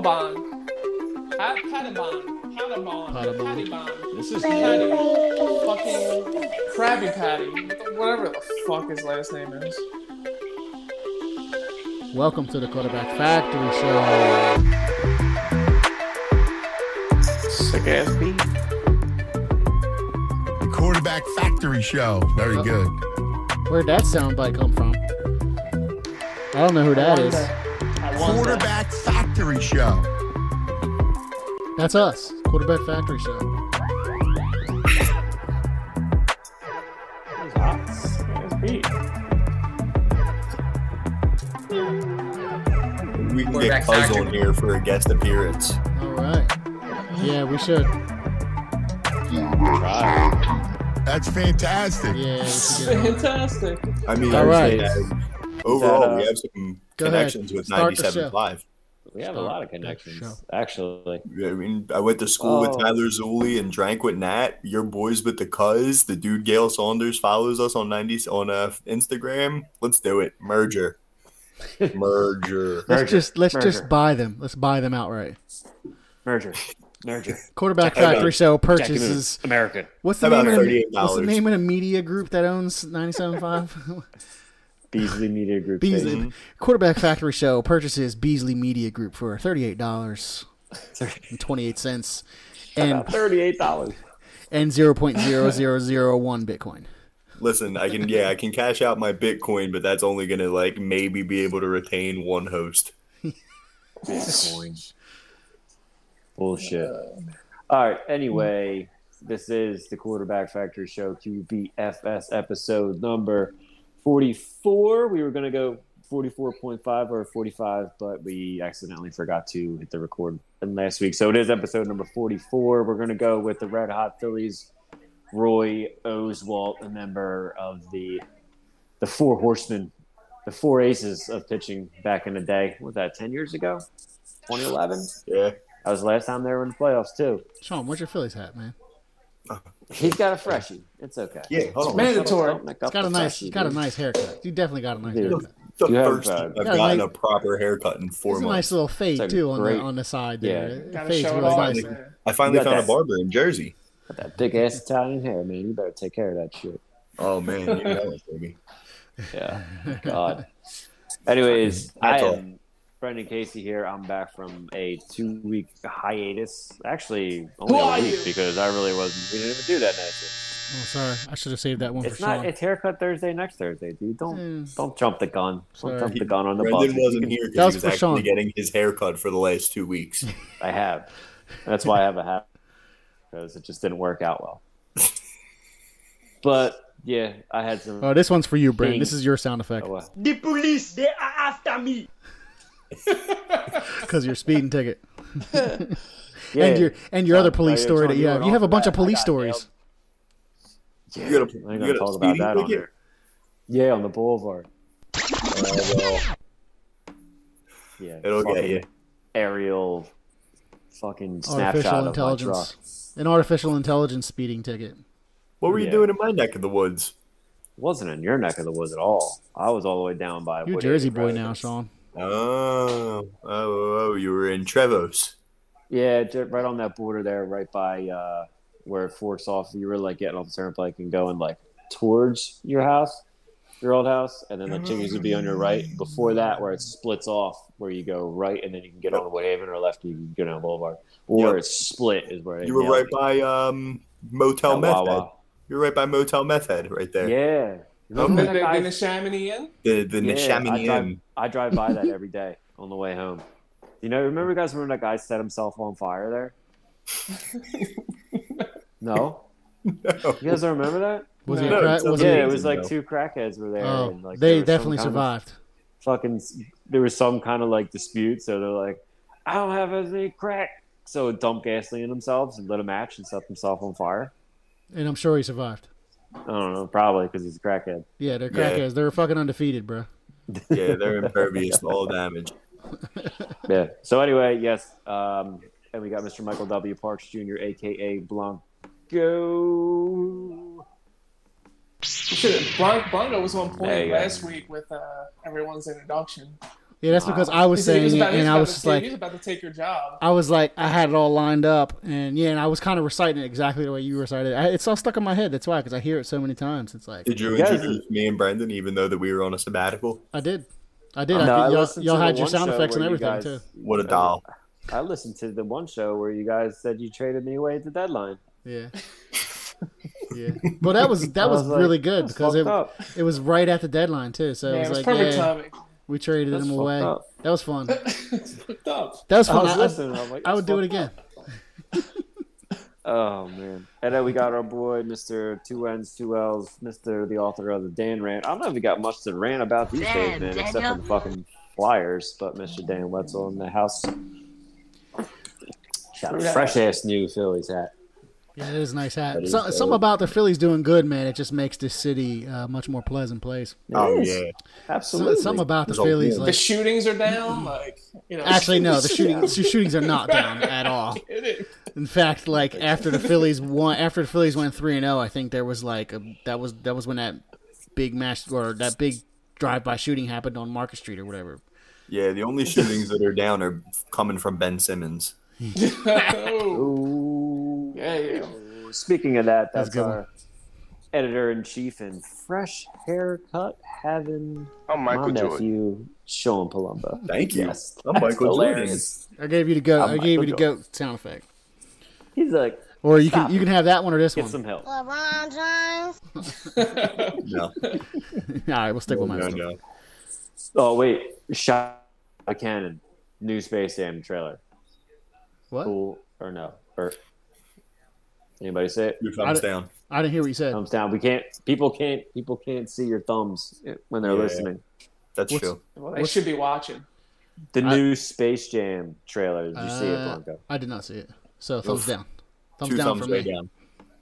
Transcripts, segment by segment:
Patabon. Patabon. Patabon. Patabon. Patabon. This is Patty. Fucking Krabby Patty. Whatever the fuck his last name is. Welcome to the Quarterback Factory Show. Sick ass beat. The Quarterback Factory Show. Very Yep. good. Where'd that soundbite come from? I don't know who that is. I won that. Quarterback Factory Show. That's us. Quarterback Factory Show. That was hot. Sick ass beat. We can get Quarterback Cuz factory. on here for a guest appearance. All right. Yeah, we should. That's fantastic. Yeah, we should get it. Fantastic. I mean, All right. overall, uh, we have some Go ahead. connections with Start 97 show. Live. We have a lot of connections, show. actually. I mean, I went to school with Oh. Tyler Zulli and drank with Nat. Your boys with the Cuz. The dude Gail Saunders follows us on 90 on uh, Instagram. Let's do it. Merger. Merger. Let's Merger. just let's Merger. just buy them. Let's buy them outright. Merger. Merger. Quarterback Jack- Factory Show purchases. American. What's the How name of what's the name of the media group that owns 97.5? Beasley Media Group. Beasley. Station. Quarterback Factory Show purchases Beasley Media Group for thirty-eight dollars and twenty-eight cents, and Thirty-eight dollars. and zero point zero zero zero one Bitcoin. Listen, I can yeah, I can cash out my Bitcoin, but that's only gonna like maybe be able to retain one host. Bitcoin. Bullshit. All right. Anyway, this is the Quarterback Factory Show QBFS episode number 44. We were going to go 44.5 or 45, but we accidentally forgot to hit the record button last week. So it is episode number 44. We're going to go with the Red Hot Phillies, Roy Oswalt, a member of the the Four Horsemen, the Four Aces of pitching back in the day. What was that 10 years ago? 2011. Yeah. That was the last time they were in the playoffs too. Sean, where's your Phillies hat, man? He's got a freshie. It's okay. Yeah, hold on. Mandatory. Don't make It's up got a nice, freshie, he's got a nice haircut. You definitely got a nice Dude. haircut. The You have, first uh, time I've got a gotten nice- a proper haircut in four It's a months. nice little fade It's a too on great- the on the side there. Yeah. Fades really nice. man. I finally found that. a barber in Jersey. Got that big ass Italian hair, man. You better take care of that shit. Oh man, you know it, baby. Yeah. God. Anyways, I am Brendan Casey here. I'm back from a two week hiatus. Actually, only Who a week you? because I really wasn't. We didn't even do that next week. Oh, sorry, I should have saved that one It's for not. Sean. It's haircut Thursday next Thursday, dude. Don't Mm. don't jump the gun. Sorry. Don't jump the gun on the Brendan bus. wasn't here That because was he was for actually Sean. getting his haircut for the last two weeks. I have. That's why I have a hat because it just didn't work out well. But yeah, I had some. Oh, this one's for you, Brent. This is your sound effect Oh, uh, The police, they are after me. because your speeding ticket yeah, and your and your Sean, other police yeah, story that you you have. You have a bunch that. of police stories. yeah, You got a- I ain't you gonna got a talk about that on ticket? there. Yeah, on the boulevard. Oh, well, Yeah, it'll get you. Aerial, fucking snapshot Artificial of my truck. intelligence. An artificial intelligence speeding ticket. What were you Yeah. doing in my neck of the woods? It wasn't in your neck of the woods at all. I was all the way down by. You're Jersey boy now. Sean. Oh, oh, oh, you were in Trevose. Yeah, right on that border there, right by uh, where it forks off. You were like getting off the turnpike and going like towards your house, your old house, and then the Jimmy's would be on your right. Before that, where it splits off, where you go right, and then you can get on Woodhaven, or left, you can go down Boulevard. Or Yep. it's split is where You were right by um, Motel Meth Head. You were right by Motel Meth Head right there. Yeah. The, Remember the, that guy- the Chamonix Inn? The the Yeah, I drive, Inn. I drive by that every day on the way home. You know, remember guys remember that guy set himself on fire there? no? No. You guys don't remember that? Was No, crack? it sounds Was yeah, he? it was like though. two crackheads were there. Oh, and, like, they there definitely survived. Fucking, there was some kind of like dispute, so they're like, I don't have any crack. So dump gasoline in themselves and lit a match and set themselves on fire. And I'm sure he survived. I don't know, probably because he's a crackhead. Yeah, they're Yeah. crackheads. They're fucking undefeated, bro. Yeah, they're impervious to all damage. Yeah. So anyway, yes, um, and we got Mr. Michael W. Parks Jr., aka Blanco. Shit, Bron- was on point you go. last week with uh, everyone's introduction. Yeah, that's because I was He said he saying it, and I was just take- like, he was about to take your job. I was like, I had it all lined up, and yeah, and I was kind of reciting it exactly the way you recited it. I, it's all stuck in my head. That's why, because I hear it so many times. It's like Did you You introduce me and Brendan even though that we were on a sabbatical? I did, I did. Uh, no, I I y'all, y'all had your sound effects and everything guys- too. What a doll. I listened to the one show where you guys said you traded me away at the deadline. Yeah, yeah. Well, that was that I was, was like, really good because it up. it was right at the deadline too. So Yeah, it it was, was like, perfect yeah, timing. We traded That's him away. up. That was fun. Fucked up. That was I fun. was I, listening. I'm like, I would do it again. Oh man! And then we got our boy, Mister Two N's, Two L's, Mister the author of the Dan rant. I don't know if he got much to rant about these days, Damn, man, except for the fucking Flyers. But Mister Dan Wetzel in the house. Got a fresh ass new Phillies hat. Yeah, it is a nice hat. That is So, dope. something about the Phillies doing good, man. It just makes this city a much more pleasant place. Oh is. yeah. So, absolutely. something about the There's Phillies, wall. The like shootings are down. Like you know. actually, no, the shooting, the shootings are not down at all. In fact, like after the Phillies won, after the Phillies went three and zero, I think there was like a, that was that was when that big match or that big drive-by shooting happened on Market Street or whatever. Yeah, the only shootings that are down are coming from Ben Simmons. oh, Ooh. Yeah, yeah. Speaking of that, That's that's, a good our editor in chief and fresh haircut oh, having I'm my Michael Jordan. nephew Sean Palumbo. Thank you. Yes, I'm that's Michael hilarious. I gave you the goat. I'm I gave you the Michael goat sound effect. He's like, Or you Stop can you can have that one or this get one. some help. LeBron James. No, All right, we'll stick with my no, stuff. no. Oh wait, shot a cannon. New Space Jam trailer. What? Cool or no? Or anybody say it? Two thumbs I- down. I didn't hear what you said. Thumbs down. We can't. People can't. People can't see your thumbs when they're Yeah. listening. That's What's- true. Well, they should be watching. The I- new Space Jam trailer. Did you see it, Uh, Blanco? I did not see it. So thumbs Oof. down. Thumbs Two down thumbs for way me. down.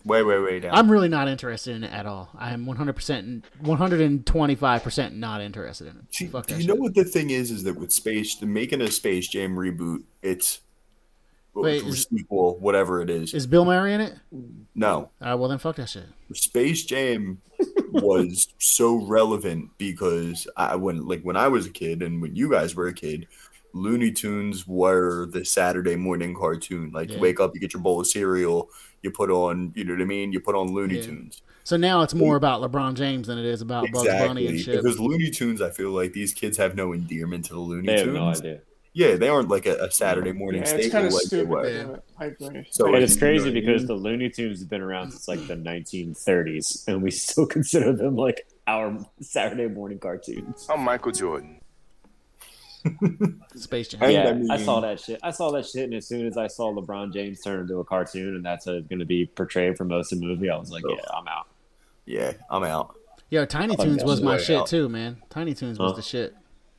Way, way, way down. I'm really not interested in it at all. I am 100%, 125% not interested in it. Do, do that you know what the thing is? Is that with Space, making a Space Jam reboot, it's Wait, or is- sequel, whatever it is. Is Bill Murray in it? no, All right, well then fuck that shit. Space Jam was so relevant because I when like when I was a kid and when you guys were a kid, Looney Tunes were the Saturday morning cartoon. Like Yeah. you wake up, you get your bowl of cereal, you put on, you know what I mean? You put on Looney Yeah. Tunes. So now it's more about LeBron James than it is about Bugs Bunny and shit. Because Looney Tunes, I feel like these kids have no endearment to the Looney They have Tunes. no idea. Yeah, they aren't like a, a Saturday morning Yeah, it's staple kind of like they stupid. were. Yeah. but I agree. So And it's you know crazy I because mean? the Looney Tunes have been around since like the 1930s, and we still consider them like our Saturday morning cartoons. I'm Michael Jordan. Space Jam. Yeah, I I, saw that shit. I saw that shit, and as soon as I saw LeBron James turn into a cartoon, and that's how it's going to be portrayed for most of the movie, I was like, Ugh. yeah, I'm out. yeah, I'm out. Yo, Tiny like Toons was my shit out. too, man. Tiny Toons was Huh? the shit.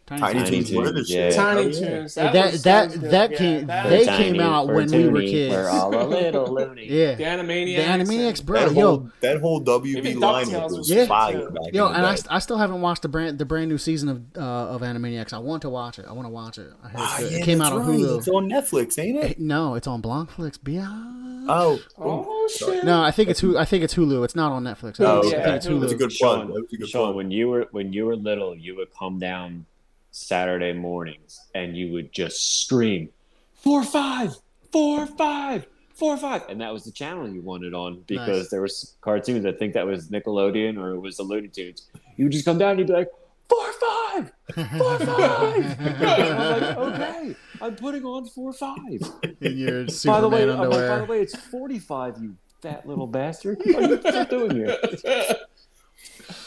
Tiny, Tiny Tiny Toons Toons, yeah. Tiny Oh. Toons. That That was- that was good. that Yeah, came that they was- came out when we were kids. We're all a little loony. Yeah, The Animaniacs. the Animaniacs, and- bro. That Yo, whole that whole WB line was was Yeah. fire back Yo, and I, I still haven't watched the brand the brand new season of uh, of Animaniacs. I want to watch it. I want to watch it. I heard it's Ah, yeah, it came out on right. Hulu. It's on Netflix, ain't it? No, it's on Blankflix. Beyond. Oh, Oh shit! No, I think it's Hulu. I think it's Hulu. It's not on Netflix. Oh, think, I think it's Hulu. that's a good plug. Sean, That was a good Sean, plug. when you were when you were little, you would come down Saturday mornings and you would just scream, four five, four five, four five, and that was the channel you wanted on because Nice. there was cartoons. I think that was Nickelodeon or it was the Looney Tunes. You would just come down and you'd be like, four five, four five. I'm like, okay, I'm putting on four five. In your by Superman the way, like, by the way, uh, it's forty five. You fat little bastard. What are you doing here?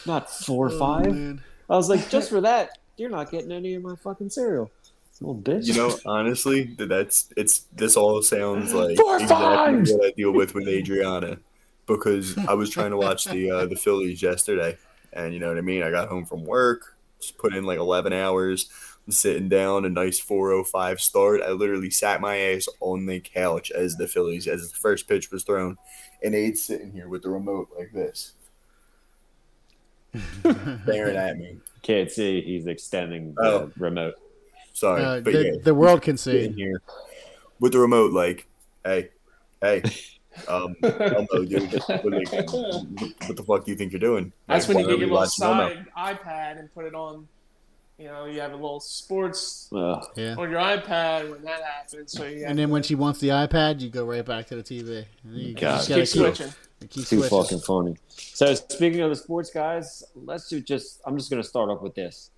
Not four Oh, five. I was like, just for that, you're not getting any of my fucking cereal, little bitch. You know, honestly, that's it's. This all sounds like Four exactly fives! what I deal with with Adriana, because I was trying to watch the uh, the Phillies yesterday, and you know what I mean. I got home from work, just put in like eleven hours. I'm sitting down, a nice 4:05 start. I literally sat my ass on the couch as the Phillies, as the first pitch was thrown, and Ade's sitting here with the remote like this, staring at me. Can't see. He's extending the Oh. remote. Sorry, Uh, but the, yeah, the world can sitting see. here with the remote, like, hey, hey, Um, Elmo, dude, what, like, what the fuck do you think you're doing? That's Like, when you get your we little watching Elmo? side iPad and put it on. You know, you have a little sports Ugh. Yeah. on your iPad when that happens. So you And then when she wants the iPad, you go right back to the TV. And you God. just gotta keep switching. Keep, keep Too switching. fucking funny. So speaking of the sports guys, let's do just. I'm just gonna start off with this: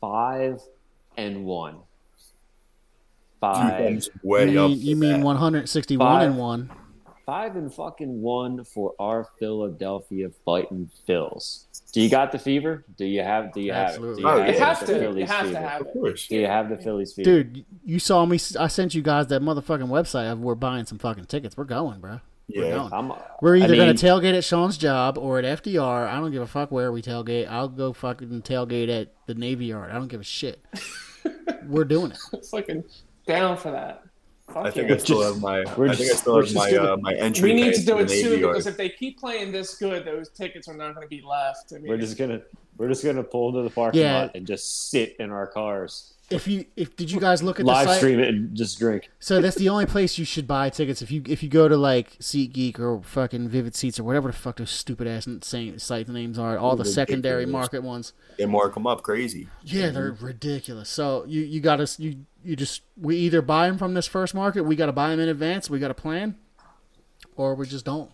five and one. Two Five, thumbs You way up. mean, you with mean that. 161 Five. and one? five and fucking one for our Philadelphia fighting Phils. Do you got the fever? Do you have? Do you Absolutely. have? Oh, it? Do you You have, have the to. You Phillies have to fever? have Of it. course. Do you have the Phillies fever? Dude, you saw me. I sent you guys that motherfucking website. Of we're buying some fucking tickets. We're going, bro. We're Yeah. I'm, We're either I mean, gonna tailgate at Sean's job or at FDR. I don't give a fuck where we tailgate. I'll go fucking tailgate at the Navy Yard. I don't give a shit. We're doing it. It's fucking down for that. Fuck I think yeah. I still Just- have my. we're I think I just- still have my gonna- uh, my entry. we need to do the it Navy soon Yard. because if they keep playing this good, those tickets are not going to be left. I mean, we're just gonna we're just gonna pull to the parking Yeah. lot and just sit in our cars, If you if did you guys look at the live site? stream it, and just drink. So that's the only place you should buy tickets. If you if you go to like SeatGeek or fucking Vivid Seats or whatever the fuck those stupid ass same site names are, all the secondary market ones. They mark them up crazy. Yeah, they're ridiculous. So you you got to you you just we either buy them from this first market, we got to buy them in advance, we got a plan, or we just don't.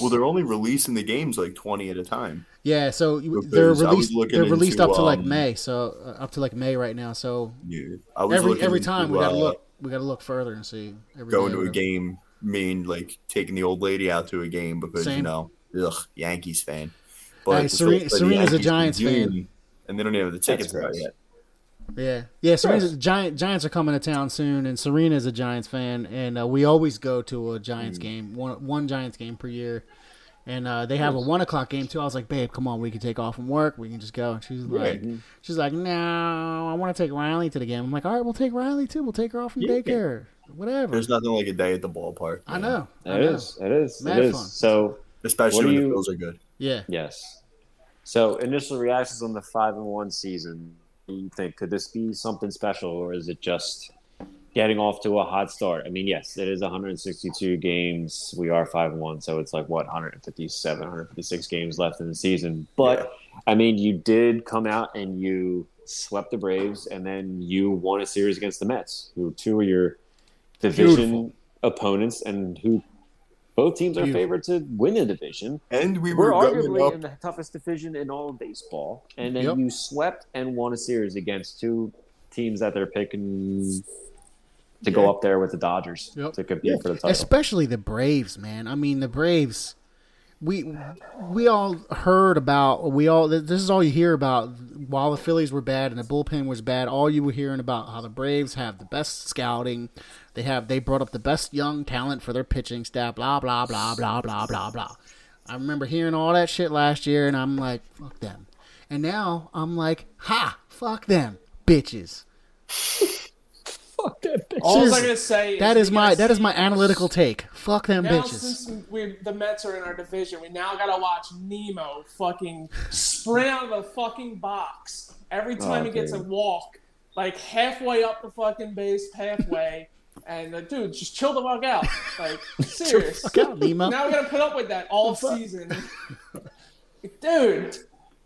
Well, they're only releasing the games like twenty at a time. Yeah, so Because they're released. They're released into, up to like um, May, so uh, up to like May right now. So Yeah. I was every every into, time we gotta uh, look, we gotta look further and see. Every going to a game mean like taking the old lady out to a game because Same. you know, ugh, Yankees fan. Hey, the Serena- Serena's a Yankees Giants fan. And they don't even have the tickets out yet. Yeah, yeah. Serena's Giant Giants are coming to town soon, and Serena is a Giants fan, and uh, we always go to a Mm. Giants game, one one Giants game per year. And uh, they have a one o'clock game too. I was like, babe, come on, we can take off from work, we can just go. And she's like, she's like, no, I want to take Riley to the game. I'm like, all right, we'll take Riley too. We'll take her off from Yeah. daycare, whatever. There's nothing like a day at the ballpark. I man. know, I It know. is. It is. Mad it is. fun. So especially What when do the Bills are good. Yeah, yes. So initial reactions on the five and one season. You think could this be something special, or is it just getting off to a hot start? I mean, yes, it is 162 games. We are five and one, so it's like what 157, 156 games left in the season. But I mean, you did come out and you swept the Braves, and then you won a series against the Mets, who two of your division Beautiful. opponents, and who both teams are favored to win the division. And we We're were arguably up. in the toughest division in all of baseball, and then Yep. you swept and won a series against two teams that they're picking to go up there with the Dodgers Yep. to compete Yeah. for the title. especially the Braves, man. I mean, the Braves. We we all heard about we all this is all you hear about while the Phillies were bad and the bullpen was bad. All you were hearing about how the Braves have the best scouting, they have they brought up the best young talent for their pitching staff. Blah blah blah blah blah blah blah. I remember hearing all that shit last year, and I'm like, fuck them. And now I'm like, ha, fuck them, bitches. Fuck that bitch. all I'm gonna say That we is my that is my analytical take. Fuck them Now, bitches. since we, the Mets are in our division, we now gotta watch Nemo fucking sprint out of the fucking box every time Oh, he gets a walk, like halfway up the fucking base, halfway. And uh, dude, just chill the fuck out. Like serious. Fuck out, Nemo. Now we're gonna put up with that all fuck? season. Dude,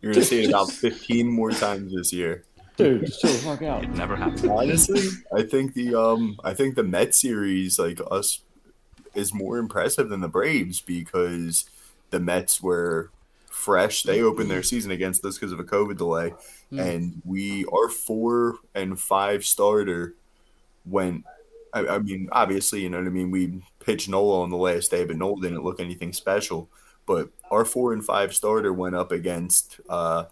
You're gonna see it about 15 more times this year. Dude, just chill the fuck out. Never happened. Honestly, I think the um, I think the Met series, like us, is more impressive than the Braves because the Mets were fresh. They opened their season against us because of a COVID delay, and we our four and five starter went. I, I mean, obviously, you know what I mean. We pitched Nola on the last day, but Nola didn't look anything special. But our four and five starter went up against uh,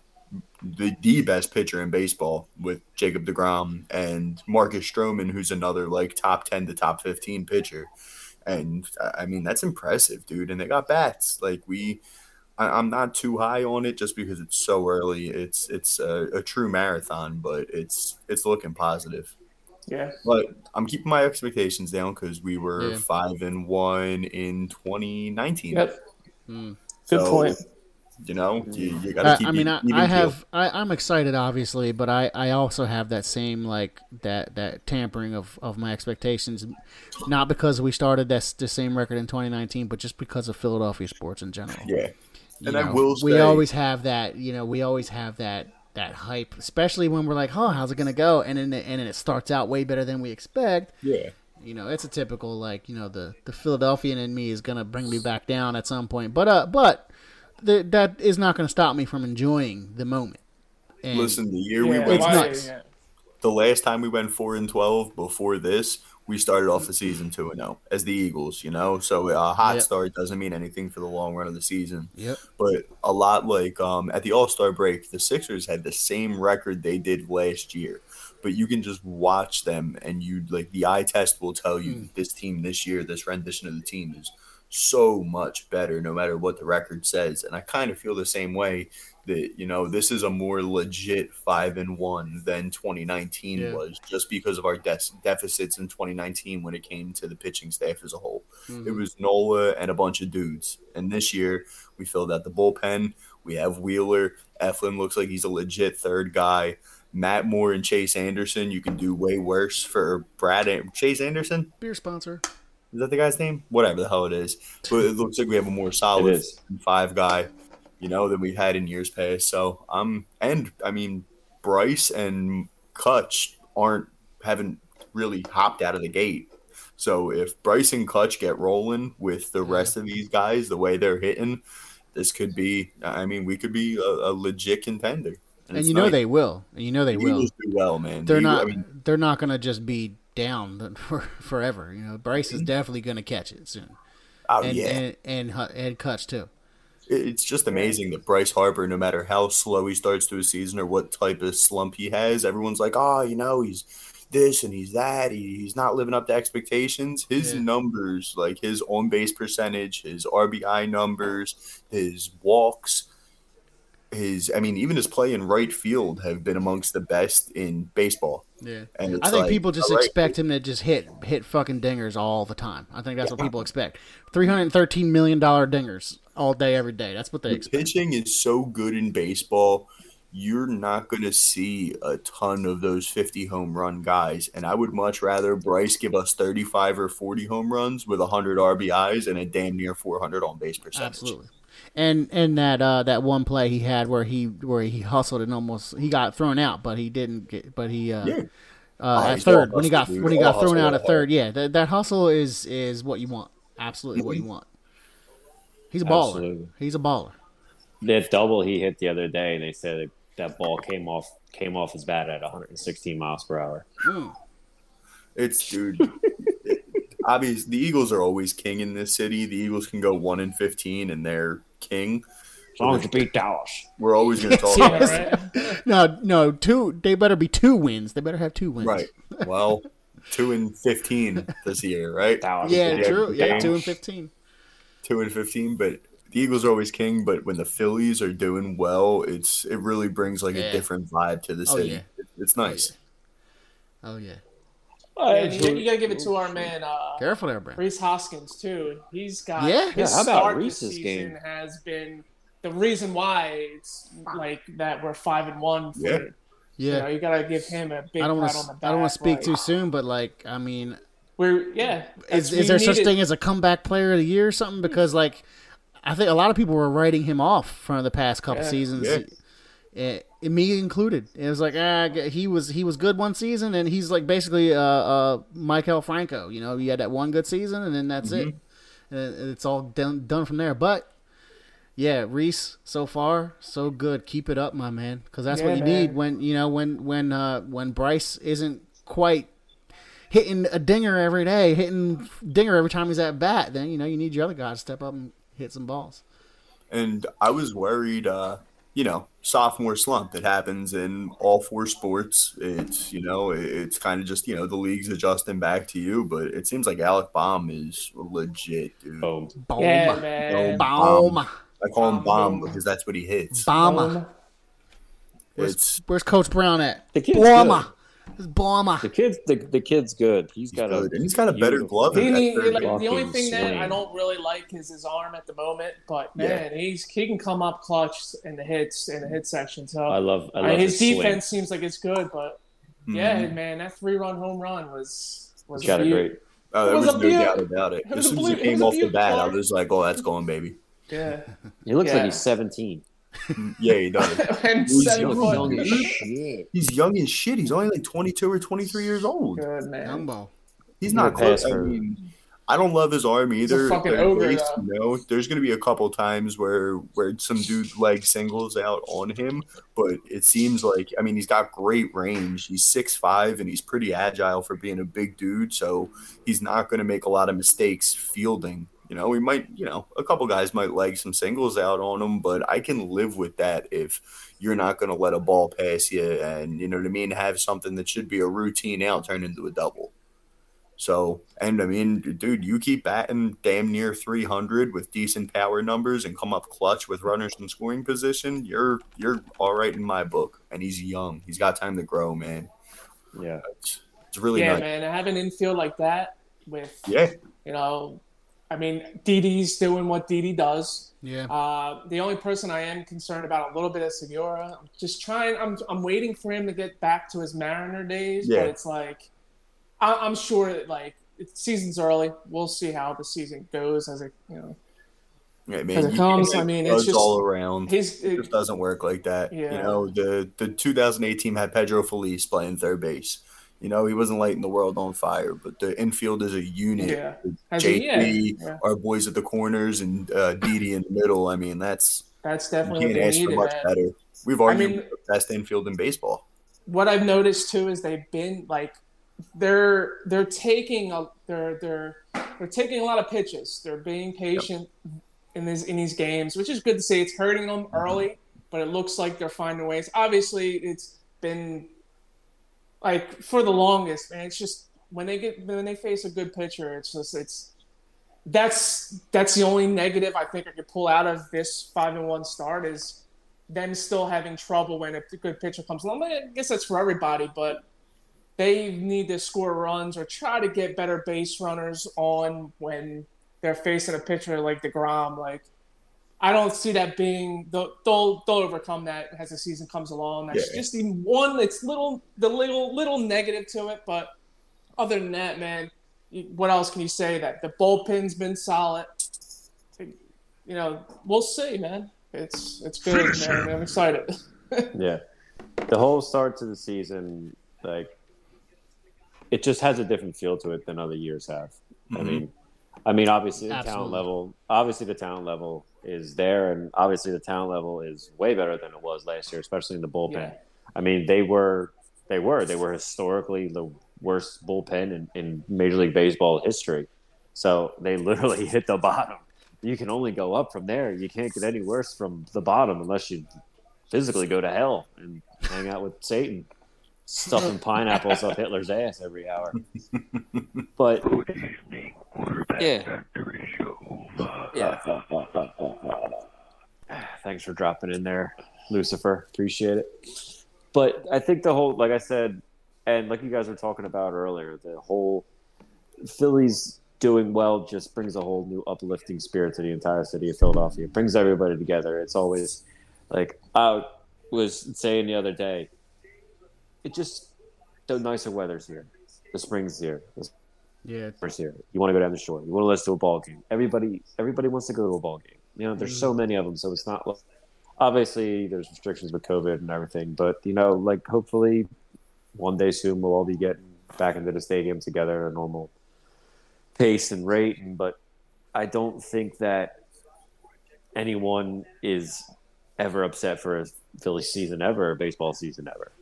the, the best pitcher in baseball with Jacob DeGrom and Marcus Stroman, who's another like top 10 to top 15 pitcher. And I- I mean, that's impressive, dude. And they got bats. Like, we, I, I'm not too high on it just because it's so early. It's, it's a, a true marathon, but it's, it's looking positive. Yeah. But I'm keeping my expectations down because we were Yeah. five and one in 2019. Yep. Mm. Good So, point. you know, you, you got to I, keep. I mean, it I, I have, I, I'm excited, obviously, but I, I also have that same like that that tampering of, of my expectations, not because we started that the same record in 2019, but just because of Philadelphia sports in general. yeah. You And I know, will we always have that, you know, we always have that that hype, especially when we're like, oh, how's it gonna go? And then it, and then it starts out way better than we expect. Yeah. You know, it's a typical like, you know, the the Philadelphian in me is gonna bring me back down at some point, but uh, but the, that is not gonna stop me from enjoying the moment. And Listen, the year we went, It's nuts. the last time we went four and twelve before this, we started off the season two and zero as the Eagles. You know, so a hot Yep. start doesn't mean anything for the long run of the season. Yep. But a lot like um, at the All Star break, the Sixers had the same record they did last year. But you can just watch them, and you like the eye test will tell you that this team this year, this rendition of the team is so much better, no matter what the record says. And I kind of feel the same way that you know this is a more legit five and one than 2019 Yeah. was, just because of our de- deficits in 2019 when it came to the pitching staff as a whole. It mm-hmm. was Nola and a bunch of dudes, and this year we filled out the bullpen. We have Wheeler. Eflin looks like he's a legit third guy. Matt Moore and Chase Anderson. You can do way worse for Brad An- Chase Anderson. beer sponsor. Is that the guy's name? Whatever the hell it is. But it looks like we have a more solid five guy, you know, than we've had in years past. So I'm, um and I mean Bryce and Cutch aren't haven't really hopped out of the gate. So if Bryce and Cutch get rolling with the rest of these guys the way they're hitting, this could be I mean, we could be a, a legit contender. And it's you know nice. they will. And you know they The will. Do well, man. They're The not. I mean, they're not going to just be down for forever. You know, Bryce Mm-hmm. is definitely going to catch it soon, oh and yeah. and and and Cutch too. It's just amazing that Bryce Harper, no matter how slow he starts to a season or what type of slump he has, everyone's like, oh, you know, he's this and he's that. He, he's not living up to expectations. His Yeah. numbers, like his on base percentage, his RBI numbers, his walks, his, I mean, even his play in right field have been amongst the best in baseball. Yeah, And I think like, people just right. expect him to just hit hit fucking dingers all the time. I think that's what people expect. Three hundred thirteen million dollar dingers all day, every day. That's what they The expect. pitching is so good in baseball. You're not going to see a ton of those 50 home run guys. And I would much rather Bryce give us 35 or 40 home runs with 100 RBIs and a damn near 400 on base percentage. Absolutely. And and that uh, that one play he had where he where he hustled and almost he got thrown out, but he didn't get. But he uh, Yeah. uh, Oh, at third when he got dude. when he All got thrown out all at third. Yeah, that, that hustle is is what you want. Absolutely what you want. He's a baller. Absolutely. He's a baller. That double he hit the other day, they said that, that ball came off came off his bat at 116 miles per hour. It's, dude. obviously, the Eagles are always king in this city. The Eagles can go 1 and 15 and they're king. As long as you beat Dallas. We're always going to talk Yeah, about right? No, no, two. They better be two wins. They better have two wins. Right. Well, 2 and 15 this year, right? Dallas. Yeah, Yeah, true. Yeah, yeah. two and fifteen. two and fifteen, but the Eagles are always king. But when the Phillies are doing well, it's it really brings like Yeah. a different vibe to the Oh, city. yeah. It- It's nice. Oh yeah. Oh, Yeah, you, you gotta give it to our man uh, Careful there, Brent. Rhys Hoskins too. He's got Yeah? his Yeah, how about start Rhys's season game? has been the reason why it's like that we're five and one. For, Yeah. You know, Yeah. you gotta give him a big I don't pat want on the to. back. I don't want to speak like, too soon, but like, I mean, We're yeah. is, that's- is we there such needed- thing as a comeback player of the year or something? Because like, I think a lot of people were writing him off from the past couple Yeah. seasons, Yeah. eh, me included. It was like, ah, he was he was good one season, and he's like basically uh, uh, Maikel Franco. You know, he had that one good season, and then that's it. And it's all done done from there. But yeah, Rhys, so far so good. Keep it up, my man, because that's what you man. need when you know when when uh, when Bryce isn't quite hitting a dinger every day, hitting dinger every time he's at bat. Then you know you need your other guy to step up and hit some balls. And I was worried, uh, you know, sophomore slump. It happens in all four sports. It's you know, it's kind of just you know the league's adjusting back to you. But it seems like Alec Bohm is legit, dude. Boom. Boom, Yeah, man. boom, I call him Bomb because that's what he hits. bomb. Um, It's Where's Coach Brown at? The kid's Bomb. good. This bomber. The kid's the, the kid's good. He's got a good. And he's got a better glove He than that like, the only fucking thing that I don't really like is his arm at the moment, but Yeah. man, he's he can come up clutch in the hits in the hit section. So I love. I I love mean, his swing. defense seems like it's good, but yeah, Mhm. man, that three run home run was was He's got a great. Oh, there It was was, a no beaut. doubt about it. It As soon as he came off the beaut, bat, I was like, "Oh, that's going, baby." Yeah, He looks like he's seventeen. Yeah, he does. He's young, foot. young as shit. He's young as shit. He's only like 22 or 23 years old. Good man. Dumbo. He's He's not close. I mean, I don't love his arm either. a fucking ogre, least, you know, there's going to be a couple times where where some dude leg singles out on him, but it seems like I mean he's got great range. He's six five and he's pretty agile for being a big dude, so he's not going to make a lot of mistakes fielding. You know, we might, you know, a couple guys might leg some singles out on him, but I can live with that if you're not going to let a ball pass you and you know what I mean, have something that should be a routine out turn into a double. So, and I mean, dude, you keep batting damn near 300 with decent power numbers and come up clutch with runners in scoring position, you're you're all right in my book. And he's young; he's got time to grow, man. Yeah. It's, it's really yeah, nice. man. To have an infield like that with Yeah, you know, I mean, Didi's doing what Didi does. Yeah. Uh, the only person I am concerned about a little bit is Segura. I'm just trying. I'm I'm waiting for him to get back to his Mariner days. Yeah. But it's like, I, I'm sure that like it's season's early. We'll see how the season goes as it you know. yeah, As man. it comes, I mean, it's just- all around. His It just doesn't work like that. Yeah. You know, the the 2008 team had Pedro Feliz playing third base. You know, he wasn't lighting the world on fire, but the infield is a unit. Yeah. JT, yeah, our boys at the corners, and uh, Didi in the middle. I mean, that's that's you definitely can't what they ask for much man. better. We've argued mean- the best infield in baseball. what I've noticed too is they've been like they're they're taking a they're they're they're taking a lot of pitches. They're being patient in these in these games, which is good to see. It's hurting them early, but it looks like they're finding ways. Obviously, it's been like for the longest, man. It's just when they get when they face a good pitcher, it's just it's that's that's the only negative I think I could pull out of this five and one start is them still having trouble when a good pitcher comes along. I guess that's for everybody, but they need to score runs or try to get better base runners on when they're facing a pitcher like Degrom. Like I don't see that being they'll they'll, they'll overcome that as the season comes along. That's Yeah. just even one. It's little the little little negative to it, but other than that, man, what else can you say? That the bullpen's been solid. You know, we'll see, man. It's it's good, man. I'm excited. Yeah. The whole start to the season, like, it just has a different feel to it than other years have. I Mhm. mean, I mean, obviously the talent level, obviously the talent level is there, and obviously the talent level is way better than it was last year, especially in the bullpen. Yeah. I mean, they were, they were, they were historically the worst bullpen in, in Major League Baseball history. So they literally hit the bottom. You can only go up from there. You can't get any worse from the bottom unless you physically go to hell and hang out with Satan, stuffing pineapples up Hitler's ass every hour. But yeah, yeah. Thanks for dropping in there, Lucifer. Appreciate it. But I think the whole, like I said, and like you guys were talking about earlier, the whole Phillies doing well just brings a whole new uplifting spirit to the entire city of Philadelphia. It brings everybody together. It's always like I was saying the other day, it just the nicer weather's here. The spring's here. The Yeah. summer's here. You want to go down the shore. You want to listen to a ball game. Everybody, everybody wants to go to a ball game. You know, there's so mm. many of them, so it's not. like- Obviously, there's restrictions with COVID and everything, but you know, like hopefully, one day soon we'll all be getting back into the stadium together at a normal pace and rate. And but I don't think that anyone is ever upset for a Philly season ever, a baseball season ever.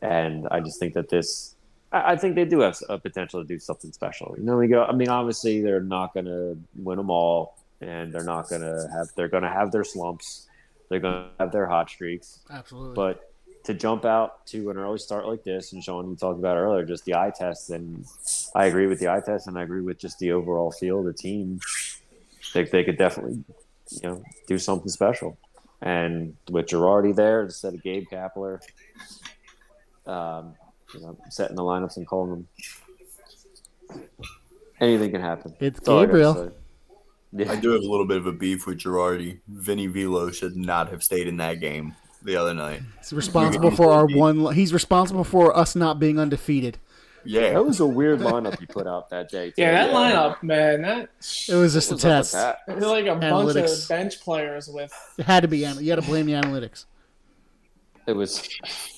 And I just think that this, I I think they do have a potential to do something special. You know, we go. I mean, obviously they're not going to win them all, and they're not going to have. They're going to have their slumps. They're going to have their hot streaks. Absolutely. But to jump out to an early start like this, and Sean, you talked about earlier, just the eye test, and I agree with the eye test, and I agree with just the overall feel of the team. They, they could definitely, you know, do something special. And with Girardi there instead of Gabe Kapler, um, You know, setting the lineups and calling them. Anything can happen. It's That's all I Gabriel. Yeah. I do have a little bit of a beef with Girardi. Vinny Velo should not have stayed in that game the other night. He's responsible for our one. He's responsible for us not being undefeated. Yeah, That was a weird lineup you put out that day. Too. Yeah, that lineup, man, that It was just a was up test. It was like a bunch of bench players with It had to be. You had to blame the analytics. It was.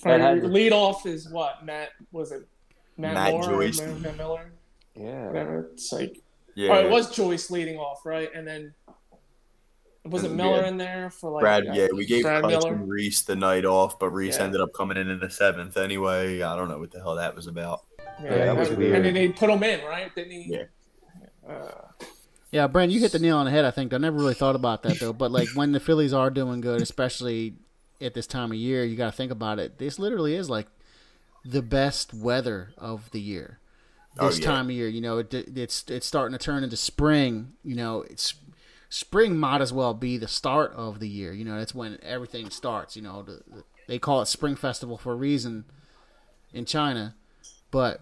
or had lead off is what Matt was it Matt, Matt Moore Joyce. or Matt, Matt Miller yeah. whatever it's like yeah. oh it was Joyce leading off right and then was it Miller we in there for like Brad, uh, yeah, we gave Brad Clutch Miller and Rhys the night off, but Rhys Yeah. ended up coming in in the seventh anyway. I don't know what the hell that was about. yeah, that was weird. and then they put him in right didn't he Yeah. uh, Yeah, Brent, you hit the nail on the head. I think I never really thought about that though. But like when the Phillies are doing good, especially at this time of year, you got to think about it. This literally is like the best weather of the year. Oh, This yeah. time of year, you know, it, it's it's starting to turn into spring. You know, it's spring might as well be the start of the year. You know, that's when everything starts. You know, the, the- they call it Spring Festival for a reason in China, but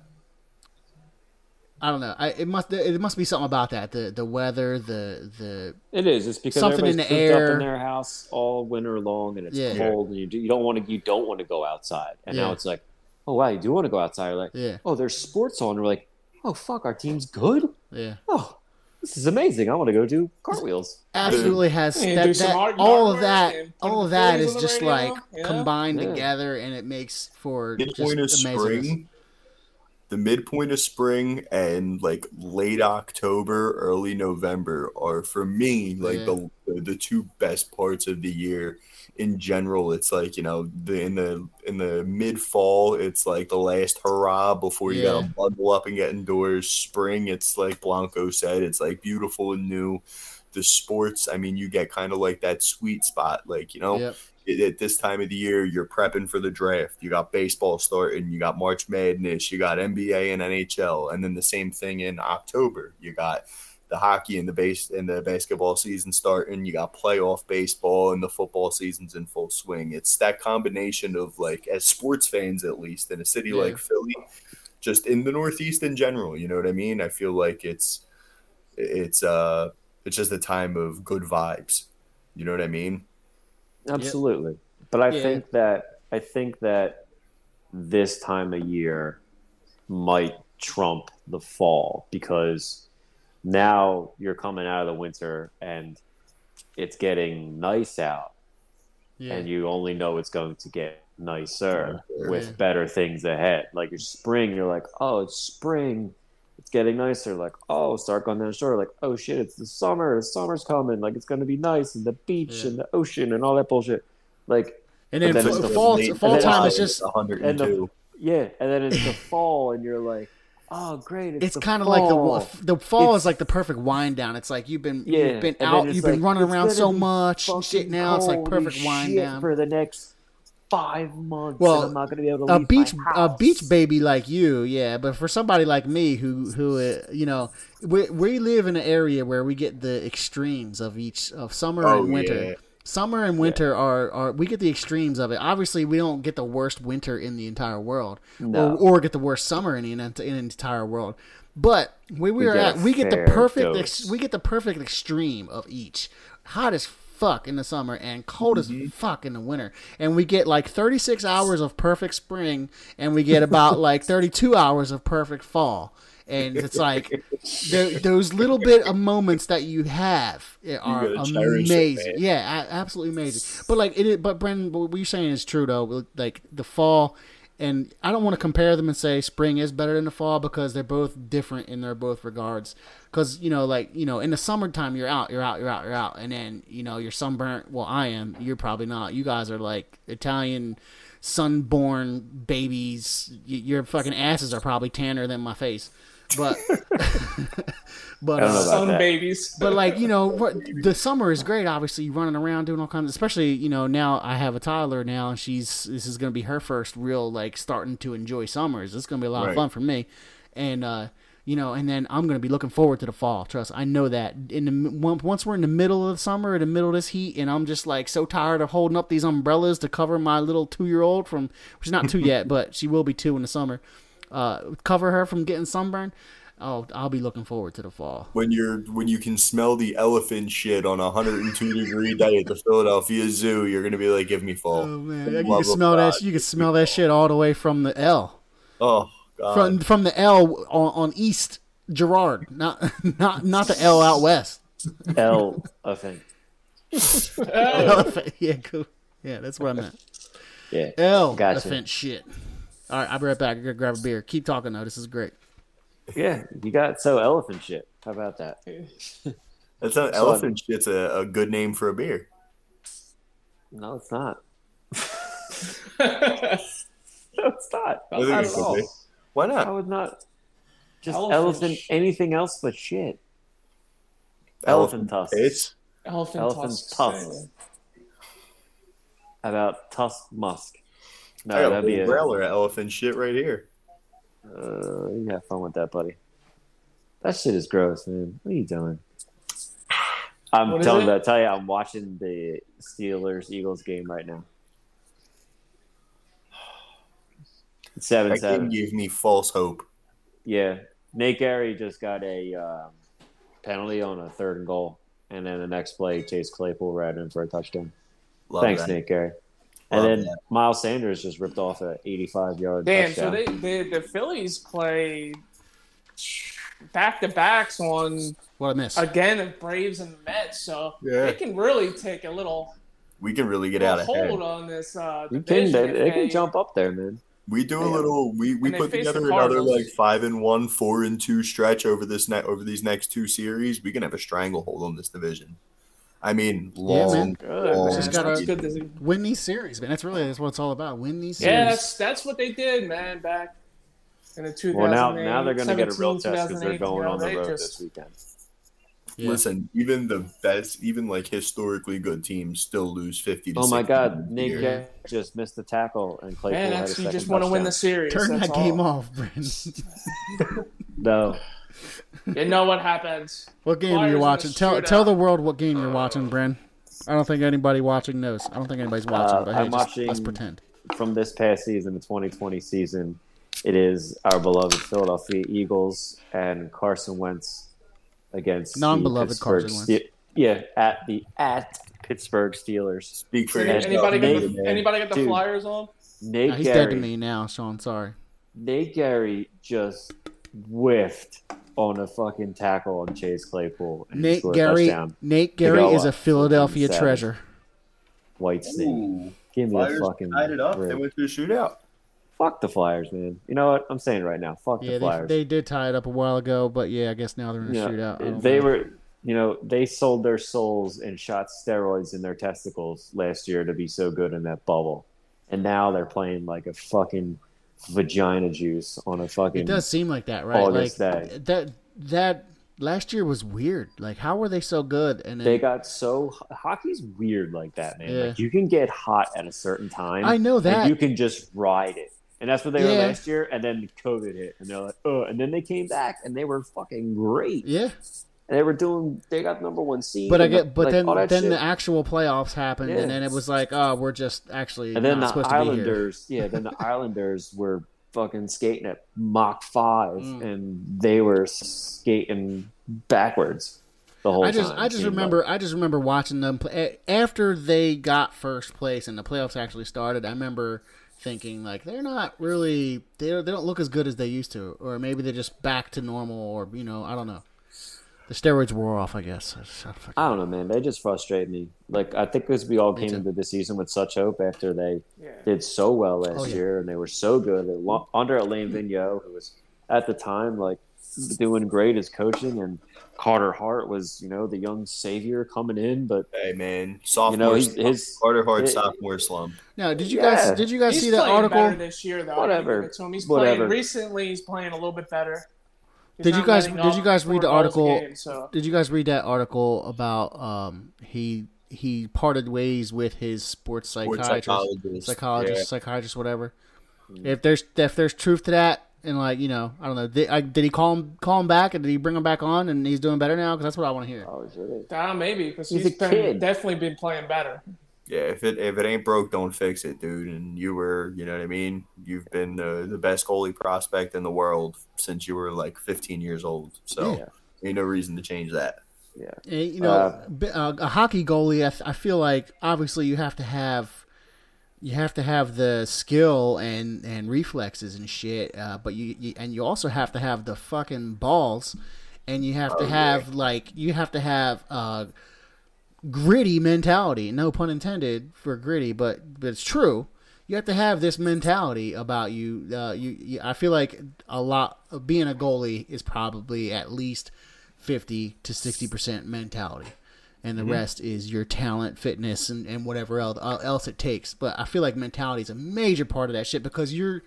I don't know. I, it must it must be something about that the the weather, the the It is. It's because Something in everybody's the cooped up air. in their house all winter long, and it's Yeah. cold, and you do, you don't want to you don't want to go outside. And Yeah. now it's like, oh wow, you do want to go outside. You're like, yeah oh, there's sports on. We're like, oh fuck, our team's good. yeah Oh, this is amazing. I want to go do cartwheels. absolutely has Yeah, that, that art- all yard of that work and put all of the that Phillies is on just radio, like you combined Yeah. together and it makes for just midpoint of spring the midpoint of spring and like late october early november are for me like Yeah. the, the two best parts of the year in general it's like you know the in the in the mid fall it's like the last hurrah before you Yeah. gotta bundle up and get indoors spring it's like blanco said it's like beautiful and new the sports i mean you get kind of like that sweet spot like you know Yep. At this time of the year, you're prepping for the draft. You got baseball starting, you got March Madness, you got NBA and NHL, and then the same thing in October. You got the hockey and the base and the basketball season starting. You got playoff baseball and the football season's in full swing. It's that combination of like, as sports fans at least, in a city Yeah. like Philly, just in the Northeast in general. You know what I mean? I feel like it's it's uh it's just a time of good vibes. You know what I mean? Absolutely. But I Yeah. think that I think that this time of year might trump the fall because now you're coming out of the winter and it's getting nice out Yeah. and you only know it's going to get nicer Nicer. with better things ahead. Like your spring, you're like, oh, it's spring. It's getting nicer. Like, oh, start going down the shore. Like, oh shit, it's the summer. The summer's coming. Like, it's going to be nice and the beach Yeah. and the ocean and all that bullshit. Like, and then, but then f- it's the fall late fall and then time it's is just 102. yeah. And then it's the fall and you're like, oh, great. It's, it's kind of like the fall. the fall It's- is like the perfect wind down. It's like you've been Yeah, you've been out, you've been running around so much shit. Now it's like perfect wind down. for the next five months. Well, and I'm not going to be able to a beach my a beach baby like you, yeah. But for somebody like me who who uh, you know we we live in an area where we get the extremes of each of summer Oh, and winter. yeah. Summer and winter are, are we get the extremes of it. Obviously, we don't get the worst winter in the entire world, No. or, or get the worst summer in the, in the entire world. But where we, We are get at, we get the perfect ex, we get the perfect extreme of each. Hot as fuck in the summer and cold Mm-hmm. as fuck in the winter. And we get like 36 hours of perfect spring and we get about like 32 hours of perfect fall. And it's like th- those little bit of moments that you have are gotta it, amazing. yeah, absolutely amazing. But like it, but Brendan, what you're saying is true though. Like the fall, and I don't want to compare them and say spring is better than the fall because they're both different in their both regards. Because you know, like you know, in the summertime you're out, you're out, you're out, you're out, and then you know you're sunburnt. Well, I am. You're probably not. You guys are like Italian sunborn babies. Y- Your fucking asses are probably tanner than my face. But but I don't know uh, Sun babies. but like you know, the summer is great. Obviously, running around doing all kinds. Of, especially you know now I have a toddler now, and she's this is gonna be her first real like starting to enjoy summers. It's gonna be a lot of fun for me, and uh, You know, and then I'm going to be looking forward to the fall. Trust, I know that. In the once we're in the middle of the summer, in the middle of this heat, and I'm just like so tired of holding up these umbrellas to cover my little two year old from, which is not two yet, but she will be two in the summer. Uh, cover her from getting sunburned. Oh, I'll be looking forward to the fall. When you're when you can smell the elephant shit on a 102 degree day at the Philadelphia Zoo, you're gonna be like, "Give me fall." Oh man, you can of smell that. God. You can smell that shit all the way from the L, Oh God. from from the L on, on East Girard, not not not the L out west. L offend. Elephant. Yeah, cool. Yeah, that's what I meant. Yeah. L Gotcha. elephant shit. All right, I'll be right back. I gotta grab a beer. Keep talking though. This is great. Yeah, you got so elephant shit. How about that? That's not elephant shit's a, a good name for a beer. No, it's not. no, it's not. I think Not it's at all. okay. Why I would not. Just Elephant elephant, sh- anything else but shit. Elephant tusks. It's Elephant, Elephant tusks. tusks. How about Tusk Musk? No, I got a that'd be whole a. growler elephant shit right here. Uh, you have fun with that, buddy. That shit is gross, man. What are you doing? I'm What is telling it? you, I tell you, I'm watching the Steelers Eagles game right now. It's seven That game seven. gave me false hope. Yeah, Nate Gerry just got a um, penalty on a third and goal, and then the next play, Chase Claypool ran in for a touchdown. Love Thanks, that. Nate Gerry. And then that. Miles Sanders just ripped off a 85 yard Damn, so touchdown. they, they the Phillies play back to backs on What I missed? again the Braves and the Mets, so Yeah. they can really take a little, We can really get out little ahead. hold on this. Uh, you can, division they, they can jump up there, man. We do a little. We, we put together another like five and one, four and two stretch over this net over these next two series. We can have a stranglehold on this division. I mean, Yeah, long, man. Good, long man. Just gotta- good. Win these series, man. That's really that's what it's all about. Win these series. Yeah, that's that's what they did, man. Back in the 2008, Well, now now they're going to get a real test because they're going on the road just- this weekend. Yeah. Listen, even the best, even like historically good teams still lose fifty. to Oh my God, a Nate year. Just missed the tackle and Claypool Man, had a that's, you just want to win the series. Turn that's that all. game off, Brandon. No, You know what happens. what game are you in watching? Tell shootout. tell the world what game you're watching, Brandon. I don't think anybody watching knows. I don't think anybody's watching. Uh, but hey, I'm just, watching- let's pretend. from this past season, the 2020 season, it is our beloved Philadelphia Eagles and Carson Wentz against Non-beloved Pittsburgh Carson Ste- yeah, at the at Pittsburgh Steelers. Speak for Any- yourself, Anybody got man. the, anybody got the Dude. Flyers on? Nate Nah, he's Gary, dead to me now, Sean. Sorry. Nate Gerry just whiffed on a fucking tackle on Chase Claypool. And Nate scored a Gary. Nate Gerry is a? Philadelphia Seven. treasure. White Snake. Ooh, Give me Flyers a fucking tied it up. They break. went to a shootout. Fuck the Flyers, man. You know what? I'm saying right now. Fuck Yeah, the they, Flyers. they did tie it up a while ago, but yeah, I guess now they're in a Yeah, shootout. They know. were, you know, they sold their souls and shot steroids in their testicles last year to be so good in that bubble, and now they're playing like a fucking vagina juice on a fucking. It does seem like that, right? August like day. that. That last year was weird. Like, how were they so good? And then, They got so hockey's weird like that, man. Yeah. Like you can get hot at a certain time. I know and that. you can just ride it, and that's what they were last year. And then COVID hit, and they're like, oh, and then they came back and they were fucking great. yeah, And they were doing, they got number one seed. but I get. But like, then, then shit. the actual playoffs happened, Yeah. and then it was like, oh, we're just actually And then not the supposed to be here. Islanders, yeah, then the Islanders were fucking skating at Mach 5 Mm. and they were skating backwards the whole I just, time. I just remember, like. I just remember watching them play after they got first place and the playoffs actually started. I remember thinking like they're not really, they they don't look as good as they used to, or maybe they're just back to normal, or you know, I don't know. The steroids wore off, I guess. I just- I fucking- I don't know, man. They just frustrate me. Like I think because we all came into the season with such hope after they Yeah. did so well last Oh, yeah. year and they were so good They under Alain Vigneault, who was at the time like doing great as coaching, and Carter Hart was you know the young savior coming in, but Hey man, sophomore. you know his, slump. his Carter Hart it- sophomore slump. Now, did you Yeah. guys did you guys He's see that article? this year, though. I Whatever. give it to him. He's Whatever. playing recently. He's playing a little bit better. He's Did you guys did you guys read the article? game, so. Did you guys read that article about um he he parted ways with his sports Sports psychiatrist, psychologist. psychologist, Yeah. psychiatrist, whatever. If there's if there's truth to that, And like you know, I don't know. Did, I, did he call him call him back, and did he bring him back on, and he's doing better now? Because that's what I want to hear. Oh, sure. Uh, maybe because He's he's, a been, kid. definitely been playing better. Yeah, if it if it ain't broke, don't fix it, dude. And you were, you know what I mean. You've been the the best goalie prospect in the world since you were like 15 years old. So Yeah. ain't no reason to change that. Yeah. And, you know, Uh, b- uh, a hockey goalie, I, th- I feel like obviously you have to have you have to have the skill and and reflexes and shit, uh, but you, you and you also have to have the fucking balls, and you have to have like you have to have uh, gritty mentality. No pun intended for gritty, but but it's true. You have to have this mentality about you. Uh, you, you, I feel like a lot of being a goalie is probably at least fifty to sixty percent mentality, and the rest is your talent, fitness, and, and whatever else uh, else it takes. But I feel like mentality is a major part of that shit because you're,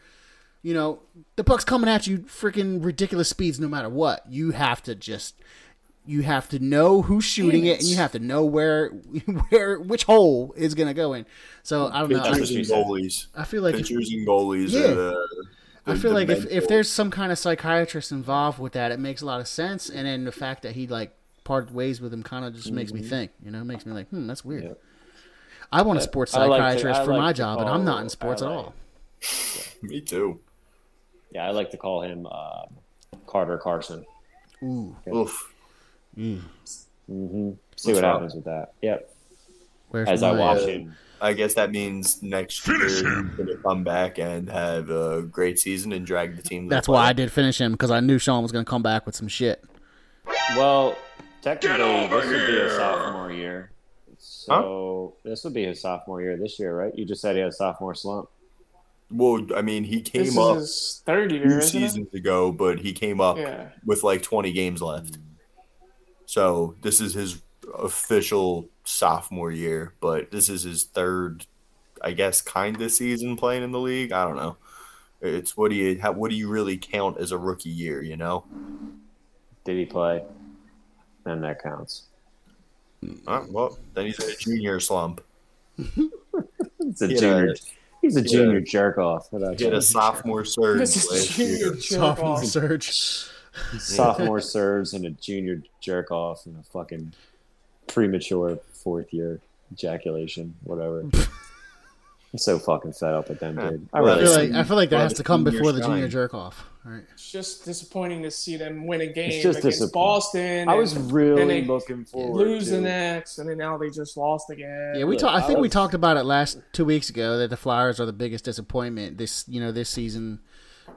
you know, the puck's coming at you freaking ridiculous speeds no matter what. You have to just you have to know who's shooting it, and you have to know where where which hole is gonna go in. So I don't know. Pitchers she and goalies. I feel like if, Pitchers and goalies Yeah. are the. I feel the like if, if there's some kind of psychiatrist involved with that, it makes a lot of sense. And then the fact that he like parted ways with him kind of just makes me think. You know, makes me like, hmm, that's weird. Yep. I want a sports I like to- psychiatrist for like my job, and I'm not in sports I at like- all. me too. Yeah, I like to call him uh, Carter Carson. Ooh, Oof. Hmm See What's what up? happens with that. Yep. where's As I watch uh, him. I guess that means next year he's going to come back and have a great season and drag the team. to the That's why I did finish him because I knew Sean was going to come back with some shit. Well, technically, this would be a sophomore year. So this would be his sophomore year this year, right? You just said he had a sophomore slump. Well, I mean, he came is up his third year, two isn't it? ago, but he came up Yeah. with like 20 games left. So this is his official sophomore year, but this is his third, I guess, kind of season playing in the league. I don't know. It's what do you how, what do you really count as a rookie year? You know, Did he play? Then that counts. uh, well then he's in a junior slump. It's a Yeah. junior. He's a Yeah. junior jerk off. What about He had a sophomore surge This is junior year. jerk Sophomore off. surge. Sophomore serves and a junior jerk off and a fucking premature fourth year ejaculation, whatever. I'm so fucking fed up with them, dude. I Well, I really feel like I feel like that has to come before the junior jerk off. Right. It's just disappointing to see them win a game just against. Boston. I was really looking forward lose the to. next, and then now they just lost again. Yeah, we Look, talked. I I think we talked about it last two weeks ago that the Flyers are the biggest disappointment this you know this season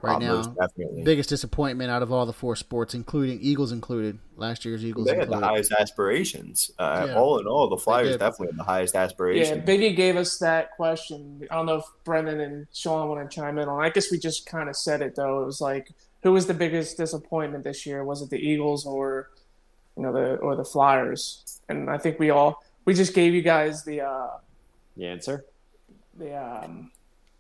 right Oh, now. definitely. Biggest disappointment out of all the four sports, including Eagles included. Last year's Eagles They had the highest aspirations. Uh, Yeah. All in all, the Flyers definitely had the highest aspirations. Yeah, aspirations. Biggie gave us that question. I don't know if Brendan and Sean want to chime in on. I guess we just kind of said it though. It was like, who was the biggest disappointment this year? Was it the Eagles or, you know, the or the Flyers? And I think we all we just gave you guys the uh, The answer? the um,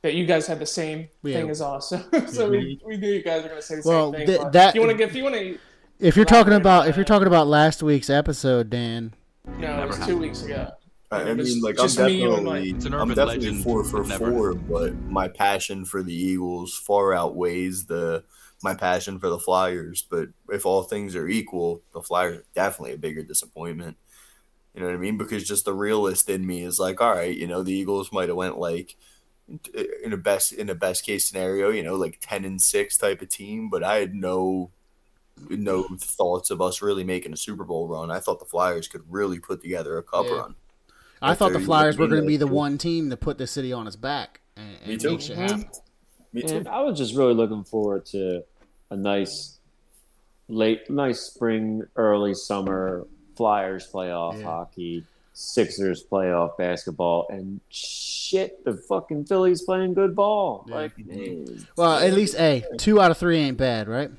that you guys had the same Yeah. thing as us. so we, we knew you guys were going to say the Well, same thing. th- that- if you want to get, if you want to, If you're talking about if you're talking about last week's episode, Dan, no, it was two weeks ago. I I It mean, like I'm just me, you, definitely, It's an I'm definitely legend, four for never- four, but my passion for the Eagles far outweighs the my passion for the Flyers. But if all things are equal, the Flyers are definitely a bigger disappointment. You know what I mean? Because just the realist in me is like, all right, you know, the Eagles might have went like in a best in a best case scenario, you know, like ten and six type of team, but I had no no thoughts of us really making a Super Bowl run. I thought the Flyers could really put together a cup Yeah. run. I thought the Flyers were going to be the one team to put the city on its back and, and Me too. make shit happen. Me too. And I was just really looking forward to a nice late, nice spring, early summer Flyers playoff Yeah. hockey, Sixers playoff basketball, and shit, the fucking Phillies playing good ball. Yeah. Like, man, Well, at least a two out of three ain't bad, right?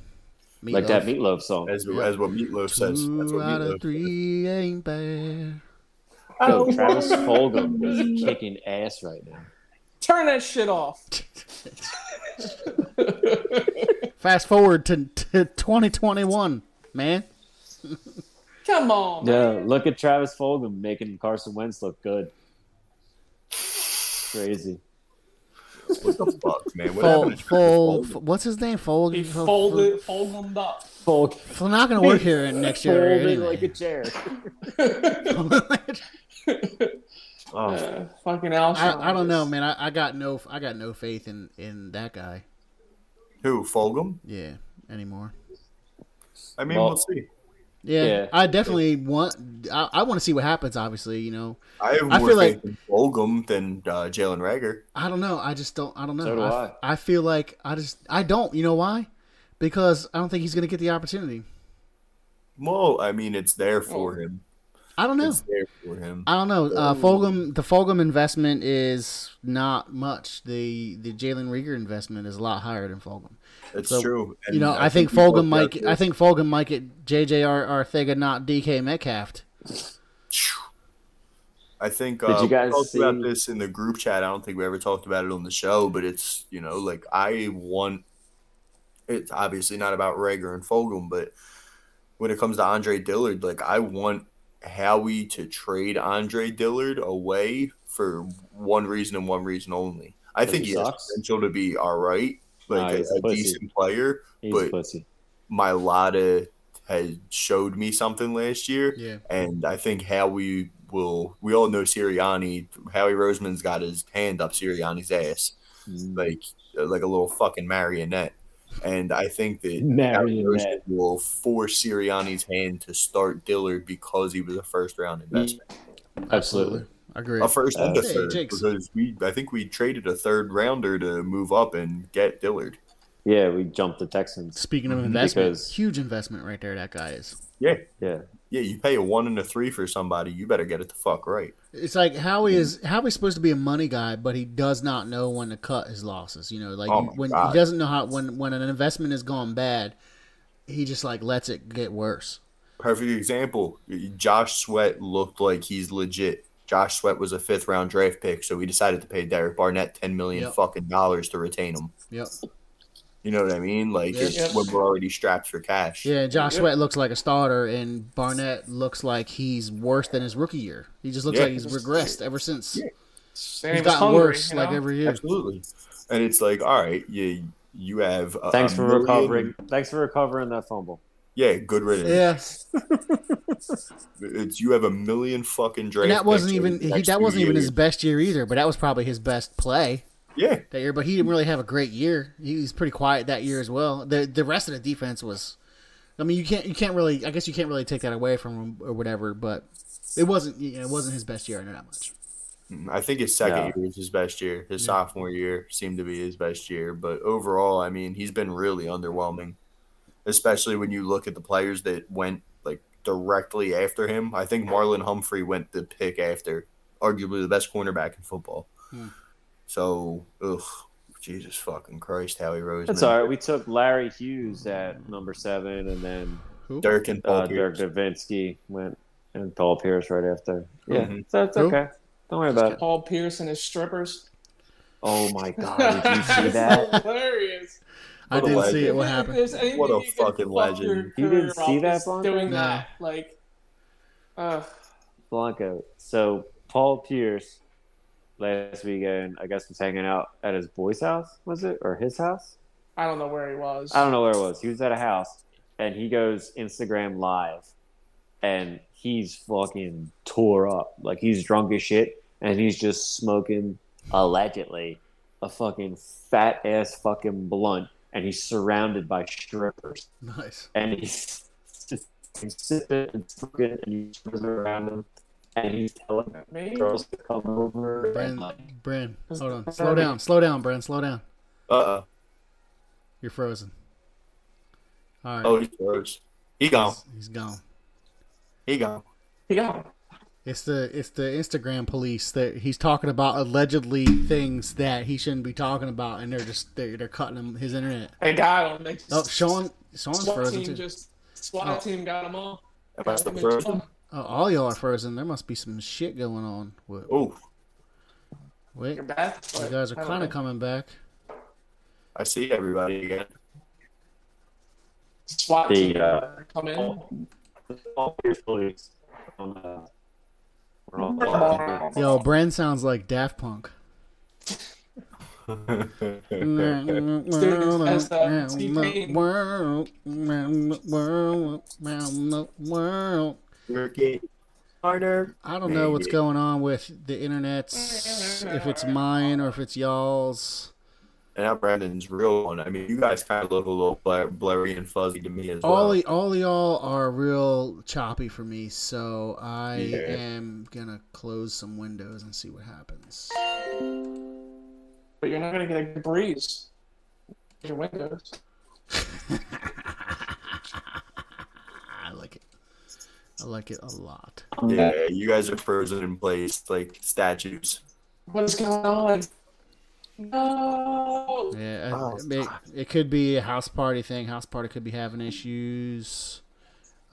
like that Meatloaf song. As, as what Meatloaf says. That's Two what out Meatloaf of three ain't bad. Yo, Travis Fulgham is kicking ass right now. Turn that shit off. Fast forward to, to 2021, man. Come on, Yeah, man. look at Travis Fulgham making Carson Wentz look good. Crazy. What What the fuck, man? What Fold, happened to fold, Fold? what's his name? Fold. He Fo- folded, folded up. Fold, Fo- not gonna work here next year. folding Anyway. like a chair. Oh, Uh, fucking Alshon. I, I don't know, man. I, I got no I got no faith in in that guy. Who? Fulgham? Yeah, anymore. I mean, Well- we'll see. Yeah, Yeah. I definitely want. I, I want to see what happens. Obviously, you know. I have I feel faith like- in Fulgham than uh, Jalen Reagor. I don't know. I just don't. I don't know. So do I, I feel like I just. I don't. You know why? Because I don't think he's going to get the opportunity. Well, I mean, it's there for Oh. him. I don't know. It's there for him. I don't know. Uh, Fulgham, the Fulgham investment is not much. The the Jalen Reagor investment is a lot higher than Fulgham. It's So, true. you know, And I, think we both Fulgham might. got I think Fulgham might get JJ Ar- Arcega, not DK Metcalf. I think Did uh, you guys we talked about this in the group chat. I don't think we ever talked about it on the show, but it's you know like I want. It's obviously not about Reagor and Fulgham, but when it comes to Andre Dillard, like I want Howie to trade Andre Dillard away for one reason and one reason only. I think he he has potential to be all right, Nah, like he's a, a a decent player. He's But- a pussy. Mailata has showed me something last year, Yeah. and I think how we will. We all know Sirianni. Howie Roseman's got his hand up Sirianni's ass, mm-hmm. like like a little fucking marionette. And I think that Marionette. Roseman will force Sirianni's hand to start Dillard because he was a first round mm. investment, Absolutely. I agree. a first and a third. Jakes. Because we, I think we traded a third rounder to move up and get Dillard. Yeah, we jumped the Texans. Speaking of mm-hmm. investment, Because- huge investment right there. That guy is. Yeah, Yeah. yeah. You pay a one and a three for somebody, you better get it the fuck right. It's like Howie is Howie's supposed to be a money guy, but he does not know when to cut his losses. You know, like Oh when God. he doesn't know how when when an investment has gone bad, he just like lets it get worse. Perfect example. Josh Sweat looked like he's legit. Josh Sweat was a fifth round draft pick, so we decided to pay Derek Barnett ten million Yep. fucking dollars to retain him. Yep. You know what I mean? Like Yep. it's Yep. when we're already strapped for cash. Yeah, Josh Yep. Sweat looks like a starter, and Barnett looks like he's worse than his rookie year. He just looks Yeah. like he's regressed ever since. Saying He's he was gotten hungry, worse you like every year. Absolutely. And it's like, all right, you you have a, Thanks a for million- recovering. Thanks for recovering that fumble. Yeah, good riddance. Yes. It's you have a million fucking draft. and that wasn't even he, that wasn't even his best year either. But that was probably his best play Yeah, that year. But he didn't really have a great year. He was pretty quiet that year as well. The the rest of the defense was. I mean, you can't you can't really. I guess you can't really take that away from him or whatever. But it wasn't you know, it wasn't his best year. I know that much. Mm-hmm. I think his second Yeah. year was his best year. His sophomore year seemed to be his best year, but overall, I mean, he's been really underwhelming. Especially when you look at the players that went like directly after him. I think Marlon Humphrey went the pick after, arguably the best cornerback in football. Hmm. So, ugh, Jesus fucking Christ, Howie Roseman, That's all right. We took Larry Hughes at number seven, and then Who? Dirk and Paul uh, Dirk Davinsky went, and Paul Pierce right after. Yeah, Mhm. so it's Who? okay. Don't worry about it. Paul Pierce and his strippers. Oh my god, did you see that? Hilarious. I didn't legend. see it. What happened? there's anything What a fucking legend. your You didn't see that that, is Blanco? Doing No. that, like, uh, Blanco. So Paul Pierce last weekend, I guess, was hanging out at his boy's house. Was it or his house? I don't know where he was. I don't know where it was. He was at a house, and he goes Instagram live, and he's fucking tore up. Like he's drunk as shit, and he's just smoking allegedly a fucking fat ass fucking blunt, and he's surrounded by strippers, Nice. and he's just sipping and smoking, and he's around him, and he's telling Me? girls to come over. And Bren, like, Bren, hold on. Slow down. Slow down, Bren. Slow down. Uh uh You're frozen. All right. Oh, he froze. He gone. He's gone. He gone. Yeah. It's the it's the Instagram police that he's talking about allegedly things that he shouldn't be talking about, and they're just they're, they're cutting him his internet. They got him. They just, Oh, Sean Sean's SWAT frozen team too. just SWAT Oh. team got them all. Am I Got them frozen? Oh, all y'all are frozen. There must be some shit going on. Wait, Oh, wait You're back. you guys are kind of coming back. I see everybody again. SWAT The, team uh, come in. Paul Pierce police. on, uh, all- Yo, Bren sounds like Daft Punk. as, world, world, world. Work harder. I don't know what's going on with the internet. If it's mine or if it's y'all's. And now Brandon's real one. I mean, you guys kind of look a little blur- blurry and fuzzy to me as well. All, y- all y'all are real choppy for me, so I Yeah. am gonna close some windows and see what happens. But you're not gonna get a good breeze. Your windows. I like it. I like it a lot. yeah, you guys are frozen in place like statues. What is going on? No. Yeah, Oh, it, it could be a house party thing. House party could be having issues.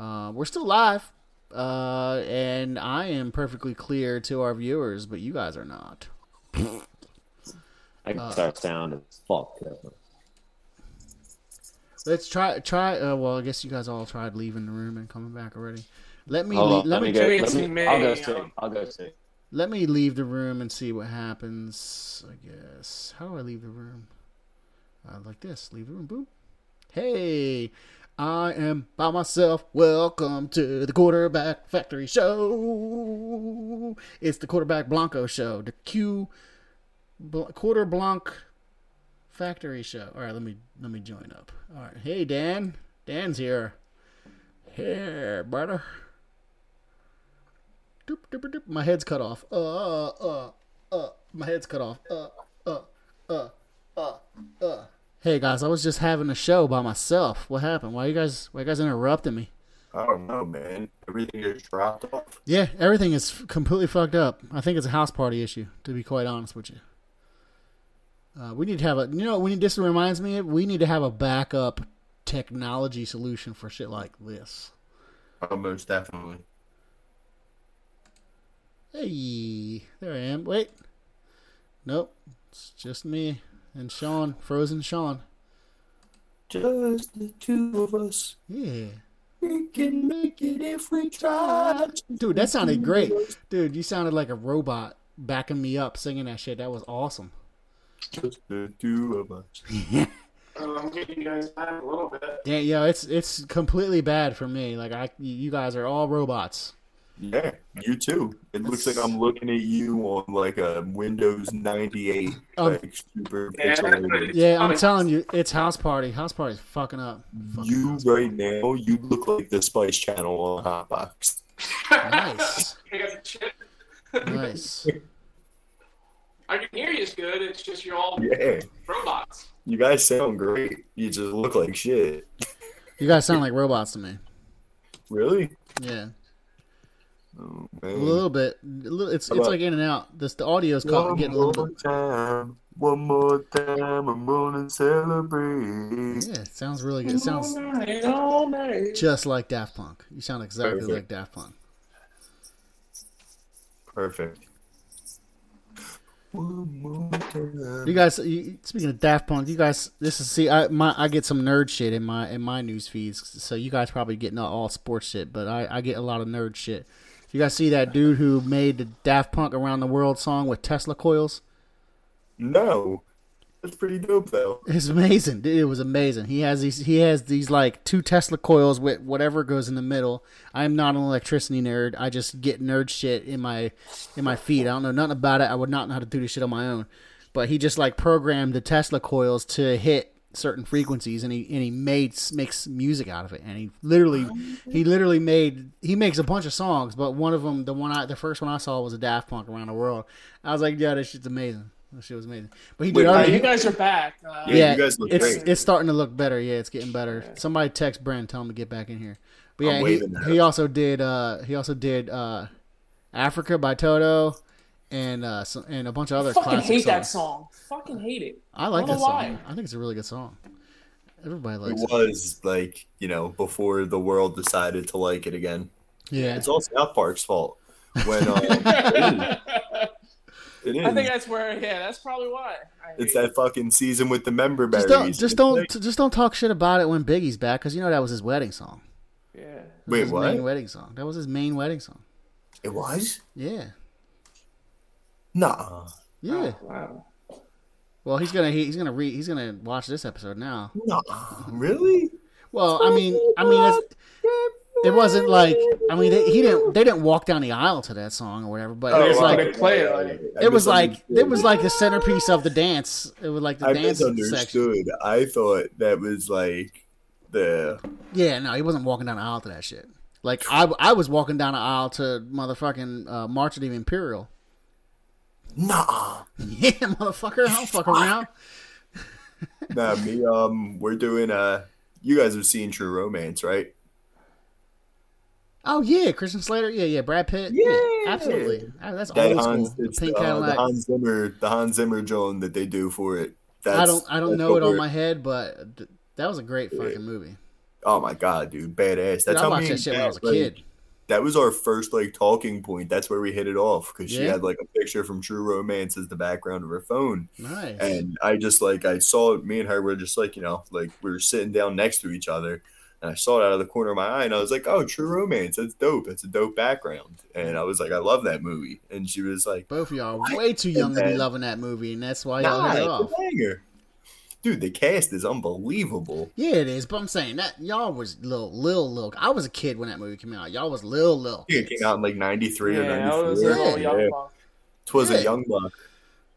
Uh, we're still live, uh, and I am perfectly clear to our viewers, but you guys are not. I guess our sound is fucked up. Let's try try. Uh, well, I guess you guys all tried leaving the room and coming back already. Let me Hold lea- on, let, me, go. try- Let me, me, I'll go uh, see. I'll go see. Let me leave the room and see what happens. I guess. How do I leave the room? Uh, like this. Leave the room. Boom. Hey, I am by myself. Welcome to the Quarterback Factory Show. It's the Quarterback Blanco Show. The Q Bl- Quarter Blanc Factory Show. All right, let me let me join up. All right, hey Dan, Dan's here. Here, brother. Doop, doop, doop. My head's cut off. Uh, uh, uh. My head's cut off. Uh, uh, uh, uh, uh. Hey guys, I was just having a show by myself. What happened? Why you guys? Why you guys interrupting me? I don't know, man. Everything just dropped off. Yeah, everything is completely fucked up. I think it's a house party issue, to be quite honest with you. Uh, we need to have a, you know, we need, this reminds me, of, we need to have a backup technology solution for shit like this. Oh, most definitely. Hey, there I am. Wait, nope, it's just me and Sean, Frozen Sean. Just the two of us. Yeah, We can make it if we try. dude, that sounded great, dude. You sounded like a robot backing me up singing that shit. That was awesome. Just the two of us. Oh, I'm getting you guys back a little bit. Yeah, yeah, it's it's completely bad for me. Like I, you guys are all robots. Yeah, you too. It looks like I'm looking at you on like a Windows 98, Um, like super Yeah. pixelated. Yeah, I'm telling you, it's house party. House party's fucking up. Fucking You house right now, you look like the Spice Channel on Hotbox. Nice, I got the chip. nice. I can hear you as good. It's just you're all Yeah, robots. you guys sound great. You just look like shit. You guys sound like robots to me. Really? Yeah, Oh, a little bit. It's it's like in and out. This the audio's caught, getting a little more bit. time, one more time, I'm gonna celebrate. Yeah, it sounds really good. It sounds All night, all night. just like Daft Punk. You sound exactly Perfect. like Daft Punk. Perfect. One more time. You guys, you, speaking of Daft Punk, you guys, this is see, I my I get some nerd shit in my in my news feeds. So you guys probably getting all, all sports shit, but I I get a lot of nerd shit. You guys see that dude who made the Daft Punk Around the World song with Tesla coils? No, that's pretty dope though. It's amazing. Dude, It was amazing. He has these. He has these like two Tesla coils with whatever goes in the middle. I am not an electricity nerd. I just get nerd shit in my in my feed. I don't know nothing about it. I would not know how to do this shit on my own. But he just like programmed the Tesla coils to hit certain frequencies, and he and he made makes music out of it. And he literally he literally made he makes a bunch of songs. But one of them, the one I the first one I saw was a Daft Punk Around the World. I was like, yeah, this shit's amazing. That shit was amazing. But he did Wait, other, you guys are back. Uh, Yeah, you guys look it's great. it's starting to look better. Yeah, it's getting better. Somebody text Brent, tell him to get back in here. But yeah, he, he also did uh he also did uh Africa by Toto and uh so, and a bunch of other fucking classic hate songs. that song. Fucking hate it. I like I don't that know song. why. I think it's a really good song. Everybody It likes it. It was like you know before the world decided to like it again. Yeah. It's all South Park's fault. When um, it is. It I think that's where. Yeah, that's probably why. I hate It's it. that fucking season with the member berries. Just don't just don't like- just don't talk shit about it when Biggie's back because you know that was his wedding song. Yeah. That was Wait, his what? Main wedding song. That was his main wedding song. It was? Yeah. Nah. Yeah. Wow. Well, he's gonna he, he's gonna read he's gonna watch this episode now. No, really? Well, I mean, I mean, it's, it wasn't like I mean they, he didn't they didn't walk down the aisle to that song or whatever, but it was wow. like They play it, like- I it was like it was like the centerpiece of the dance. It was like the I dance section. misunderstood. I thought that was like the Yeah, no, he wasn't walking down the aisle to that shit. Like I, I was walking down the aisle to motherfucking uh, March of the Imperial. Nah. Yeah, motherfucker, I don't fuck around. Nah, me. Um, we're doing. Uh, you guys have seen True Romance, right? Oh yeah, Christian Slater. Yeah, yeah, Brad Pitt. Yeah. absolutely. Ah, That's That old Hans, school. The it's pink the, uh, the Hans Zimmer, the Hans Zimmer Joan that they do for it. That's, I don't, I don't know it on my head, but th- that was a great fucking movie. Oh my god, dude, badass! That's Dude, I watched me that shit when I was a kid. That was our first like talking point. That's where we hit it off because she had like a picture from True Romance as the background of her phone. Nice. And I just like I saw it. me and her were just like you know like we were sitting down next to each other, and I saw it out of the corner of my eye, and I was like, "Oh, True Romance, that's dope. That's a dope background." And I was like, "I love that movie," and she was like, Both of y'all are way too young to be loving that movie, and that's why y'all "Nah, hit it off. A banger." Dude, the cast is unbelievable. Yeah, it is. But I'm saying that y'all was little, little, little. I was a kid when that movie came out. Y'all was little, little. I think it came out in like '93 or Yeah, I was '94. a Yeah. young buck. It was Yeah. a young buck.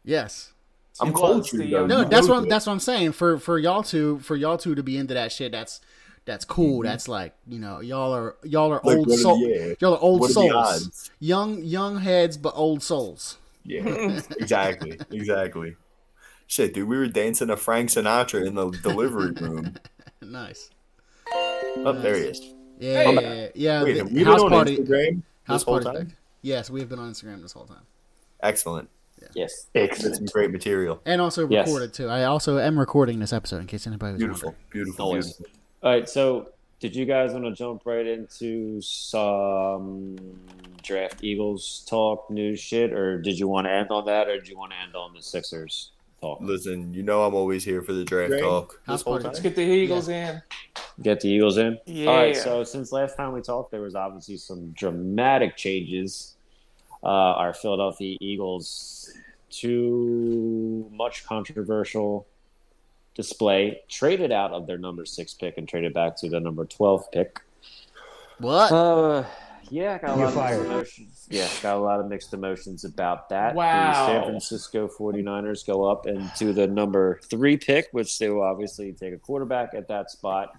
Yes. I'm He was cultured, the though. No, that's know what that. that's what I'm saying. For for y'all to for y'all two to be into that shit, that's that's cool. Mm-hmm. That's like you know, y'all are y'all are Like, old what are soul. the- yeah. Y'all are old What souls. odds? Young young heads, but old souls. Yeah, exactly, exactly. Shit, dude, we were dancing to Frank Sinatra in the delivery room. nice. Oh, there he is. Yeah, Hey. yeah, yeah. Wait, the have we been house on party. Instagram House this whole party. time? Yes, we've been on Instagram this whole time, Excellent. Yes. That's some great material. and also Yes. recorded too. I also am recording this episode in case anybody was Beautiful, wondering. beautiful, Always. beautiful. All right. So, did you guys want to jump right into some draft Eagles talk news shit, or did you want to end on that, or did you want to end on the Sixers talk? Listen, you know I'm always here for the draft Great. talk. House This whole time. Let's get the Eagles in. Get the Eagles in. Yeah. All right. So since last time we talked, there was obviously some dramatic changes. Uh, our Philadelphia Eagles, too much controversial display, traded out of their number six pick and traded back to the number twelve pick. What? Uh, yeah, got a You're lot of mixed emotions. Yeah, got a lot of mixed emotions about that. Wow. The San Francisco 49ers go up into the number three pick, which they will obviously take a quarterback at that spot.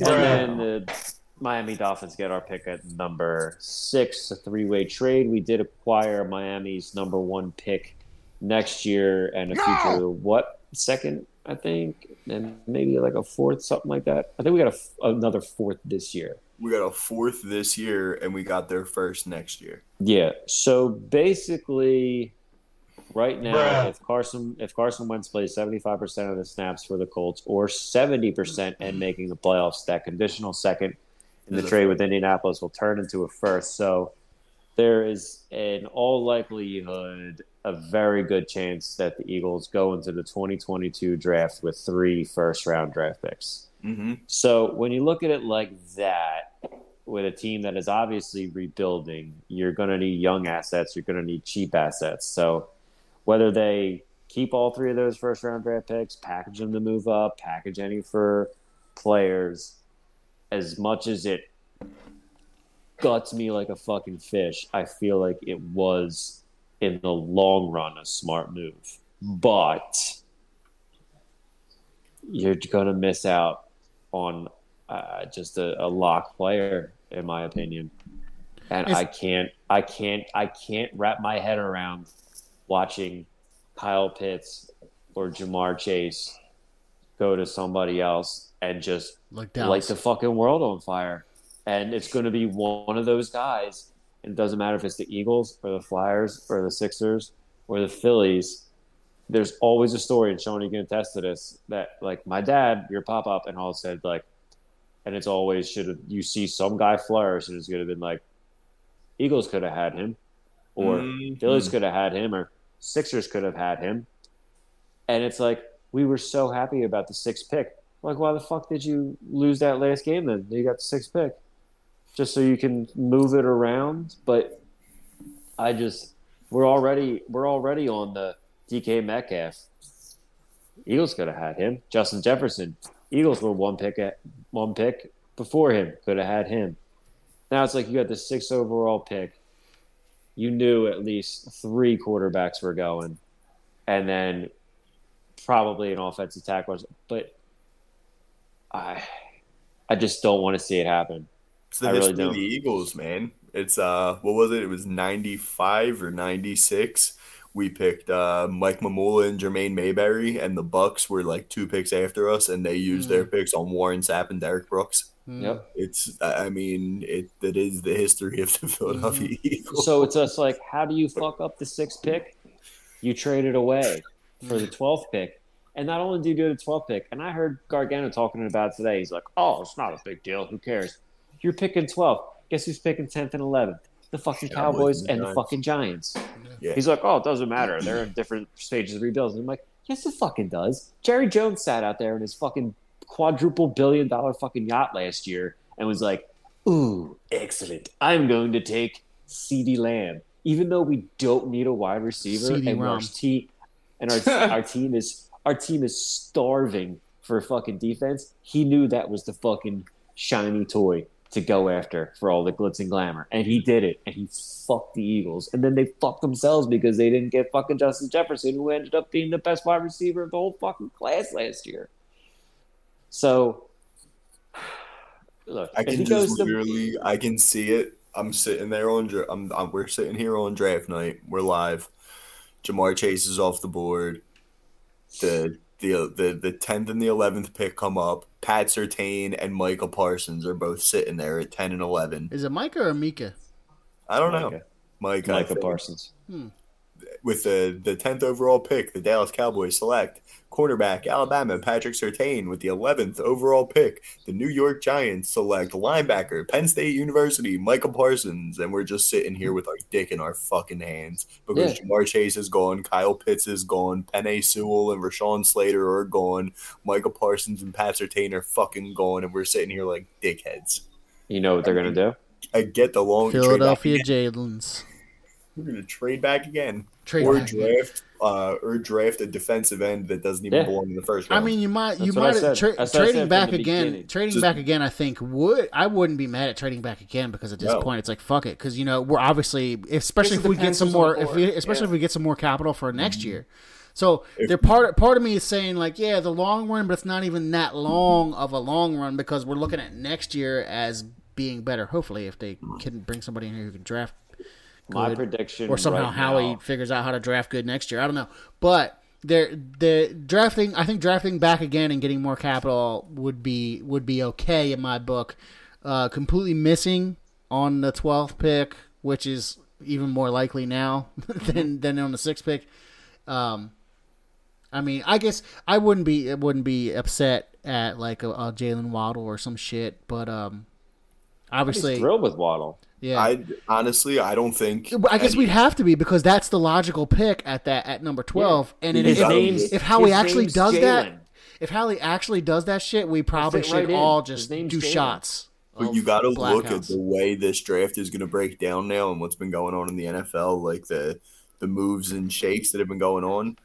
And then the Miami Dolphins get our pick at number six, a three way trade. We did acquire Miami's number one pick next year and a future, what, second, I think, and maybe like a fourth, something like that. I think we got a f another fourth this year. We got a fourth this year, and we got their first next year. Yeah. So basically, right now, Bruh. if Carson if Carson Wentz plays seventy five percent of the snaps for the Colts or seventy percent and making the playoffs, that conditional second in the trade with Indianapolis will turn into a first. So there is, in all likelihood, a very good chance that the Eagles go into the twenty twenty two draft with three first round draft picks. Mm-hmm. So when you look at it like that, with a team that is obviously rebuilding, you're going to need young assets. You're going to need cheap assets. So whether they keep all three of those first round draft picks, package them to move up, package any for players, as much as it guts me like a fucking fish, I feel like it was in the long run a smart move. But you're going to miss out on uh, just a, a lock player, in my opinion. And It's- I can't, I can't, I can't wrap my head around watching Kyle Pitts or Ja'Marr Chase go to somebody else and just Like light the fucking world on fire. And it's going to be one of those guys. And it doesn't matter if it's the Eagles or the Flyers or the Sixers or the Phillies. There's always a story, and Sean, you can attest to this, that like my dad, your pop up, and all said like, and it's always should have you see some guy flourish, and it's going to have been like, Eagles could have had him, or Mhm. Phillies could have had him, or Sixers could have had him. And it's like we were so happy about the sixth pick. Like, why the fuck did you lose that last game then? You got the sixth pick. Just so you can move it around. But I just we're already we're already on the DK Metcalf Eagles could have had him. Justin Jefferson. Eagles were one pick at one pick before him. Could have had him. Now it's like you got the sixth overall pick. You knew at least three quarterbacks were going, and then probably an offensive tackle. But I, I just don't want to see it happen. It's the I really of the Eagles, man. It's uh, what was it? It was ninety five or ninety six. We picked uh, Mike Mamula and Jermaine Mayberry, and the Bucks were like two picks after us, and they used their hmm. picks on Warren Sapp and Derrick Brooks. Hmm. Yep. It's, I mean, it that is the history of the Philadelphia hmm. Eagles. So it's just like, how do you fuck up the sixth pick? You trade it away for the twelfth pick, and not only do you do the twelfth pick, and I heard Gargano talking about it today. He's like, "Oh, it's not a big deal. Who cares? You're picking 12th. Guess who's picking tenth and eleventh? The fucking Cowboys Cowboys and and the Giants. fucking Giants." Yeah. He's like, "Oh, it doesn't matter. They're in different stages of rebuilds." And I'm like, "Yes, it fucking does." Jerry Jones sat out there in his fucking quadruple billion dollar fucking yacht last year and was like, "Ooh, excellent. I'm going to take CeeDee Lamb, even though we don't need a wide receiver, CeeDee and our Lamb. team and our our team is our team is starving for fucking defense. He knew that was the fucking shiny toy to go after for all the glitz and glamour, and he did it, and he fucked the Eagles, and then they fucked themselves because they didn't get fucking Justin Jefferson, who ended up being the best wide receiver of the whole fucking class last year. So. Look, I can just goes to- literally, I can see it. I'm sitting there on, I'm, I'm, we're sitting here on draft night. We're live. Ja'Marr Chase is off the board. The the the the tenth and the eleventh pick come up. Pat Surtain and Michael Parsons are both sitting there at ten and eleven. Is it Micah or Mika? I don't know, Micah. Mike. I Micah think. Parsons. Hmm. With the the tenth overall pick, the Dallas Cowboys select cornerback Alabama Patrick Surtain with the eleventh overall pick. The New York Giants select linebacker Penn State University Michael Parsons, and we're just sitting here with our dick in our fucking hands because Yeah. Ja'Marr Chase is gone, Kyle Pitts is gone, Penei Sewell and Rashawn Slater are gone, Michael Parsons and Pat Surtain are fucking gone, and we're sitting here like dickheads. You know what they're gonna do? I get the long Philadelphia again. Jalen's. We're gonna trade back again Trade or back. draft uh, or draft a defensive end that doesn't even Yeah. belong in the first round. I mean, you might you That's what I might tra- That's what I said trading back again. beginning. Trading Just- back again, I think would I wouldn't be mad at trading back again because at this No. point it's like fuck it because you know we're obviously especially if we get some more if we especially Yeah. if we get some more capital for next year. So If- they're part part of me is saying like yeah the long run, but it's not even that long of a long run because we're looking at next year as being better. Hopefully, if they can bring somebody in here who can draft My prediction, or somehow right Howie now- figures out how to draft good next year. I don't know, but they're they're drafting. I think drafting back again and getting more capital would be would be okay in my book. Uh, completely missing on the twelfth pick, which is even more likely now than than on the sixth pick. Um, I mean, I guess I wouldn't be wouldn't be upset at like a, a Jaylen Waddle or some shit, but um, obviously, thrilled with Waddle. Yeah. I honestly, I don't think. But I guess any- we'd have to be because that's the logical pick at that at number twelve. And it, His if, name's- if Howie actually name's does that, if Howie actually does that shit, we probably should right all His just do Jalen. shots. But you got to Black look at the way this draft is going to break down now, and what's been going on in the NFL, like the the moves and shakes that have been going on.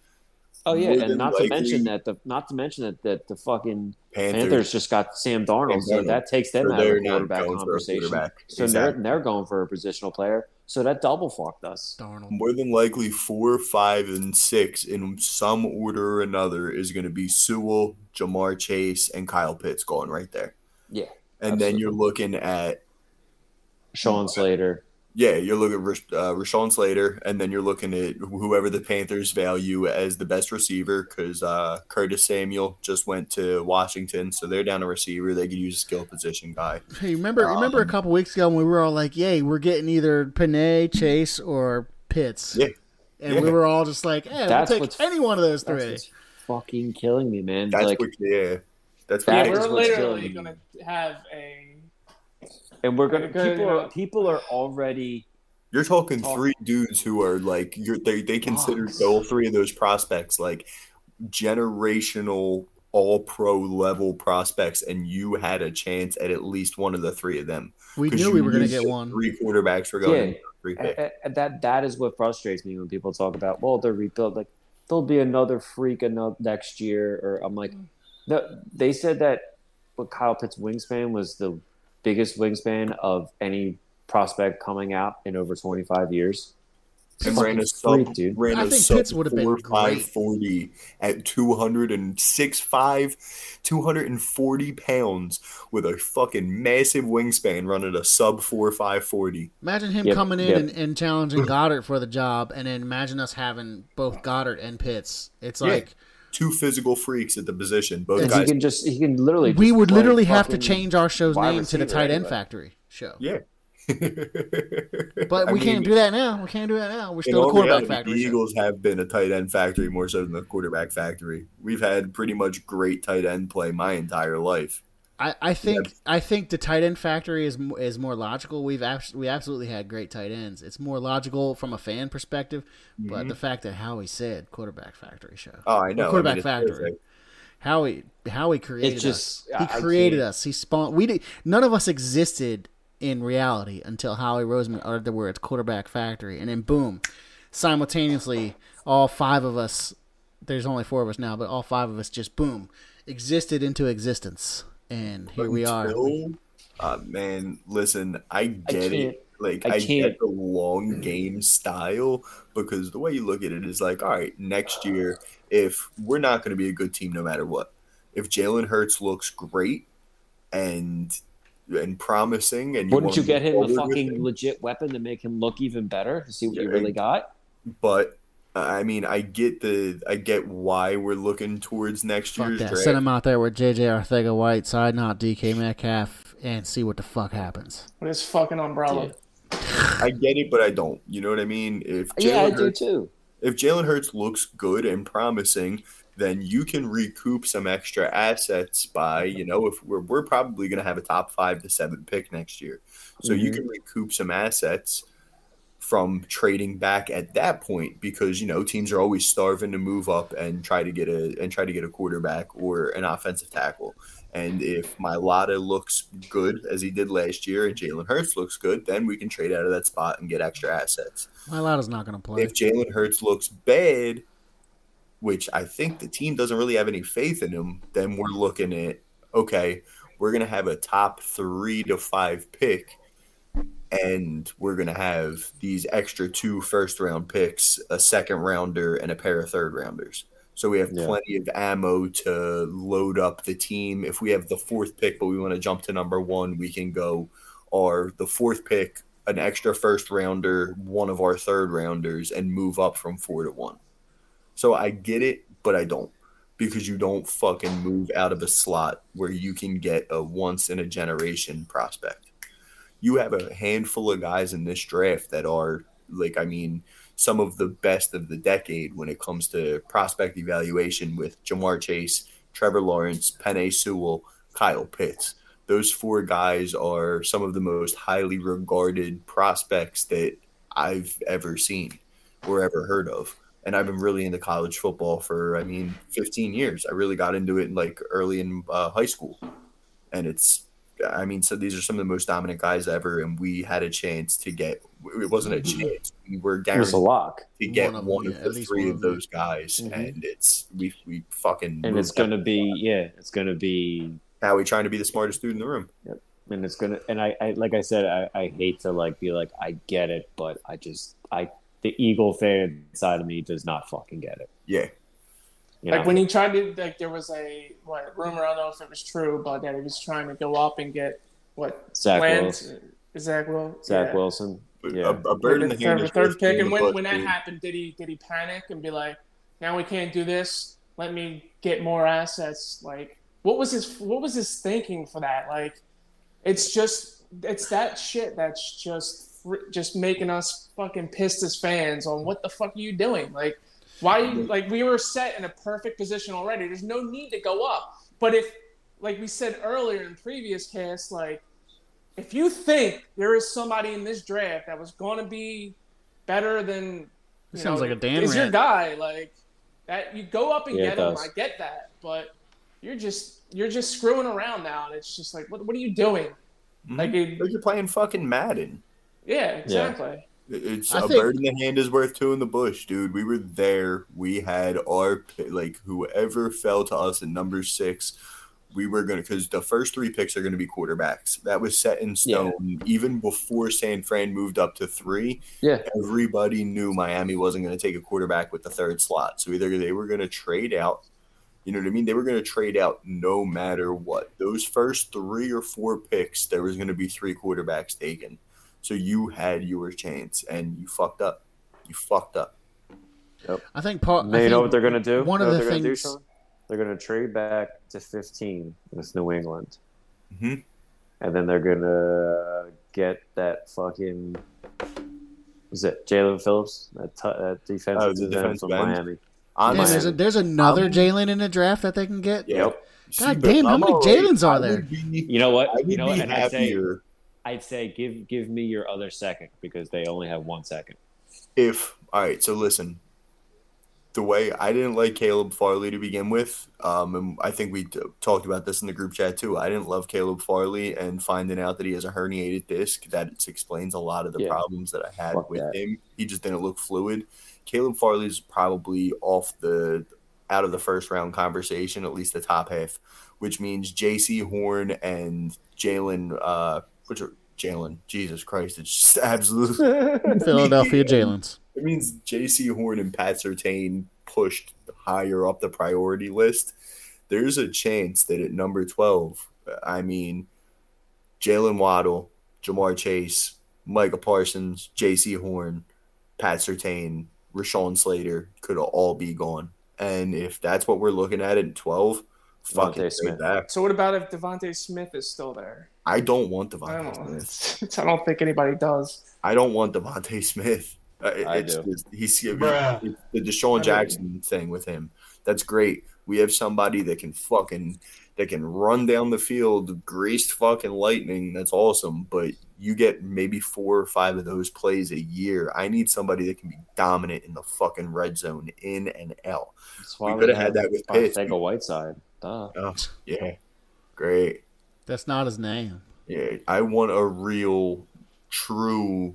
Oh yeah, and not likely- to mention that the not to mention that that the fucking Panthers, Panthers, just got Sam Darnold, Sam so that takes them So out of the quarterback going for a conversation. quarterback. So Exactly. they're they're going for a positional player. So that double fucked us. Darnold. more than likely four, five, and six in some order or another is going to be Sewell, Ja'Marr Chase, and Kyle Pitts going right there. Yeah, And then you're looking at Sean Slater. Yeah, you're looking at Rash- uh, Rashawn Slater, and then you're looking at whoever the Panthers value as the best receiver because uh, Curtis Samuel just went to Washington, so they're down a receiver. They could use a skill position guy. Hey, remember remember a couple weeks ago when we were all like, "Yay, we're getting either Penei, Chase, or Pitts," Yeah, and Yeah. we were all just like, "Eh, That's we'll take any one of those That's three." what's fucking killing me, man. that's like, what. Yeah, that's That what. is we're literally gonna have a and we're gonna Because, people you know- are people are already You're talking Talk- three dudes who are like you're, they they consider all three of those prospects like generational all pro level prospects, and you had a chance at at least one of the three of them. We knew we were going to get one. Three quarterbacks were going Yeah. three A- pick. a- a- that that is what frustrates me when people talk about well they're rebuilt like there'll be another freak another next year, or I'm like, mm. no, they said that what Kyle Pitt's wingspan was the biggest wingspan of any prospect coming out in over 25 years. And Fucking ran a freak, sub, dude. ran I a think sub Pitts would have been four, great. five, 40 at 206.5, 240 pounds with a fucking massive wingspan running a sub 4, 5, 40. Imagine him Yep, coming in yep. and, and challenging Goedert for the job, and then imagine us having both Goedert and Pitts. It's Yeah. Like Two physical freaks at the position. Both And he guys. can just he can literally we would literally have to change our show's name to the Tight End anyway. Factory show. Yeah. But I we can't mean, do that now. We can't do that now. We're still a all quarterback reality, factory. The show. Eagles have been a tight end factory more so than the quarterback factory. We've had pretty much great tight end play my entire life. I, I think I think the tight end factory is is more logical. We've abs- we absolutely had great tight ends. It's more logical from a fan perspective, but mm-hmm. the fact that Howie said quarterback factory show. Oh, I know. I quarterback mean, factory. perfect. Howie Howie created just- us. He I- I created can't- us. He spawned. We did, none of us existed in reality until Howie Roseman uttered the words "quarterback factory," and then boom, simultaneously, all five of us. There's only four of us now, but all five of us just boom existed into existence, and here we are. Uh, man, listen, I get can't- it. Like I I, get the long game style because the way you look at it is like, all right, next year, if we're not going to be a good team no matter what, if Jalen Hurts looks great and and promising, and Wouldn't wanna you get him a fucking him, legit weapon to make him look even better to see what you really got? but I mean, I get the, I get why we're looking towards next Fuck year's that. draft. Send him out there with JJ Arcega White, side not DK Metcalf, and see what the fuck happens. With his fucking umbrella. I get it, but I don't. You know what I mean? If Yeah, I Jalen do too. if Jalen Hurts looks good and promising, then you can recoup some extra assets by, you know, if we're we're probably going to have a top five to seven pick next year, so you Mhm. can recoup some assets from trading back at that point because you know teams are always starving to move up and try to get a and try to get a quarterback or an offensive tackle. And if my Mailata looks good as he did last year and Jalen Hurts looks good, then we can trade out of that spot and get extra assets Mailata's not going to play. if Jalen Hurts looks bad, which I think the team doesn't really have any faith in him, then we're looking at okay, we're gonna have a top three to five pick, and we're gonna have these extra two first round picks, a second rounder, and a pair of third rounders. So we have Yeah. plenty of ammo to load up the team. If we have the fourth pick, but we want to jump to number one, we can go or the fourth pick, an extra first rounder, one of our third rounders, and move up from four to one. So I get it, but I don't. Because you don't fucking move out of a slot where you can get a once in a generation prospect. You have a handful of guys in this draft that are like, I mean, some of the best of the decade when it comes to prospect evaluation with Ja'Marr Chase, Trevor Lawrence, Penei Sewell, Kyle Pitts. Those four guys are some of the most highly regarded prospects that I've ever seen or ever heard of. And I've been really into college football for, I mean, 15 years. I really got into it like early in uh, high school. And it's, I mean, so these are some of the most dominant guys ever. And we had a chance to get, it wasn't a chance. We were It was guaranteed a lock, to get One one of of, yeah, at the three of of those guys, Mhm. and it's we we fucking and it's gonna up. be yeah, it's gonna be now we trying to be the smartest dude in the room. Yep. And it's gonna and I, I like I said I, I hate to like be like I get it, but I just I the Eagle fan side of me does not fucking get it. Yeah, You Like know? when he tried to, like there was a what rumor. I don't know if it was true, but that he was trying to go up and get what Zach Lance, Wilson. Zach Will, Zach yeah. Wilson. Yeah. a, a bird in the hand. third, third pick. And when, when that dude. happened, did he did he panic and be like, "Now we can't do this. Let me get more assets." Like, what was his what was his thinking for that? Like, it's just it's that shit that's just just making us fucking pissed as fans on what the fuck are you doing? Like, why? Like, we were set in a perfect position already. There's no need to go up. But if, like we said earlier in previous casts, like if you think there is somebody in this draft that was going to be better than you sounds know, like a Dan is your guy like that you go up and Yeah, get him i get that but you're just you're just screwing around now and it's just like what, what are you doing Mhm. like it, Like you're playing fucking Madden. yeah exactly It's I a think- bird in the hand is worth two in the bush, dude. We were there. We had our like whoever fell to us in number six. We were gonna because the first three picks are gonna be quarterbacks. That was set in stone even before San Fran moved up to three. Yeah. Everybody knew Miami wasn't gonna take a quarterback with the third slot. So either they were gonna trade out. You know what I mean? They were going to trade out no matter what. Those first three or four picks, there was going to be three quarterbacks taken. So you had your chance and you fucked up. You fucked up. I think part. They know what they're gonna do. One Know of the they're gonna do, things. Sean? They're gonna trade back to 15 with New England, Mhm. and then they're gonna get that fucking. Is it Jaelan Phillips? That, t- that defensive Oh, the end defensive from end? Miami. Yeah, Honestly, there's, a, there's another Jalen in the draft that they can get. yeah. Yep. God but damn, how I'm many. Jalen's are there? be- You know what? I You know what? be And I'd say, happier I'd say give give me your other second because they only have one second. if. All right, so listen. The way I didn't like Caleb Farley to begin with, um, and I think we t- talked about this in the group chat too. I didn't love Caleb Farley, and finding out that he has a herniated disc that explains a lot of the Yeah. problems that I had Fuck with that. him. He just didn't look fluid. Caleb Farley's probably off the out of the first round conversation, at least the top half, which means Jaycee Horn and Jalen. Uh, which are Jalen? Jesus Christ! It's just absolutely Philadelphia Jalen's. it means Jaycee Horn and Pat Surtain pushed higher up the priority list. There's a chance that at number 12, I mean, Jaylen Waddle, Ja'Marr Chase, Micah Parsons, Jaycee Horn, Pat Surtain, Rashawn Slater could all be gone. And if that's what we're looking at at 12, fuck DeVonta Smith. Smith. back. So what about if DeVonta Smith is still there? I don't want I DeVonta don't know. Smith. I don't think anybody does. I don't want DeVonta Smith. Uh, it- I it's do. just- he's Bruh. it's the DeSean Jackson thing with him. That's great. We have somebody that can fucking that can run down the field, greased fucking lightning. That's awesome. But you get maybe four or five of those plays a year. I need somebody that can be dominant in the fucking red zone, in and out. That's why We coulda had that with Pitts. Arcega Whiteside. Duh. Oh, yeah, great. That's not his name. Yeah, I want a real, true,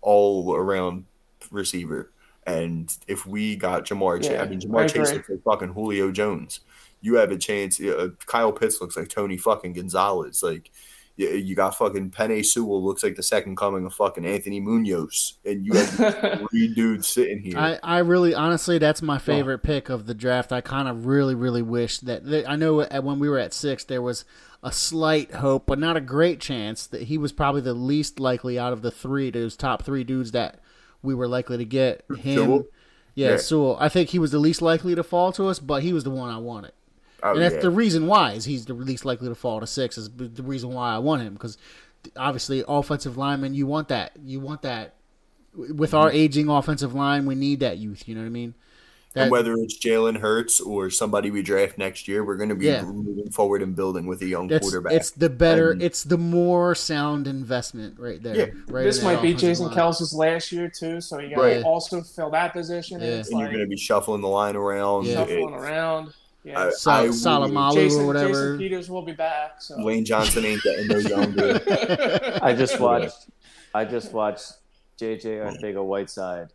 all around receiver. And if we got Ja'Marr Chase, Yeah, I mean, Ja'Marr I Chase looks like fucking Julio Jones. You have a chance. Uh, Kyle Pitts looks like Tony fucking Gonzalez. Like, you, you got fucking Penei Sewell looks like the second coming of fucking Anthony Munoz. And you have three dudes sitting here. I, I really, honestly, that's my favorite pick of the draft. I kind of really, really wish that. that- I know when we were at six, there was a slight hope, but not a great chance that he was probably the least likely out of the three, those top three dudes that we were likely to get. Him, Sewell? yeah, Yeah. Sewell. I think he was the least likely to fall to us, but he was the one I wanted. Oh, and that's yeah. the reason why is he's the least likely to fall to six is the reason why I want him because obviously offensive lineman you want that you want that with our Mm-hmm. aging offensive line we need that youth you know what I mean that, and whether it's Jalen Hurts or somebody we draft next year, we're going to be Yeah. moving forward and building with a young that's quarterback. it's the better And- it's the more sound investment right there Yeah. right this might be Jason line. Kelce's last year too, so you got Right. to also fill that position. Yeah. And it's and you're going to be shuffling the line around. Yeah. shuffling It- around. Yeah. I- Sal- I would- Salamalu Jason, or whatever Jason Peters will be back. So. Lane Johnson ain't getting no younger. I just watched. I just watched JJ Arcega Whiteside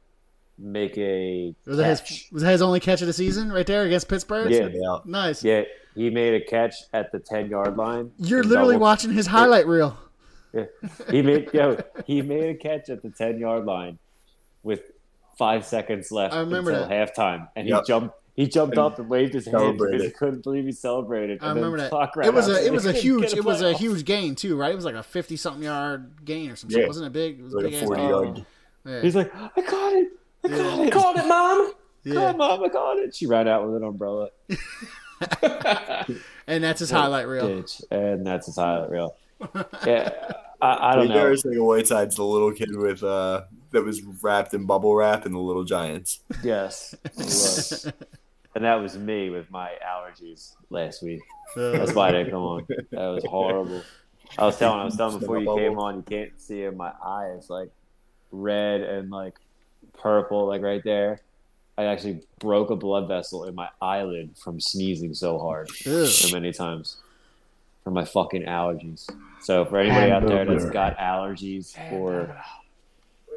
make a was that, his, was that his only catch of the season right there against Pittsburgh Yeah. Yeah. nice Yeah, he made a catch at the ten yard line. you're literally double- watching his highlight reel Yeah. He made yo, he made a catch at the ten yard line with five seconds left I remember until halftime, and Yep. he jumped. He jumped And up and waved his hand because he couldn't believe he celebrated. I and then remember that. clock ran It was a it was a huge get it was a huge gain too, right? It was like a fifty something yard gain or something. Yeah. shit. Wasn't it big? It was a Like big a ass 40 gain. yard. Yeah. He's like, I caught it. I caught it. Called it, mom. Yeah. Come mom, I caught it. She ran out with an umbrella. And that's his highlight reel. Bitch. And that's his highlight reel. Yeah, I, I don't Jake know. Arcega Whiteside's the little kid with uh that was wrapped in bubble wrap and the Little Giants. Yes, he was. And that was me with my allergies last week. That's why I didn't come on. That was horrible. I was telling, I was telling before you came on, you can't see in my eyes like red and like purple, like right there. I actually broke a blood vessel in my eyelid from sneezing so hard Ew. so many times from my fucking allergies. So for anybody out there that's got allergies or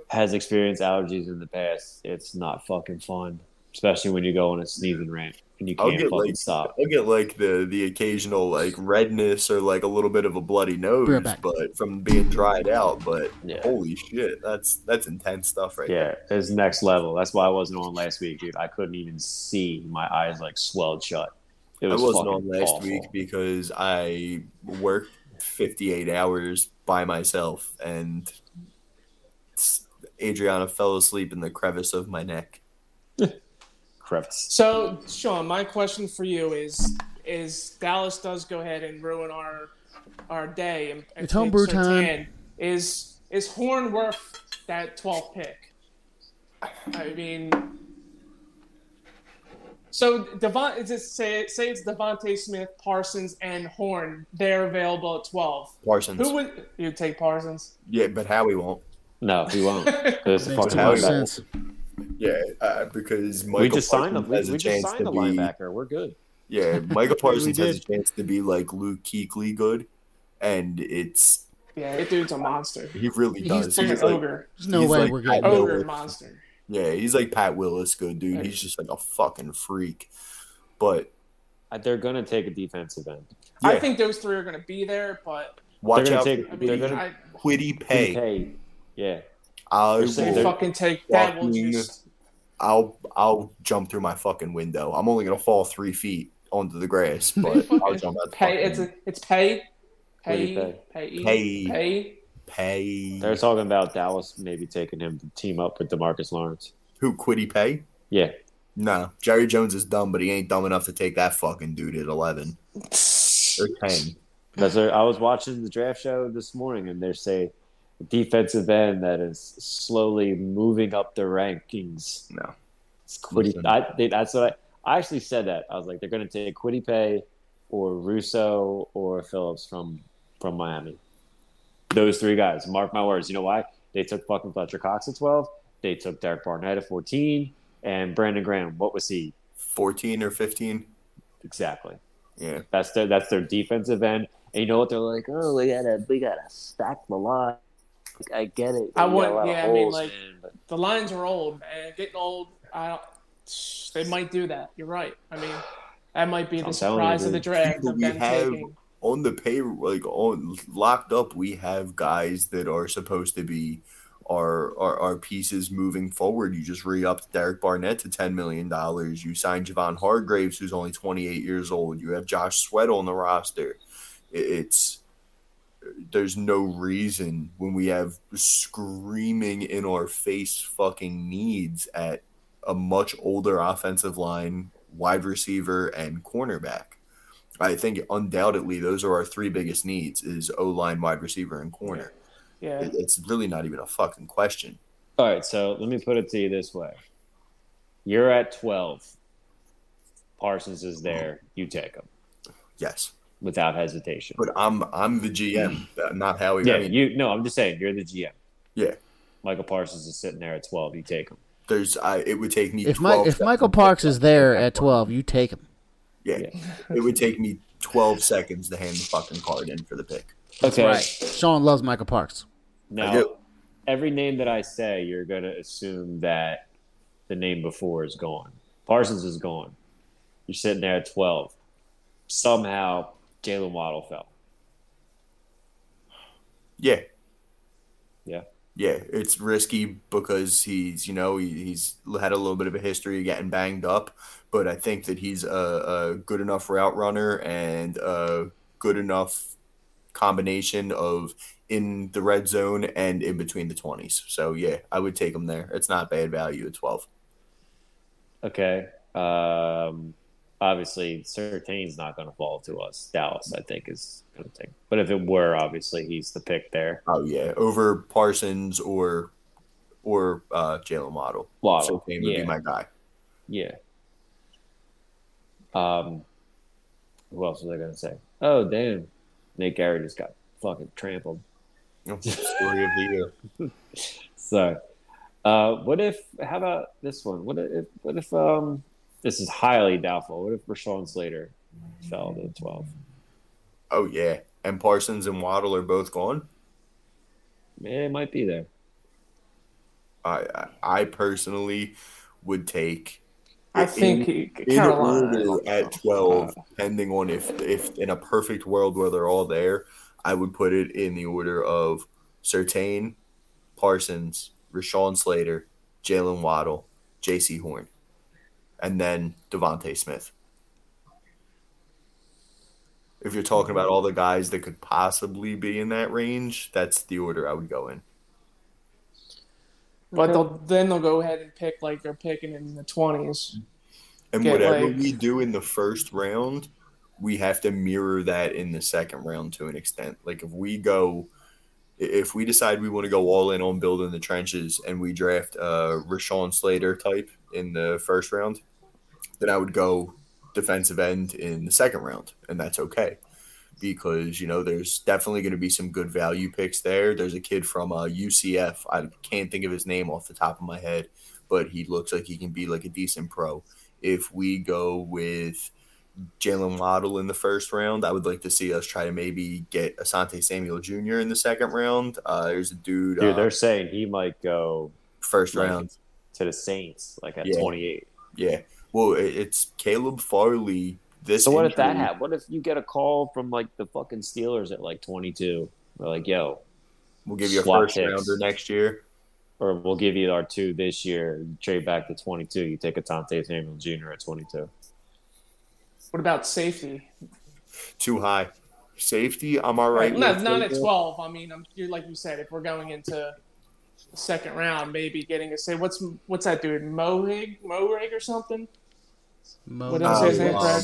has experienced allergies in the past, it's not fucking fun, especially when you go on a sneezing rant and you I'll can't get fucking like stop. I'll get like the the occasional like redness or like a little bit of a bloody nose, right but from being dried out. But Yeah. holy shit, that's that's intense stuff right there. Yeah, it's next level. That's why I wasn't on last week, dude. I couldn't even see. My eyes like swelled shut. It I was wasn't on last awful. week because I worked 58 hours by myself and Adriana fell asleep in the crevice of my neck. Crevice. So, Sean, my question for you is: Is Dallas does go ahead and ruin our our day? And, and It's homebrew time. Is is Horn worth that 12th pick? I mean, so Devon is it say say it's DeVonta Smith, Parsons, and Horn. They're available at 12. Parsons. Who would you take Parsons? yeah, but Howie won't. No, he won't. it's a Makes fucking too much linebacker. Sense. Yeah, uh, because Michael We just signed him. Parsons We, has a we just chance signed to the be. linebacker. We're good. Yeah, Michael Parsons has a chance to be like Luke Kuechly good, and it's Yeah, that dude's a monster. he really does. He's He's an like, ogre. There's no He's way like we're Pat getting. Ogre Willis. monster. yeah, he's like Pat Willis good, dude. He's just like a fucking freak. But Uh, They're gonna take a defensive end. I think those three are going to be there, but watch They're out gonna take- I mean, They're gonna- I, Kwity Paye. Pay. Yeah. I They're saying they they're- will, fucking take that. Will just I'll I'll jump through my fucking window. I'm only gonna fall three feet onto the grass, but I'll jump out pay. It's a, it's pay, pay, Kwity Paye, Pay. pay. pay. They're talking about Dallas maybe taking him to team up with Demarcus Lawrence. Who Kwity Paye? Yeah. No, Jerry Jones is dumb, but he ain't dumb enough to take that fucking dude at eleven or ten. That's a, I was watching the draft show this morning, and they're saying defensive end that is slowly moving up the rankings. No, It's Kwity. I, they, that's what I, I actually said. That I was like, they're going to take Kwity Paye or Rousseau or Phillips from from Miami. Those three guys. Mark my words. You know why? They took fucking Fletcher Cox at twelve. They took Derek Barnett at fourteen, and Brandon Graham. What was he fourteen or fifteen. exactly? Yeah, That's their that's their defensive end. And you know what they're like? Oh, we gotta we gotta stack the line. Like, I get it. I We wouldn't- lot yeah, I mean, like- man, but The lines are old, and Getting old. I don't, they might do that. You're right. I mean, that might be the I'm surprise you, of the draft we them have- taking. on the pay like on locked up, we have guys that are supposed to be our our, our pieces moving forward. You just re upped Derek Barnett to ten million dollars. You signed Javon Hargraves, who's only twenty eight years old. You have Josh Sweat on the roster. It's there's no reason when we have screaming in our face fucking needs at a much older offensive line, wide receiver, and cornerback. I think undoubtedly those are our three biggest needs: is O line, wide receiver, and corner. Yeah. It- It's really not even a fucking question. all right. So let me put it to you this way: You're at twelve. Parsons is there. You take him Yes, without hesitation. but I'm I'm the GM, mm. uh, not Howie. yeah, I mean, you. No, I'm just saying you're the GM. yeah. Michael Parsons is sitting there at twelve. You take him. There's I. It would take me If 12 Mike, if. Michael Parks is there at 12, you take him. yeah, Yeah. it would take me 12 seconds to hand the fucking card in for the pick. Okay. Right. Sean loves Michael Parks. I Now, do. every name that I say, you're going to assume that the name before is gone. Parsons is gone. You're sitting there at 12. Somehow, Jaylen Waddle fell. Yeah, Yeah. yeah. It's risky because he's you know he, he's had a little bit of a history of getting banged up, but I think that he's a, a good enough route runner and a good enough combination of in the red zone and in between the 20s. So yeah, I would take him there. It's not bad value at 12. Okay. Um, obviously, Surtain's not going to fall to us. Dallas, I think, is going to take. But if it were, obviously, he's the pick there. Oh yeah, over Parsons or or uh, Jaylen Waddle. Waddle, Surtain would yeah. be my guy. Yeah. Um, who else was I going to say? Oh, damn. Nate Gerry just got fucking trampled. Story of the year. So, uh, what if? How about this one? What if? What if? Um, this is highly doubtful. What if Rashawn Slater fell to twelve? Oh yeah, and Parsons and Waddle are both gone. Man, it might be there. I I- I personally would take. I think he, in Carolina. order at twelve, depending on if if in a perfect world where they're all there, I would put it in the order of Surtain, Parsons, Rashawn Slater, Jaylen Waddle, Jaycee Horn, and then DeVonta Smith. If you're talking about all the guys that could possibly be in that range, that's the order I would go in. But they'll then they'll go ahead and pick like they're picking in the twenties. And Get, whatever like- we do in the first round, we have to mirror that in the second round to an extent. Like if we go, if we decide we want to go all in on building the trenches and we draft a Rashawn Slater type in the first round, then I would go defensive end in the second round, and that's okay. Because you know, there's definitely going to be some good value picks there. There's a kid from uh, UCF. I can't think of his name off the top of my head, but he looks like he can be like a decent pro if we go with Jaylen Waddle in the first round, I would like to see us try to maybe get Asante Samuel Jr. in the second round. Uh, there's a dude, Dude, uh, they're saying he might go first like, round. to the Saints, like at Yeah. 28. Yeah. Well, it's Caleb Farley. This So what if that injury- happened? What if you get a call from like the fucking Steelers at like 22? They're like, yo, We'll give you a first picks. rounder next year. or we'll give you our two this year. Trade back to 22. You take a Tante Samuel Jr. at 22. What about safety? Too high. Safety, I'm all right. Right, not, with not at twelve. I mean, I'm, you're like you said, if we're going into the second round, maybe getting a say, what's what's that dude, Mohig, Mohig or something? Mo, What knows else is Um, it, Brad?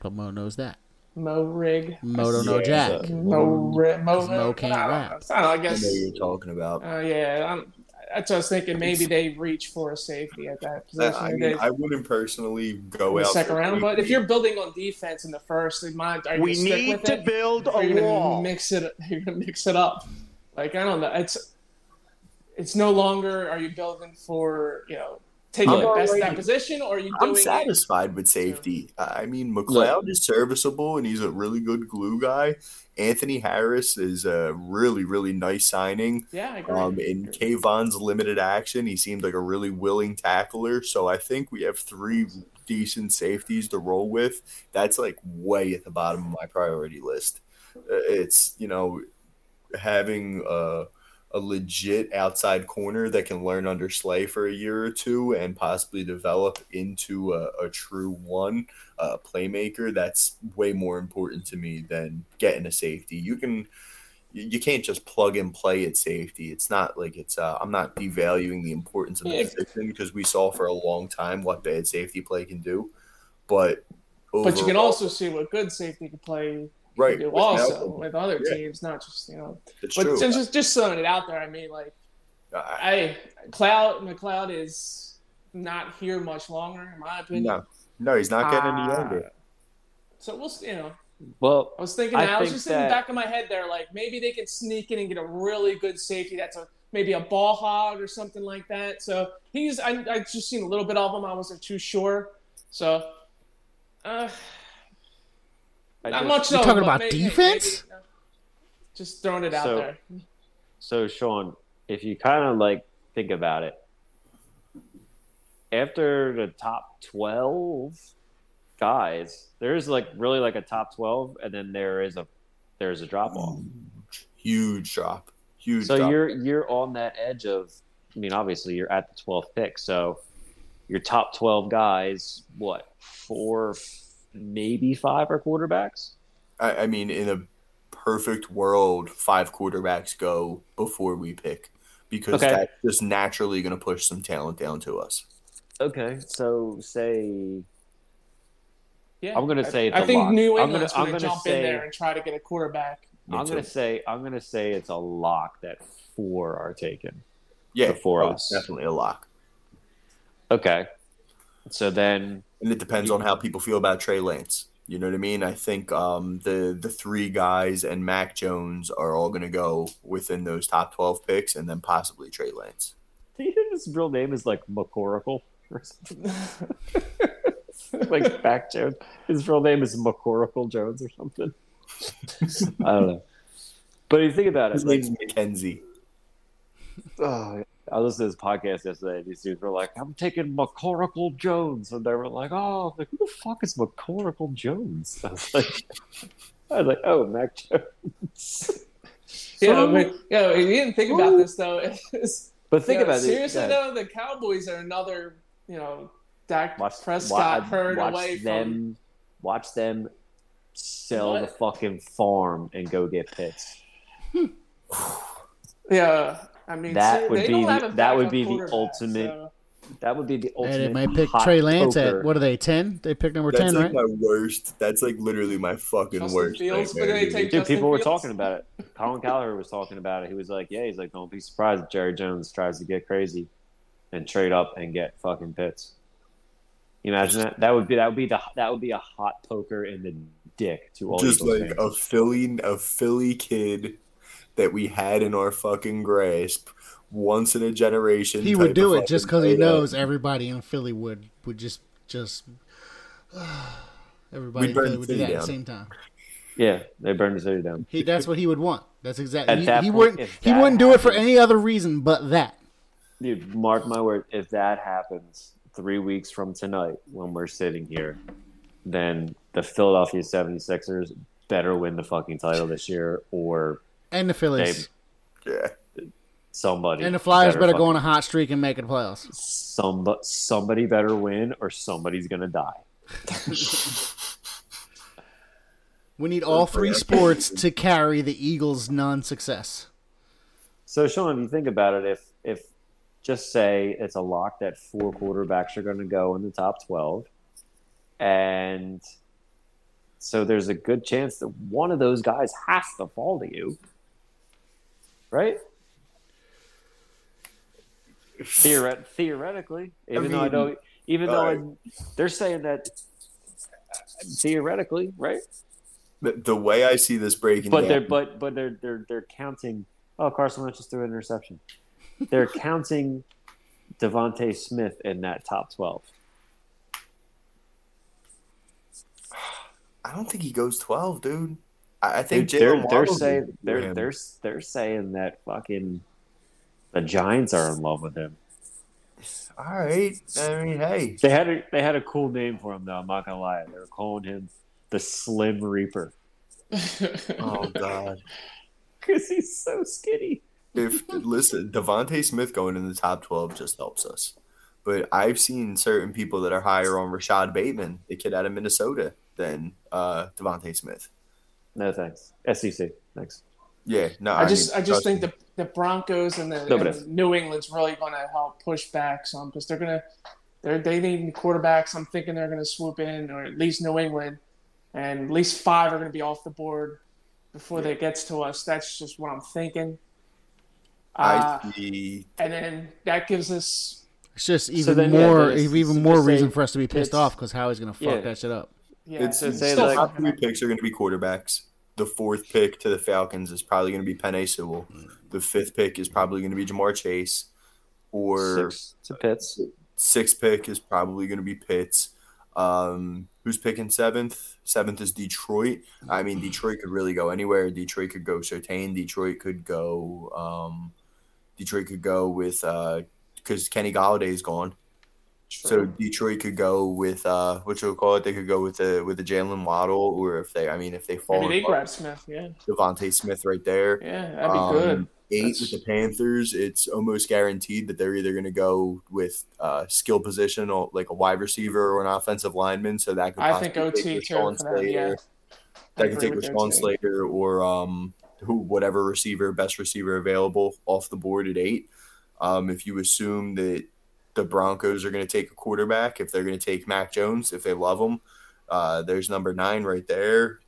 but Mo knows that. Moehrig. Mo don't know Yeah, Jack. so- Mo, Mo, Mo can't I rap. I, don't know, I I guess. know you're talking about. Uh, yeah, I'm, that's what I was thinking. Maybe they reach for a safety at that position. I, They- mean, I wouldn't personally go in the out second round, but if you're building on defense in the first, they might. Are you We stick need with to it? build Or a you're gonna wall. mix it. You're gonna mix it up. Like I don't know. It's it's no longer. Are you building for you know taking I'm the best at that position, or are you I'm doing it? satisfied with safety. I mean, McLeod is serviceable and he's a really good glue guy. Anthony Harris is a really, really nice signing. Yeah, I agree. Um, in K'Von's limited action, he seemed like a really willing tackler. So I think we have three decent safeties to roll with. That's like way at the bottom of my priority list. Uh, It's, you know, having a, a legit outside corner that can learn under Slay for a year or two and possibly develop into a, a true one uh, playmaker. That's way more important to me than getting a safety. You can you can't just plug and play at safety. It's not like it's. Uh, I'm not devaluing the importance of the Yeah. position because we saw for a long time what bad safety play can do, but but you can also see what good safety can play right do with also Malcolm. with other Yeah. teams, not just you know. It's But true. just just- just throwing it out there. I mean, like, I- hey, Cloud McLeod is not here much longer, in my opinion. no, no, he's not getting any Uh, younger. So we'll, you know, Well, I was thinking, I I, was think just in the back of my head there, like maybe they can sneak in and get a really good safety. That's a maybe a ball hog or something like that. So he's, I, I just seen a little bit of him. I wasn't too sure. So, uh, I not just- much. You're of, talking about maybe- defense? maybe, just throwing it out So- there. So, Sean, if you kind of like think about it, after the top 12 guys, there's like really like a top 12, and then there is a there's a drop off. Huge drop. Huge. So drop. you're you're on that edge of, I mean, obviously you're at the 12th pick, so your top 12 guys, what four, maybe five are quarterbacks. I, I mean, in a perfect world, five quarterbacks go before we pick because Okay. that's just naturally going to push some talent down to us. Okay, so say Yeah, I'm gonna say it's I a think lock. New I'm England's gonna- I'm going to gonna jump say- in there and try to get a quarterback. Me I'm gonna say I'm gonna say it's a lock that four are taken. yeah, before oh, us. definitely a lock. Okay. So then And it depends on how people feel about Trey Lance. You know what I mean? I think um, the the three guys and Mac Jones are all going to go within those top twelve picks, and then possibly Trey Lance. his real name is like McCorkle or something. like back Jones. His real name is McCorkle Jones or something. I don't know. But if you think about it, His like, name's Mackenzie. oh, I listened to this podcast yesterday. These dudes were like, "I'm taking McCorkle Jones," and they were like, "Oh, like who the fuck is McCorkle Jones?" I was like, I was like, "Oh, Mac Jones." Yeah, but yeah, If you didn't think about this though. But think yeah, about it. seriously though, the Cowboys are another, you know, Dak Watch Prescott wa- herd watch away them. from. Watch them sell the fucking farm and go get Pitts. Yeah, I mean That see, would be the- that would be the ultimate so- That would be the ultimate. And they might pick Trey Lance poker. at what are they ten? They picked number That's ten, like right? my worst. That's like literally my fucking Justin worst. Fields, nightmare, they dude. take- Dude, Justin people were talking about it. Colin Callagher was talking about it. He was like, "Yeah, he's like, don't be surprised if Jerry Jones tries to get crazy and trade up and get fucking Pitts." You imagine that? That would be that would be the that would be a hot poker in the dick to all just like fans. a Philly, a Philly kid that we had in our fucking grasp once in a generation. He would do it just because he knows everybody in Philly would would just just everybody We'd in Philly would do city that at the same time. yeah, they burned the city down. He that's what he would want. That's exactly At he, that he point, wouldn't he wouldn't do it for any other reason but that. Dude, mark my word. If that happens three weeks from tonight, when we're sitting here, then the Philadelphia 76ers better win the fucking title this year, or And the Phillies. Yeah, somebody And the Flyers better, go on a hot streak and make it playoffs. Somebody, somebody better win, or somebody's gonna die. We need all three sports to carry the Eagles' non-success. So, Sean, if you think about it, if if just say it's a lock that four quarterbacks are going to go in the top twelve, and so there's a good chance that one of those guys has to fall to you, right? Theoret- theoretically, even though I mean, don't, even though uh, alright. I, they're saying that theoretically, right? the, the way I see this breaking But down, they're but but they're they're they're counting. Oh, Carson Wentz just threw an interception. They're counting DeVonta Smith in that top twelve. I don't think he goes twelve, dude. I, I think Dude, they're they're saying they're they're they're saying that fucking the Giants are in love with him. all right. I mean, hey, They had a they had a cool name for him though. I'm not gonna lie. They were calling him the Slim Reaper oh god. because he's so skinny. if listen, DeVonta Smith going in the top twelve just helps us. But I've seen certain people that are higher on Rashod Bateman, the kid out of Minnesota, than uh, DeVonta Smith. No thanks. SEC. Thanks. Yeah, no, I just, mean, I just think me. the the Broncos and the, No, and if- New England's really going to help push back some because they're gonna, they're they need quarterbacks. I'm thinking they're going to swoop in, or at least New England, and at least five are going to be off the board before they gets to us. That's just what I'm thinking. Uh, I see. and then that gives us, It's just even then, more, then it's- even more reason for us to be pissed off because Howie's gonna fuck Yeah. that shit up. Yeah, It's, So it's say the like- top three picks are going to be quarterbacks. The fourth pick to the Falcons is probably going to be Penei Sewell. The fifth pick is probably going to be Ja'Marr Chase, or Six to Pitts. sixth pick is probably going to be Pitts. Um, who's picking seventh? Seventh is Detroit. I mean, Detroit could really go anywhere. Detroit could go Surtain. Detroit could go. Um, Detroit could go with because Kenny Golladay is gone. So Detroit could go with uh, what you call it? They could go with the with the Jaylen Waddle, or if they, I mean, if they fall maybe they grab Smith. Yeah, DeVonta Smith right there. yeah, that'd be Um, good. Eight That's- with the Panthers, it's almost guaranteed that they're either going to go with uh, skill position or like a wide receiver or an offensive lineman. So that could I think OT Rashawn for that. Yeah, Slater. I That could take Rashawn Slater or um, who whatever receiver, best receiver available off the board at eight. Um, if you assume that the Broncos are going to take a quarterback, if they're going to take Mac Jones, if they love him, uh, there's number nine right there.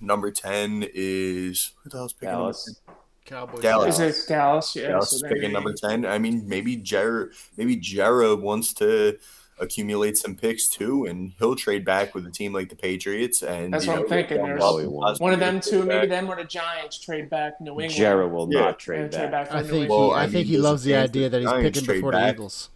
Number ten is who the hell's picking number Dallas. Cowboys. Dallas. Is it Dallas? Yeah, Dallas so is picking number ten. I mean, maybe Jer, maybe Jera wants to accumulate some picks too, and he'll trade back with a team like the Patriots. And That's you what I'm thinking. John There's Bobby one One of them trade two, maybe back. them or the Giants trade back New England. Jarrah will Yeah. not and trade trade back. back I think Well, he, I, I think he loves the the idea that he's Giants picking trade before the? Eagles.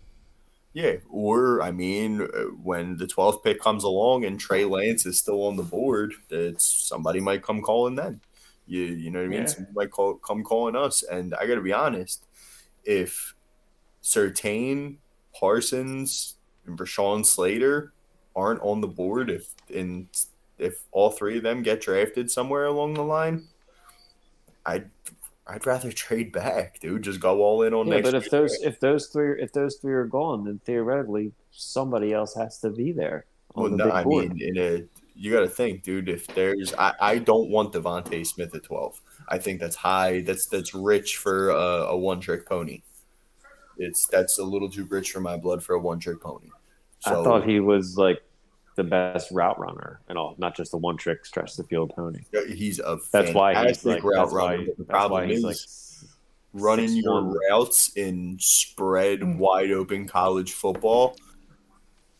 Yeah, or I mean, uh, when the 12th pick comes along and Trey Lance is still on the board, it's somebody might come calling then. You you know what I mean? Yeah. Somebody might call, come calling us. And I got to be honest, if Surtain, Parsons, and Rashawn Slater aren't on the board if in if all three of them get drafted somewhere along the line, I'd I'd rather trade back, dude. Just go all in on Yeah, next but if those if those three if those three are gone, then theoretically somebody else has to be there Well, the no, I board. mean, in a you got to think, dude. If there's, I, I don't want DeVonta Smith at twelve. I think that's high. That's that's rich for a, a one trick pony. It's that's a little too rich for my blood for a one trick pony. So I thought he was like the best route runner and all, not just the one trick stretch the field pony. he's a That's why he's fantastic like route that's runner. but the that's why problem he's is like running your 6'1". routes in spread mm. wide open college football.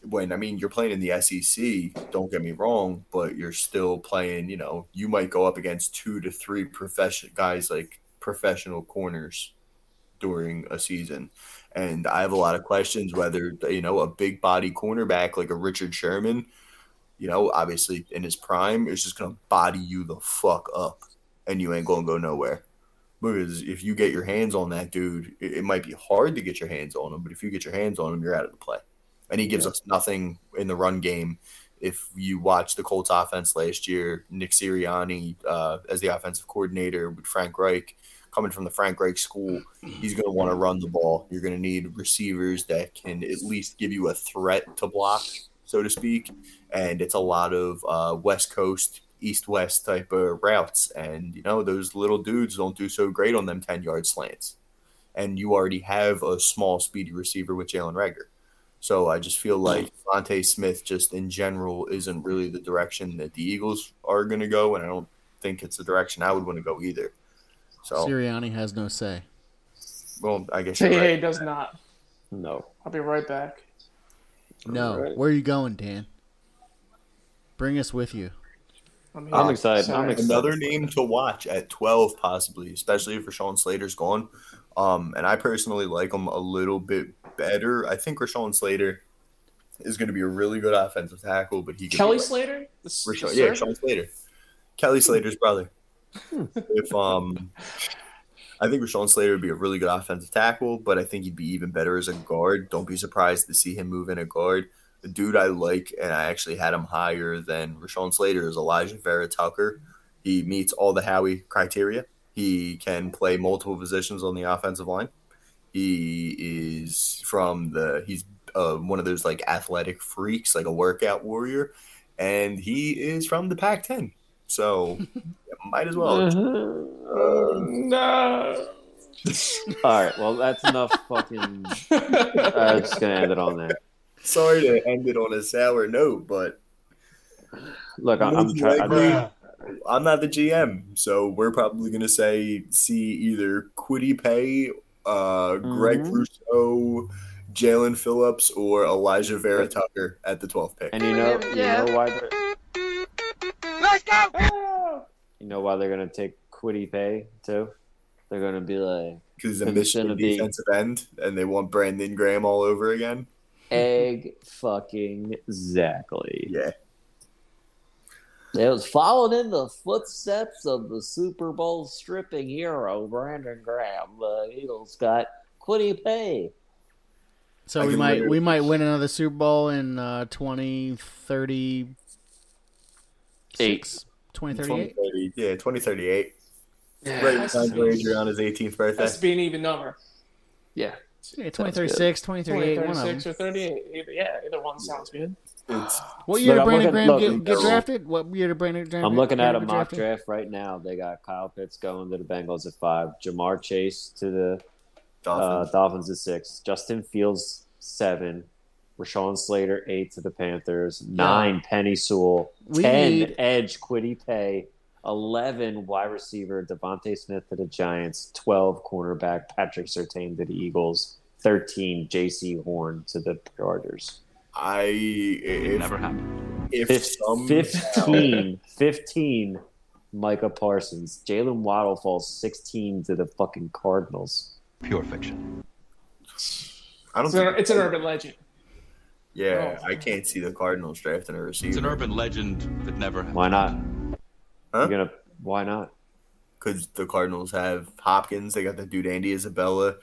When I mean you're playing in the SEC, don't get me wrong, but you're still playing. You know, you might go up against two to three profession guys like professional corners during a season, and I have a lot of questions whether you know a big body cornerback like a Richard Sherman, you know, obviously in his prime, is just gonna body you the fuck up, and you ain't gonna go nowhere. Because if you get your hands on that dude, it, it might be hard to get your hands on him, but if you get your hands on him, you're out of the play. And he gives us nothing in the run game. If you watch the Colts offense last year, Nick Sirianni uh, as the offensive coordinator with Frank Reich, coming from the Frank Reich school, he's going to want to run the ball. You're going to need receivers that can at least give you a threat to block, so to speak. And it's a lot of uh, West Coast, East West type of routes. And, you know, those little dudes don't do so great on them 10 yard slants. And you already have a small, speedy receiver with Jalen Reagor. So I just feel like Monte Smith, just in general, isn't really the direction that the Eagles are going to go. And I don't think it's the direction I would want to go either. So, Sirianni has no say. well, I guess you're right. does not. no. I'll be right back. No. Alright. Where are you going, Dan? Bring us with you. I'm, I'm here. excited. I'm excited. Another name to watch at 12, possibly, especially if Rashawn Slater's gone. Um, and I personally like him a little bit better. I think Rashawn Slater is going to be a really good offensive tackle, but he could Kelly be like- Slater? The, Rashawn, the yeah. Rashawn Slater, Kelly Slater's brother. If um, I think Rashawn Slater would be a really good offensive tackle, but I think he'd be even better as a guard. Don't be surprised to see him move in a guard. The dude I like, and I actually had him higher than Rashawn Slater, is Alijah Vera-Tucker. He meets all the Howie criteria. He can play multiple positions on the offensive line. He is from the he's uh, one of those like athletic freaks, like a workout warrior, and he is from the Pac-10. So might as well. no. All right. Well, that's enough fucking. I'm just gonna end it on that. Sorry to end it on a sour note, but Look, I'm, I'm trying. Like, I'm not the GM, so we're probably gonna say see either Kwity Paye, uh, Greg Mhm. Rousseau, Jaelan Phillips, or Alijah Vera-Tucker at the 12th pick. And you know, you know why? They're, go! you know why they're gonna take Kwity Paye too? They're gonna be like Because the It's Michigan gonna be- defensive end, and they want Brandon Graham all over again. egg fucking exactly. Yeah, It was following in the footsteps of the Super Bowl stripping hero Brandon Graham. The Eagles got Kwity Paye. So I we might literally- we might win another Super Bowl in uh, 2030 Eight. 2038. 2030, yeah, 2038. Yeah, Right, that's time to for on his 18th birthday. Has to be an even number. Yeah. Yeah, 2036, 2038, one of them. or 38. Either, yeah, either one sounds good. It's What year Look, did I'm Brandon looking- Graham look, get, get no. drafted? What year did Brandon Graham I'm looking at a mock drafted? draft right now. They got Kyle Pitts going to the Bengals at five, Ja'Marr Chase to the uh, Dolphins. Dolphins at six, Justin Fields seven, Rashawn Slater eight to the Panthers, nine Penei Sewell, We ten need- Edge Kwity Paye, eleven wide receiver DeVonta Smith to the Giants, twelve cornerback Patrick Surtain to the Eagles, thirteen Jaycee Horn to the Chargers. I if, Never happened. if Fif- some 15, 15 Micah Parsons. Jaylen Waddle falls 16 to the fucking Cardinals. Pure fiction. I don't It's an, think it's an urban legend. Yeah, Oh. I can't see the Cardinals drafting a receiver. It's an urban legend that never happened. Why not? Huh? You're gonna. Why not? because the Cardinals have Hopkins. They got the dude Andy Isabella.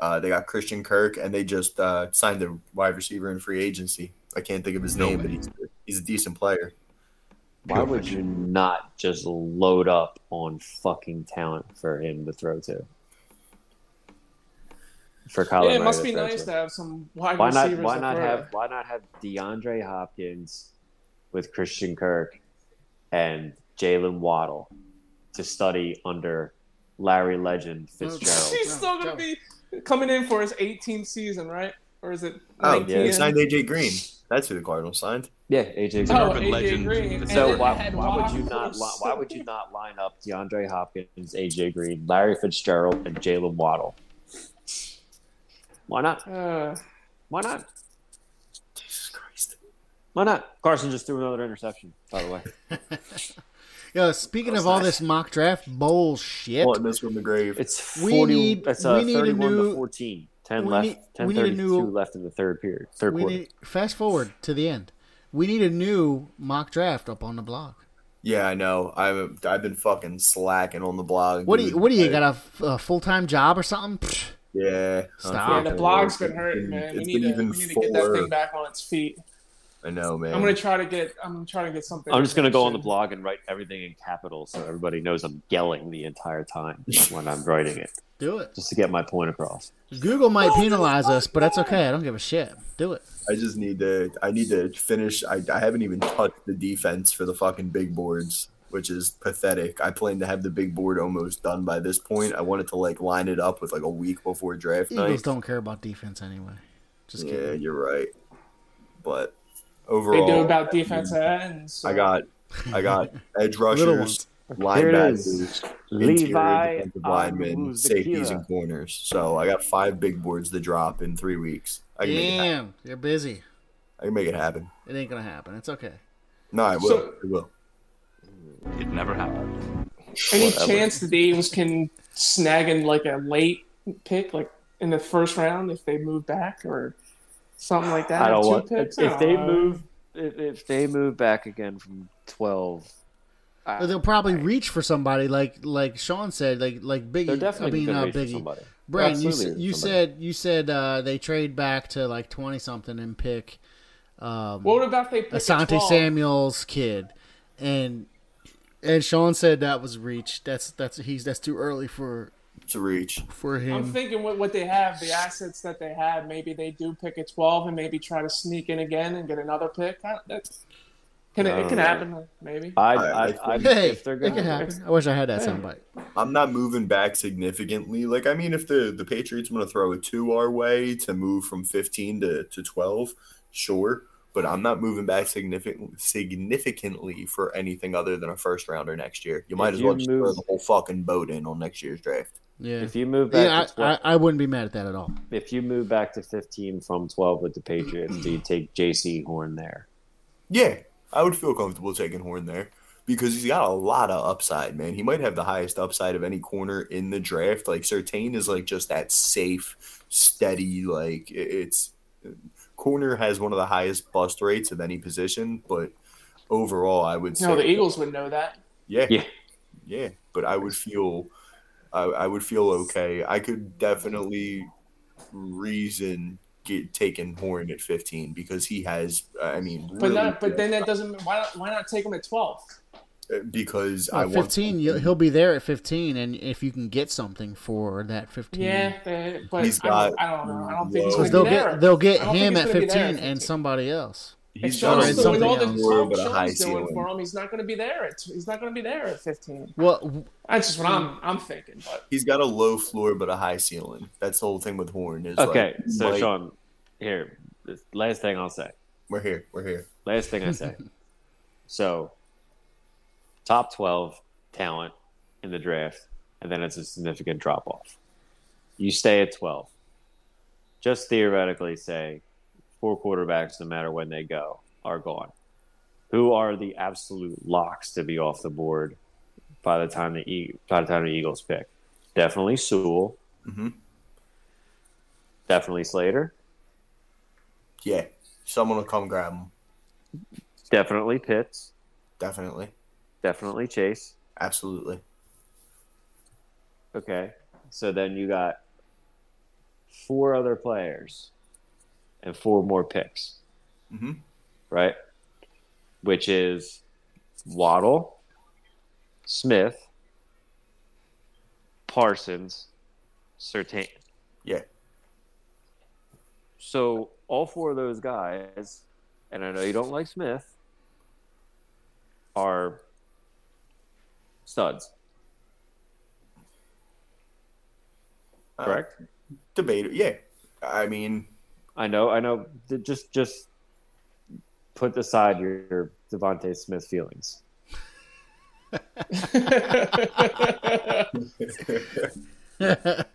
Uh, they got Christian Kirk, and they just uh, signed a wide receiver in free agency. I can't think of his name, but he's he's a decent player. Why would you not just load up on fucking talent for him to throw to? For Kyler Yeah, it must be nice to. to have some wide Why not? receivers. Why not have? to. Why not have DeAndre Hopkins with Christian Kirk and Jaylen Waddle to study under Larry Legend oh, Fitzgerald? He's still gonna be coming in for his 18th season, right? Or is it Oh, yeah, They signed AJ Green. That's who the Cardinals signed. Yeah, AJ. Oh, urban AJ legend. Green. So why, why would you not li- why would you not line up DeAndre Hopkins, AJ Green, Larry Fitzgerald, and Jaylen Waddle? Why not? Uh, Why not? Jesus Christ. Why not? Carson just threw another interception. By the way, Yo, speaking of all this mock draft bullshit, Pulling this from the grave. it's We need- it's uh, we need a new- to fourteen. Ten we left. need- Ten we need a thirty-two new- left in the third period. Third we quarter. need fast forward to the end. We need a new mock draft up on the blog. Yeah, I know. I've I've been fucking slacking on the blog. What do you? What do you I- got a full time job or something? Pfft. Yeah. Stop. yeah, the unfortunately, blog's it's been hurting, man. We need been to, even we need to get that thing back on its feet. I know, man. I'm gonna try to get. I'm trying to get something. I'm just gonna go on the blog and write everything in capitals so everybody knows I'm yelling the entire time when I'm writing it, Do it. just to get my point across. Google might penalize us, but that's okay. I don't give a shit. Do it. I just need to. I need to finish. I, I haven't even touched the defense for the fucking big boards, which is pathetic. I plan to have the big board almost done by this point. I wanted to like line it up with like a week before draft Eagles night. don't care about defense anyway. Just Yeah, kidding. you're right. But overall, They overall, do about defense ends. so- I got, I got edge rushers, ones. Here it linebackers, is. interior Levi defensive linemen, safeties, and corners. So I got five big boards to drop in three weeks. I can make it happen. Damn, you're busy. I can make it happen. It ain't gonna happen. It's okay. No, I will. So- I will. It never happened. Any Whatever. chance that the Eagles can snag in like a late pick, like in the first round, if they move back or something like that? I don't want picks? if, I if they move if, if they move back again from twelve. I- they'll probably reach for somebody like like Sean said, like like Biggie. They're I definitely mean, going uh, to reach Biggie. somebody. Brian, you, you said you said uh, they trade back to like twenty something and pick um, What about if they pick Asante Samuel's kid, and and Sean said that was reach. That's that's he's that's too early for To reach. for him. I'm thinking what, what they have, the assets that they have, maybe they do pick at 12 and maybe try to sneak in again and get another pick. That's Can it, it can Uh, happen, maybe. I, I- I, I, Hey, if they're it going could happen. I wish I had that soundbite. I'm not moving back significantly. Like, I mean, if the the Patriots want to throw a two our way to move from 15 to, to 12, sure. But I'm not moving back significant, significantly for anything other than a first rounder next year. You might If as well just move- throw the whole fucking boat in on next year's draft. Yeah, if you move back yeah. to 12, I, I, I wouldn't be mad at that at all. if you move back to 15 from 12 with the Patriots, do you take Jaycee Horn there? Yeah, I would feel comfortable taking Horn there because he's got a lot of upside, man. He might have the highest upside of any corner in the draft. Like Surtain is like just that safe, steady. Like it's corner has one of the highest bust rates of any position, but overall, I would say No, the Eagles would know that. Yeah, Yeah. yeah. But I would feel, I, I would feel okay. I could definitely reason get taking Horn at 15 because he has. I mean, But really not, but then that doesn't. Why not? Why not take him at 12? Because I want fifteen, you- he'll be there at fifteen, and if you can get something for that fifteen, Yeah, they, but He's I, don't, got I don't know. I don't think he's going because they'll to be there. get they'll get I don't think him at gonna be there fifteen at and somebody else. If he's got Sean's a doing all the something floor, but a high Sean's doing ceiling. for him, he's not going to be there. At, he's not going to be there at 15. Well, That's just what I'm I'm thinking. But He's got a low floor but a high ceiling. That's the whole thing with Horn. Is Okay, like, so like, Sean, here, last thing I'll say. we're here. We're here. Last thing I say. so, top 12 talent in the draft, and then it's a significant drop off. You stay at 12. Just theoretically say four quarterbacks, no matter when they go, are gone. Who are the absolute locks to be off the board by the time the, e- by the, time the Eagles pick? Definitely Sewell. Mhm. Definitely Slater. Yeah, someone will come grab him. Definitely Pitts. Definitely, Definitely Chase. absolutely. Okay. So then you got four other players and four more picks, hmm right? Which is Waddle, Smith, Parsons, Surtain. Yeah. So all four of those guys, and I know you don't like Smith, are studs. Uh, Correct. Debate. Yeah. I mean, I know. I know. Just, just put aside your, your DeVonta Smith feelings.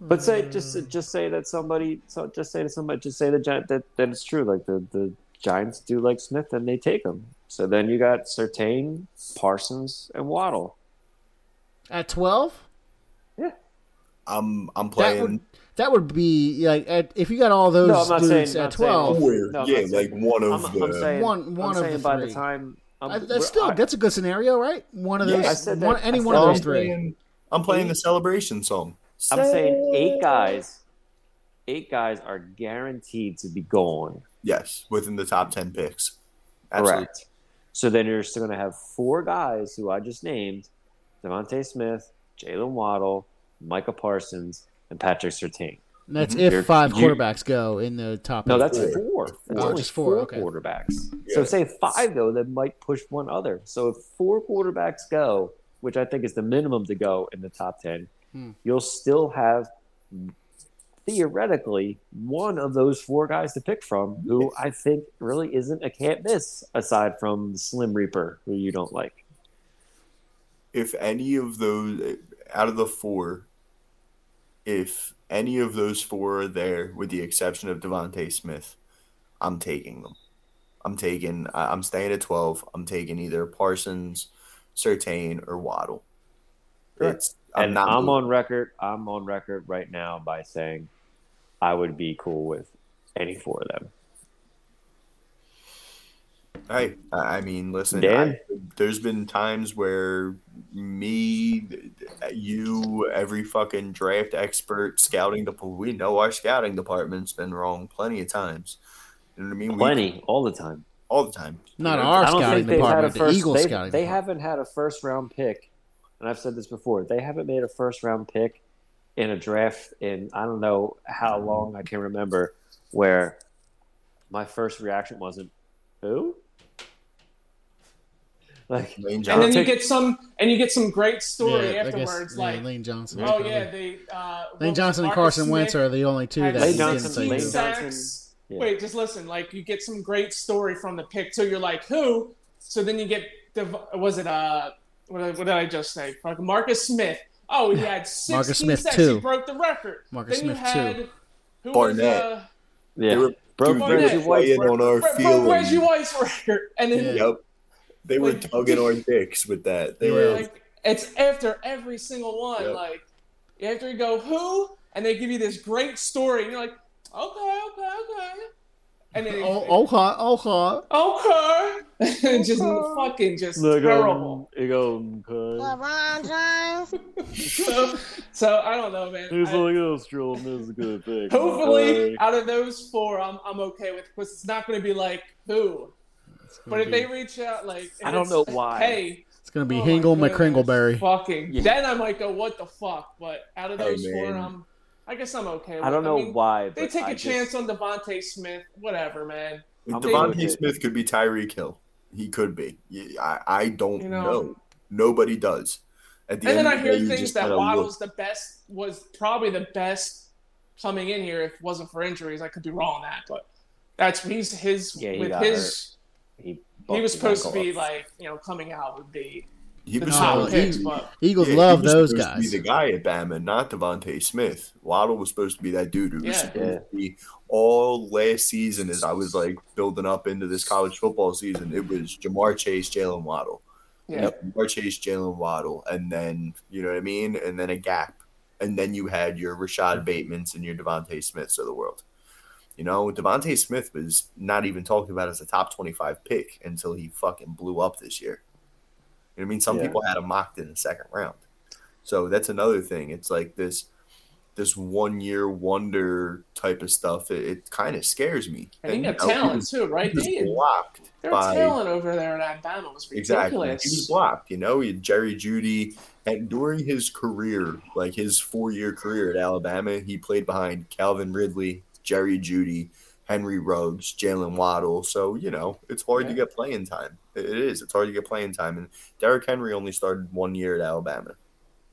But say just just say that somebody so just say to somebody just say the Gi- that that it's true like the the Giants do like Smith and they take him. So then you got Surtain, Parsons, and Waddle. At twelve, Yeah. I'm I'm that playing. would that would be like at, if you got all those No, I'm not dudes saying- at not saying- twelve. Four. No, yeah, saying- like one of I'm, the. I'm saying One- one I'm of saying the by the time I'm, Uh, that's still I- that's a good scenario, right? One of Yeah, those, I said one, that- any one said of I'm those three. playing, I'm playing the celebration song. I'm saying eight guys. Eight guys are guaranteed to be gone. Yes, within the top ten picks. Absolutely. Correct. So then you're still going to have four guys who I just named: DeVonta Smith, Jaylen Waddle, Micah Parsons, and Patrick Surtain. And that's Mhm. if You're- five you- quarterbacks go in the top. No, that's Four. four. That's Four. only Just four, four okay. quarterbacks. Yeah. So say five though, that might push one other. So if four quarterbacks go, which I think is the minimum to go in the top ten, Hmm. you'll still have theoretically one of those four guys to pick from, who I think really isn't a can't miss aside from Slim Reaper, who you don't like. if any of those out of the four, if any of those four are there, with the exception of DeVonta Smith, I'm taking them. I'm taking. I'm staying at twelve. I'm taking either Parsons, Surtain, or Waddle. It's. I'm and. I'm moving. on record. I'm on record right now by saying I would be cool with any four of them. Hey, I I mean, listen. Dan? I, there's been times where me, you, every fucking draft expert, scouting the we know our scouting department's been wrong plenty of times. You know what I mean? We- Plenty, all the time. all the time. Not You know, our I don't scouting think they've had a department, the first. Eagles they, scouting they department. haven't had a first round pick, and I've said this before. They haven't made a first round pick in a draft in I don't know how long. I can remember where my first reaction wasn't who. Like Lane and then you get some, and you get some great story Yeah, I guess- afterwards, yeah, like, Lane Johnson. oh yeah, they uh, Lane was Johnson and Marcus Carson Wentz are the only two that Lane didn't Johnson- Lane. Johnson- Yeah. Wait, just listen. Like you get some great story from the pick, so you're like, who? So then you get the was it uh what, what did I just say? Fucking Marcus Smith. Oh, he had 16 Marcus Smith, sacks. too. He broke the record. Marcus then you Smith, had too. who Barnett. Was, uh, yeah, They were- broke dude, Reggie were White's record. on our broke feeling. Reggie White's record, and then Yeah. Yep. They were Like, tugging our dicks with that. They Yeah. were like it's after every single one. Yep. Like after you go who, and they give you this great story, and you're like, okay, okay, okay, and then Oh, okay, okay. okay, just fucking just Look, terrible. um, you go, okay. LeBron James. so, so I don't know, man. He's I- like, oh, Stroll, this is a good pick. hopefully, Okay. out of those four, I'm I'm okay with because it's not going to be like who. But if they reach out, like I don't know why. Hey, It's gonna be oh Hingle goodness, McCringleberry. Fucking. Yeah. Then I might go, what the fuck? But out of Hey, those four. I'm. I guess I'm okay. With I don't it. know mean, why. They take a I just- chance on DeVonta Smith. Whatever, man. I'm DeVonta okay with it. Smith could be Tyreek Hill. He could be. I, I don't You know. know. Nobody does. At the And then end I of the hear day, things that gotta Waddle's look. the best was probably the best coming in here if it wasn't for injuries. I could be wrong on that, but that's he's his Yeah, he with got his. He, He was supposed to be up. like you know coming out would be He the was top supposed picks, to- but Eagles yeah, love he was those supposed guys. To be the guy at Bama, not DeVonta Smith. Waddle was supposed to be that dude who was Yeah. supposed Yeah. to be all last season. As I was like building up into this college football season, it was Ja'Marr Chase, Jaylen Waddle. yeah. Yep, Ja'Marr Chase, Jaylen Waddle, and then you know what I mean, and then a gap, and then you had your Rashod Bateman's and your DeVonta Smiths of the world. You know, DeVonta Smith was not even talked about as a top twenty-five pick until he fucking blew up this year. You know what I mean? Some Yeah. people had him mocked in the second round. So that's another thing. It's like this this one year wonder type of stuff, it, it kind of scares me. And he got you know, talent was- too, right? he was They- blocked Their by talent over there at Alabama was exactly. ridiculous. He was blocked. You know, he had Jerry Jeudy, and during his career, like his four year career at Alabama, he played behind Calvin Ridley, Jerry Jeudy, Henry Ruggs, Jaylen Waddle. So you know, it's hard to get playing time. It it is. It's hard to get playing time, and Derrick Henry only started one year at Alabama.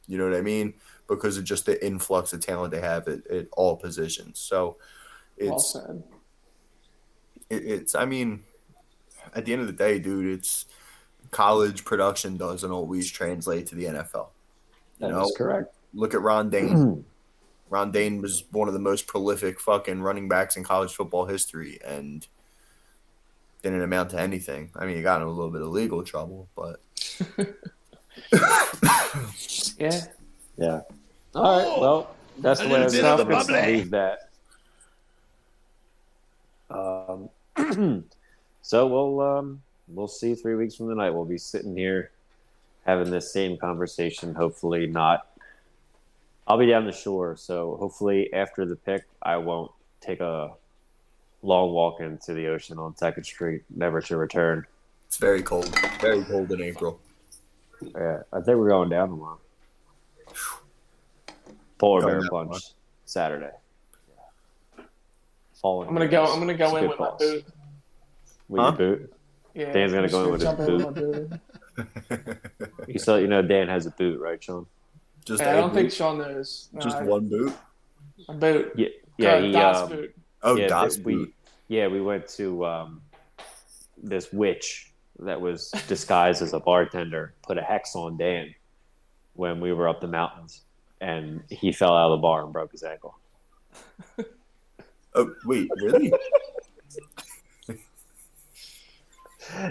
You know what I mean? Because of just the influx of talent they have at, at all positions. So it's said. it, it's I mean, at the end of the day, dude, it's college production doesn't always translate to the NFL. You That know, correct. look at Ron Dayne. Ron Dayne was one of the most prolific fucking running backs in college football history, and didn't amount to anything. I mean, he got in a little bit of legal trouble, but Yeah. Yeah. All right. Well, that's the way I'm little bit of the going to leave that. Um, so we'll um, we'll see three weeks from the night. We'll be sitting here having this same conversation. Hopefully not. I'll be down the shore, so hopefully after the pick, I won't take a long walk into the ocean on Second Street, never to return. it's very cold. Very cold in April. Yeah, I think we're going down tomorrow. Polar Going bear down punch tomorrow. Saturday. Falling. I'm gonna go. I'm gonna go It's in good with my boot. With Huh? your boot. Yeah, Dan's gonna go in with his boot. boot. You saw, you know, Dan has a boot, right, Sean? Just Hey, I a don't think? Sean knows. No, just I- one boot. a boot. Yeah, yeah. Uh, He, um, boot. Oh, yeah, Das we, yeah, we went to um, this witch that was disguised as a bartender. Put a hex on Dan when we were up the mountains, and he fell out of the bar and broke his ankle. Oh, wait, really?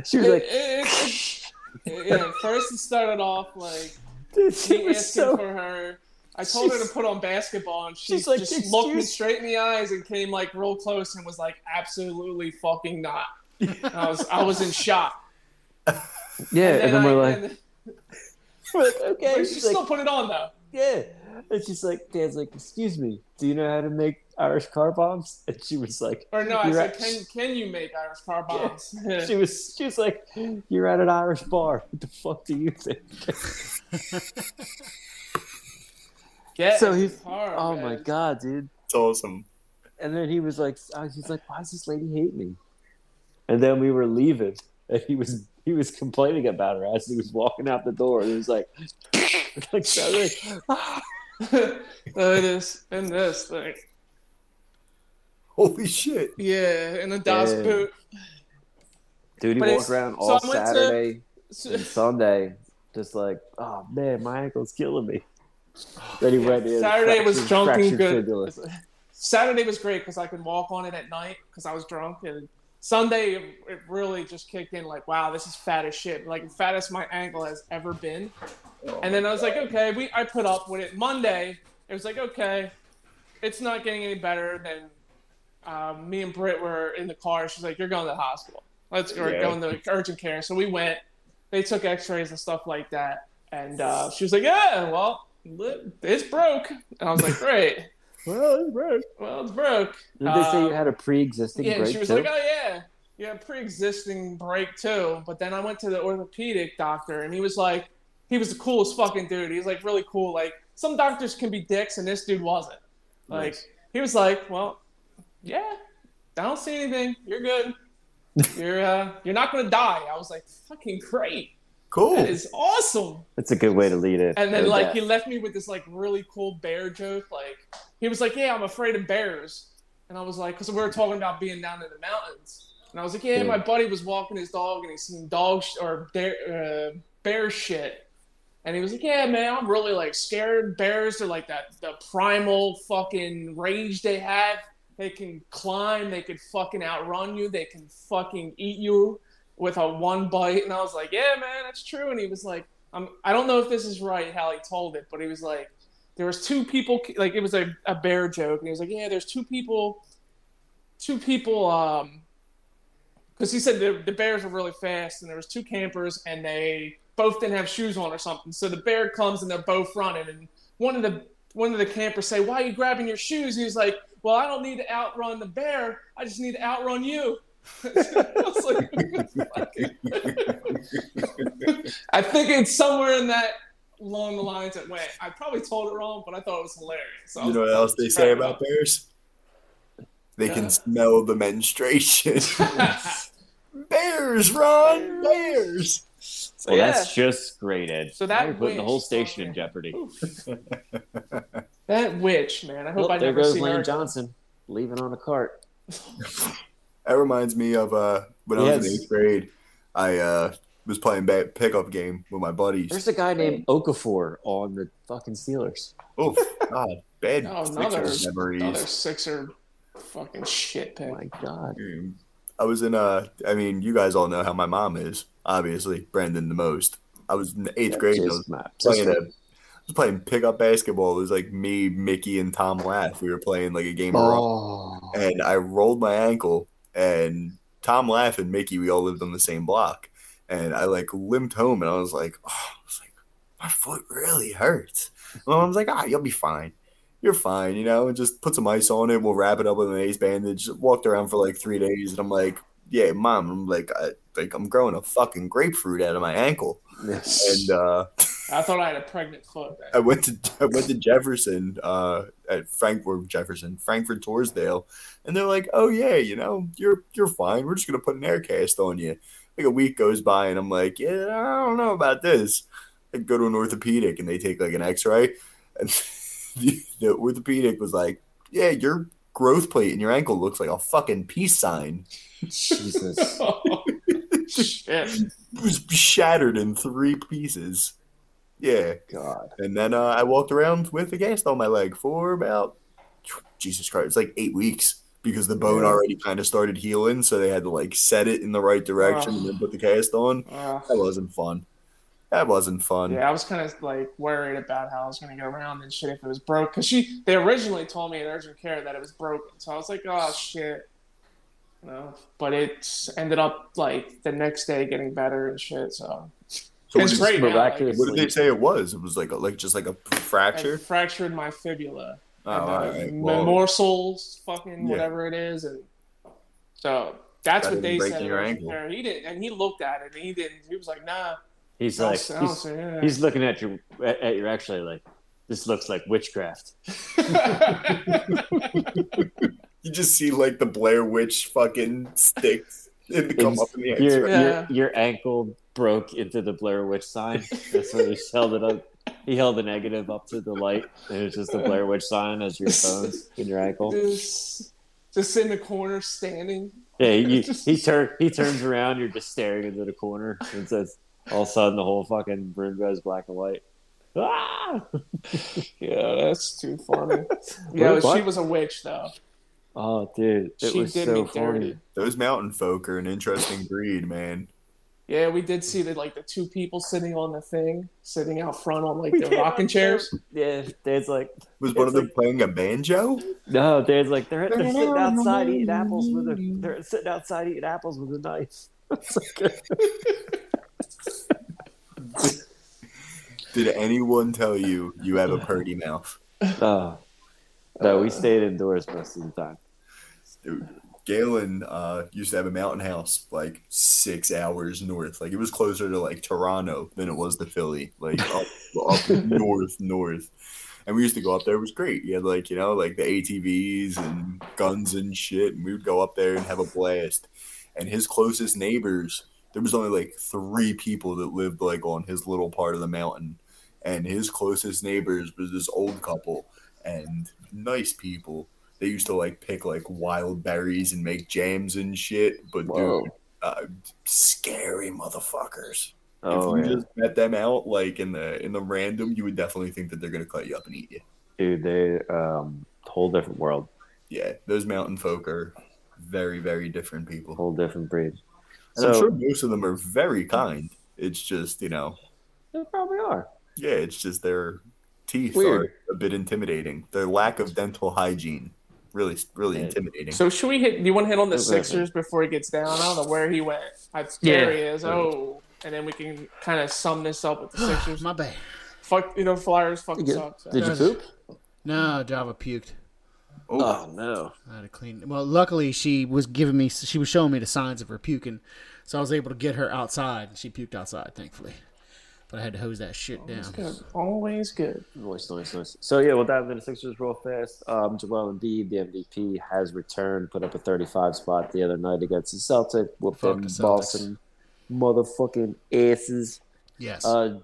She was It- like, it- it- yeah, first it started off like Dude, she me was asking so. for her. I told her to put on basketball, and she like, just looked me straight in the eyes and came like real close and was like, "Absolutely fucking not." I was I was in shock. Yeah, and, then I- we're like, and- we're like, okay. but she She's still like, put it on though. yeah. And she's like, Dan's like, excuse me, do you know how to make Irish car bombs? And she was like, Or no, I You're said, right. "Can can you make Irish car bombs?" she was, she was like, you're at an Irish bar. What the fuck do you think? Get So he's he- car, Oh man. my god, dude. It's awesome. And then he was like, he's like, why does this lady hate me? And then we were leaving, and he was he was complaining about her as he was walking out the door. And he was like, like, so like, "Ah." this and this thing. Holy shit. Yeah, and a Das Yeah. boot. dude, he But walked around all I went to- Saturday and Sunday, just like, oh man, my ankle's killing me. Then he went in. Saturday was drunk and good. fibula. Saturday was great because I could walk on it at night because I was drunk, and Sunday it, it really just kicked in. Like, wow, this is fat as shit. Like fattest my ankle has ever been. And then I was like, okay, we I put up with it. Monday, it was like, okay, it's not getting any better. Then um, me and Britt were in the car. She's like, you're going to the hospital. Let's go Yeah. go into urgent care. So we went. They took X-rays and stuff like that. And uh, she was like, yeah, well, li- it's broke. And I was like, great. Well, it's broke. Well, it's broke. Did they say you Um, had a pre-existing yeah, and break she was too? like, "Oh yeah, yeah, pre-existing break too." But then I went to the orthopedic doctor, and he was like, he was the coolest fucking dude. He was like really cool. Like some doctors can be dicks, and this dude wasn't. Like Nice. he was like, "Well, yeah, I don't see anything. You're good. You're uh, you're not gonna die." I was like, "Fucking great. Cool. That is awesome." It's a good way to lead it. And then like doubt. he left me with this like really cool bear joke. Like he was like, "Yeah, I'm afraid of bears," and I was like, because we were talking about being down in the mountains, and I was like, "Yeah, Yeah. my buddy was walking his dog and he seen dog sh- or bear uh, bear shit." And he was like, "Yeah, man, I'm really like scared. Bears are like that the primal fucking rage they have. They can climb. They could fucking outrun you. They can fucking eat you with a one bite." And I was like, "Yeah, man, that's true." And he was like, "I'm. I don't know if this is right how he told it, but he was like, there was two people. Like it was a, a bear joke, and he was like, yeah, there's two people, two people. Um, because he said the, the bears were really fast, and there was two campers, and they both didn't have shoes on or something. So the bear comes, and they're both running, and one of the one of the campers say, "Why are you grabbing your shoes?" He was like, "Well, I don't need to outrun the bear. I just need to outrun you." I like, I think it's somewhere in that along the lines that went. I probably told it wrong, but I thought it was hilarious. So You was know what like, else they say about bears? They Yeah. can uh, smell the menstruation. bears, run, bears. So, Well, yeah, that's just great, Ed. So that Now you're putting the whole station in jeopardy. that witch, man. I hope Well, I there never goes see Lane her. Johnson leaving on a cart. That reminds me of uh, when I was in Yes. eighth grade. I uh, was playing ba- pickup game with my buddies. There's a guy named Okafor on the fucking Steelers. Oh God, bad Oh, Sixers another, memories. another Sixer fucking shit Oh pick. my god. I was in uh I mean, you guys all know how my mom is. Obviously, Brandon the most. I was in the eighth grade. I was playing a, I was playing pickup basketball. It was like me, Mickey, and Tom Laugh. We were playing like a game of rock, Oh, and I rolled my ankle. And Tom Laugh and Mickey, we all lived on the same block. And I like limped home, and I was like, oh, I was like, my foot really hurts. My mom's like, ah, you'll be fine. You're fine, you know, and just put some ice on it. We'll wrap it up with an ace bandage. Walked around for like three days, and I'm like, yeah, mom, I'm like, I, like I'm growing a fucking grapefruit out of my ankle. Yes. And uh, I thought I had a pregnant foot. I went to I went to Jefferson uh, at Frankford Jefferson Frankford Torresdale, and they're like, "Oh yeah, you know, you're you're fine. We're just gonna put an air cast on you." Like a week goes by, and I'm like, "Yeah, I don't know about this." I go to an orthopedic, and they take like an X-ray, and the, the orthopedic was like, "Yeah, your growth plate in your ankle looks like a fucking peace sign." Jesus. shit. It was shattered in three pieces. Yeah. God. And then uh, I walked around with a cast on my leg for about Jesus Christ, it's like eight weeks because the bone already kind of started healing, so they had to like set it in the right direction and then put the cast on. Uh, That wasn't fun. That wasn't fun. yeah, I was kind of like worried about how I was going to get around and shit if it was broke. Because she, they originally told me in urgent care that it was broken. So I was like, oh shit. No, but it ended up like the next day getting better and shit. So So what it's did, great now. Like, miraculous. what did they say it was? It was like a, like just like a fracture. fractured my fibula. Oh, and, all uh, right. Well, morsels, fucking Yeah. whatever it is, and so that's Better what they said. your ankle. He didn't, and he looked at it, and he didn't. He was like, "Nah." He's like don't- I don't he's, say, yeah. he's looking at your at at your actually like this looks like witchcraft. you just see like the Blair Witch fucking sticks. It come It's- up in the Your, X-ray. Yeah. your your ankle broke into the Blair Witch sign. That's what he held it up. He held the negative up to the light, and it was just the Blair Witch sign as your bones in your ankle. just, just in the corner, standing. Yeah, you, he turn he turns around. You're just staring into the corner, and says, all of a sudden the whole fucking room goes black and white. Ah! Yeah, that's too funny. yeah, What? she was a witch though. Oh, dude, it she was did so me funny. dirty. Those mountain folk are an interesting breed, man. Yeah, we did see the like the two people sitting on the thing, sitting out front on like We the came rocking chairs. Yeah, Dad's like, Was one of them like- playing a banjo? no, Dad's like, they're, they're sitting outside eating apples with a, they're sitting outside eating apples with a knife. Did anyone tell you you have a purdy mouth? oh. No, we stayed indoors most of the time. Dude, Galen uh, used to have a mountain house like six hours north. Like it was closer to like Toronto than it was to Philly. Like up, up north, north. And we used to go up there. It was great. You had like you know like the ATVs and guns and shit, and we would go up there and have a blast. And his closest neighbors, there was only like three people that lived like on his little part of the mountain, and his closest neighbors was this old couple and nice people they used to like pick like wild berries and make jams and shit. But Whoa. dude, uh, scary motherfuckers. Oh, if you yeah. just met them out like in the in the random, you would definitely think that they're gonna cut you up and eat you. Dude, they, um, whole different world, Yeah, those mountain folk are very very different people. whole different breed. And I'm sure most of them are very kind. It's just you know, They probably are. yeah, it's just their teeth Weird. are a bit intimidating. Their lack of dental hygiene really really Yeah. intimidating. So should we hit? Do you want to hit on the Exactly. Sixers before he gets down? I don't know where he went. I, Yeah. There he is. Oh, and then we can kind of sum this up with the Sixers. My bad. Fuck, you know, Flyers fucking You suck. so. Did you poop? No, Java puked. Oh no. I had to clean. Well, luckily she was giving me. She was showing me the signs of her puking, so I was able to get her outside. and She puked outside, thankfully. But I had to hose that shit down. Good. Always good. Nice, nice, nice. So yeah, we'll dive into the Sixers real fast. Um, Joel Embiid, the MVP, has returned. Put up a 35 spot the other night against the Celtics. Whooped Fuck them the Boston motherfucking asses. Yes. Uh,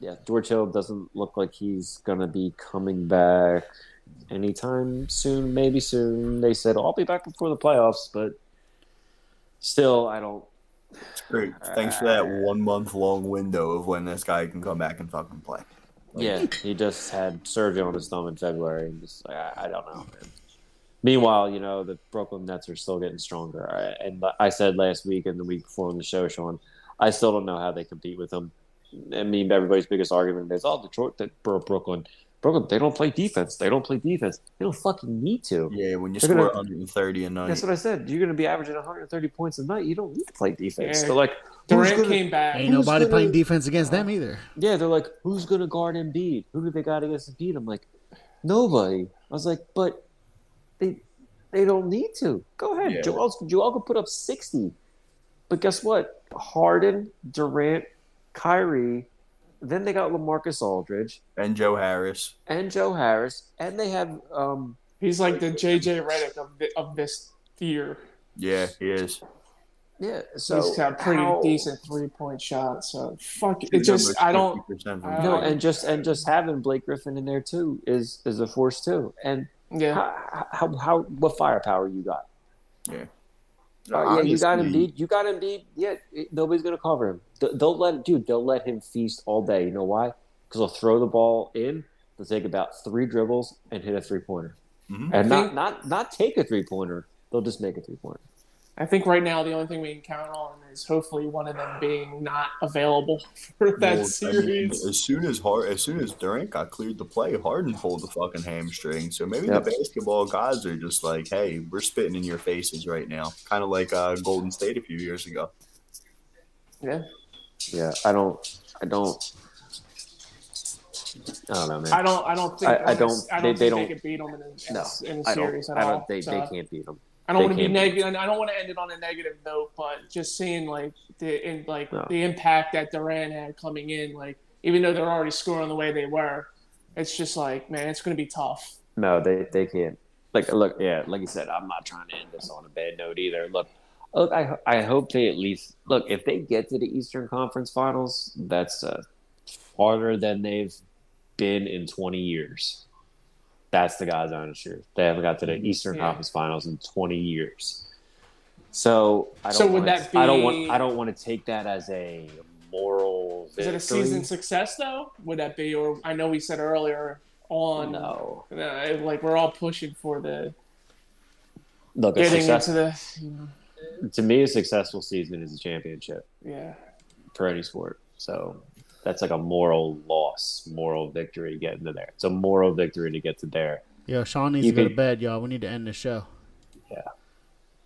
yeah, George Hill doesn't look like he's gonna be coming back anytime soon. Maybe soon. They said I'll be back before the playoffs, but still, I don't. Great. Thanks for that uh, one month long window of when this guy can come back and fucking play. Yeah, he just had surgery on his thumb in February, and just like, I, I don't know. Man. Meanwhile, you know the Brooklyn Nets are still getting stronger, I, and I said last week and the week before on the show, Sean, I still don't know how they compete with them. I mean, everybody's biggest argument is, "Oh, Detroit, that Brooklyn, Brooklyn, they don't play defense. They don't play defense. They don't fucking need to." Yeah, when you They're score gonna- 130 a night. That's what I said. You're going to be averaging 130 points a night. You don't need to play defense. Yeah. They're like, Durant gonna- came back. Ain't nobody gonna- playing defense against them either. Yeah, they're like, who's going to guard Embiid? Who do they got against Embiid? I'm like, nobody. I was like, but they they don't need to. Go ahead. Yeah. Joel, Joel could put up 60. But guess what? Harden, Durant, Kyrie, then they got LaMarcus Aldridge and Joe Harris. and Joe Harris, and they have um He's like the JJ Redick of, thi- of this year. Yeah, he is. yeah, so He's got pretty how- decent three point shot. So fuck it. It just I don't. 50% from I No, and just and just having Blake Griffin in there too is is a force too. And Yeah. how, how how what firepower you got? Yeah. Uh, yeah, you got Honestly, Embiid. You got Embiid. Yeah, it- nobody's gonna cover him. Th- They'll let dude. Don't let him feast all day. You know why? Because they'll throw the ball in. They'll take about three dribbles and hit a three pointer, Mhm. and not not not take a three pointer. They'll just make a three pointer. I think right now the only thing we can count on is hopefully one of them being not available for that Well, I mean, series. as soon as Hard, as soon as Durant got cleared to play, Harden pulled the fucking hamstring. So maybe Yep. the basketball gods are just like, "Hey, we're spitting in your faces right now," kind of like uh, Golden State a few years ago. Yeah. Yeah, I don't. I don't. I don't know, man. I don't. I don't think. I- I don't- I don't they- think they they, don't- could beat them in a, in no, a, in a I don't. series at I all. don't. They, So, they can't beat them. I don't want to be negative. I don't want to end it on a negative note, but just seeing like the in, like No. the impact that Durant had coming in, like even though they're already scoring the way they were, it's just like man, it's going to be tough. No, they they can't. Like, look, yeah, like you said, I'm not trying to end this on a bad note either. Look, look, I I hope they at least look if they get to the Eastern Conference Finals, that's uh, farther than they've been in 20 years. That's the guys honest truth. They haven't got to the Eastern Yeah. Conference Finals in 20 years. So I don't So would that I don't want I don't want to take that as a moral. Is it a season success though? Would that be? Or I know we said earlier on, No, uh, like we're all pushing for the look, getting success, into the, you know, to me, a successful season is a championship. yeah. for any sport. So that's like a moral loss, moral victory getting to there. It's a moral victory to get to there. Yo, Sean needs You to go to bed, y'all. We need to end the show. Yeah.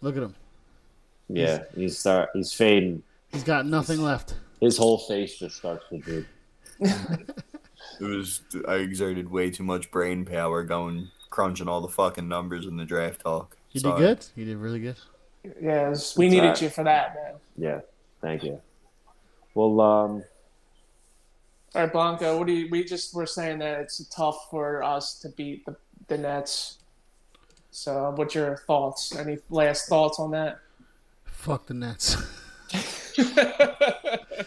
Look at him. Yeah, he's start he's fading. He's got nothing left. His whole face just starts to droop. It was I exerted way too much brain power going crunching all the fucking numbers in the draft talk. You Sorry. did good. You did really good. Yes, we It's needed alright. you for that, man. Yeah, thank you. Well, um, All right, Blanco. What do you? We just were saying that it's tough for us to beat the, the Nets. So, what's your thoughts? Any last thoughts on that? Fuck the Nets.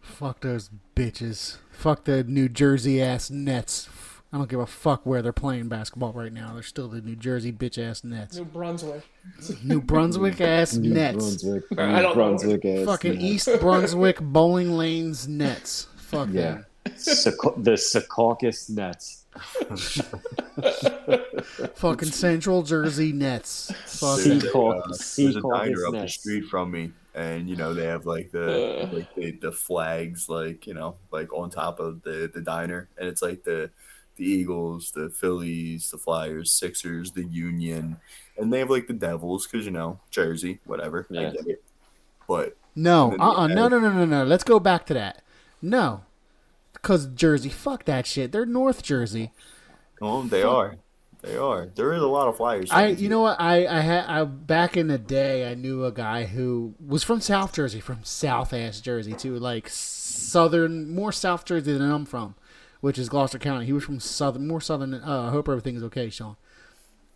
fuck those bitches. Fuck the New Jersey ass Nets. I don't give a fuck where they're playing basketball right now. They're still the New Jersey bitch ass Nets. New Brunswick. New Brunswick ass Nets. Brunswick, I don't. Brunswick ass Fucking Nets. East Brunswick bowling lanes Nets. Fuck Yeah. them. Secau- the Secaucus Nets. Fucking Central Jersey Nets. Fuck There's a, uh, there's a diner up the street from me, and you know they have like the like the, the flags, like you know, like on top of the the diner, and it's like the the Eagles, the Phillies, the Flyers, Sixers, the Union, and they have like the Devils because you know Jersey, whatever. I Yeah. get it. But No, And then uh, uh no, no, no, no, no. Let's go back to that. No, because Jersey, fuck that shit. They're North Jersey. Oh, they are. They are. There is a lot of Flyers. I, you know what? I, I had, I back in the day, I knew a guy who was from South Jersey, from South ass Jersey too, like southern, more South Jersey than I'm from, which is Gloucester County. He was from southern, more southern. Uh, I hope everything's okay, Sean.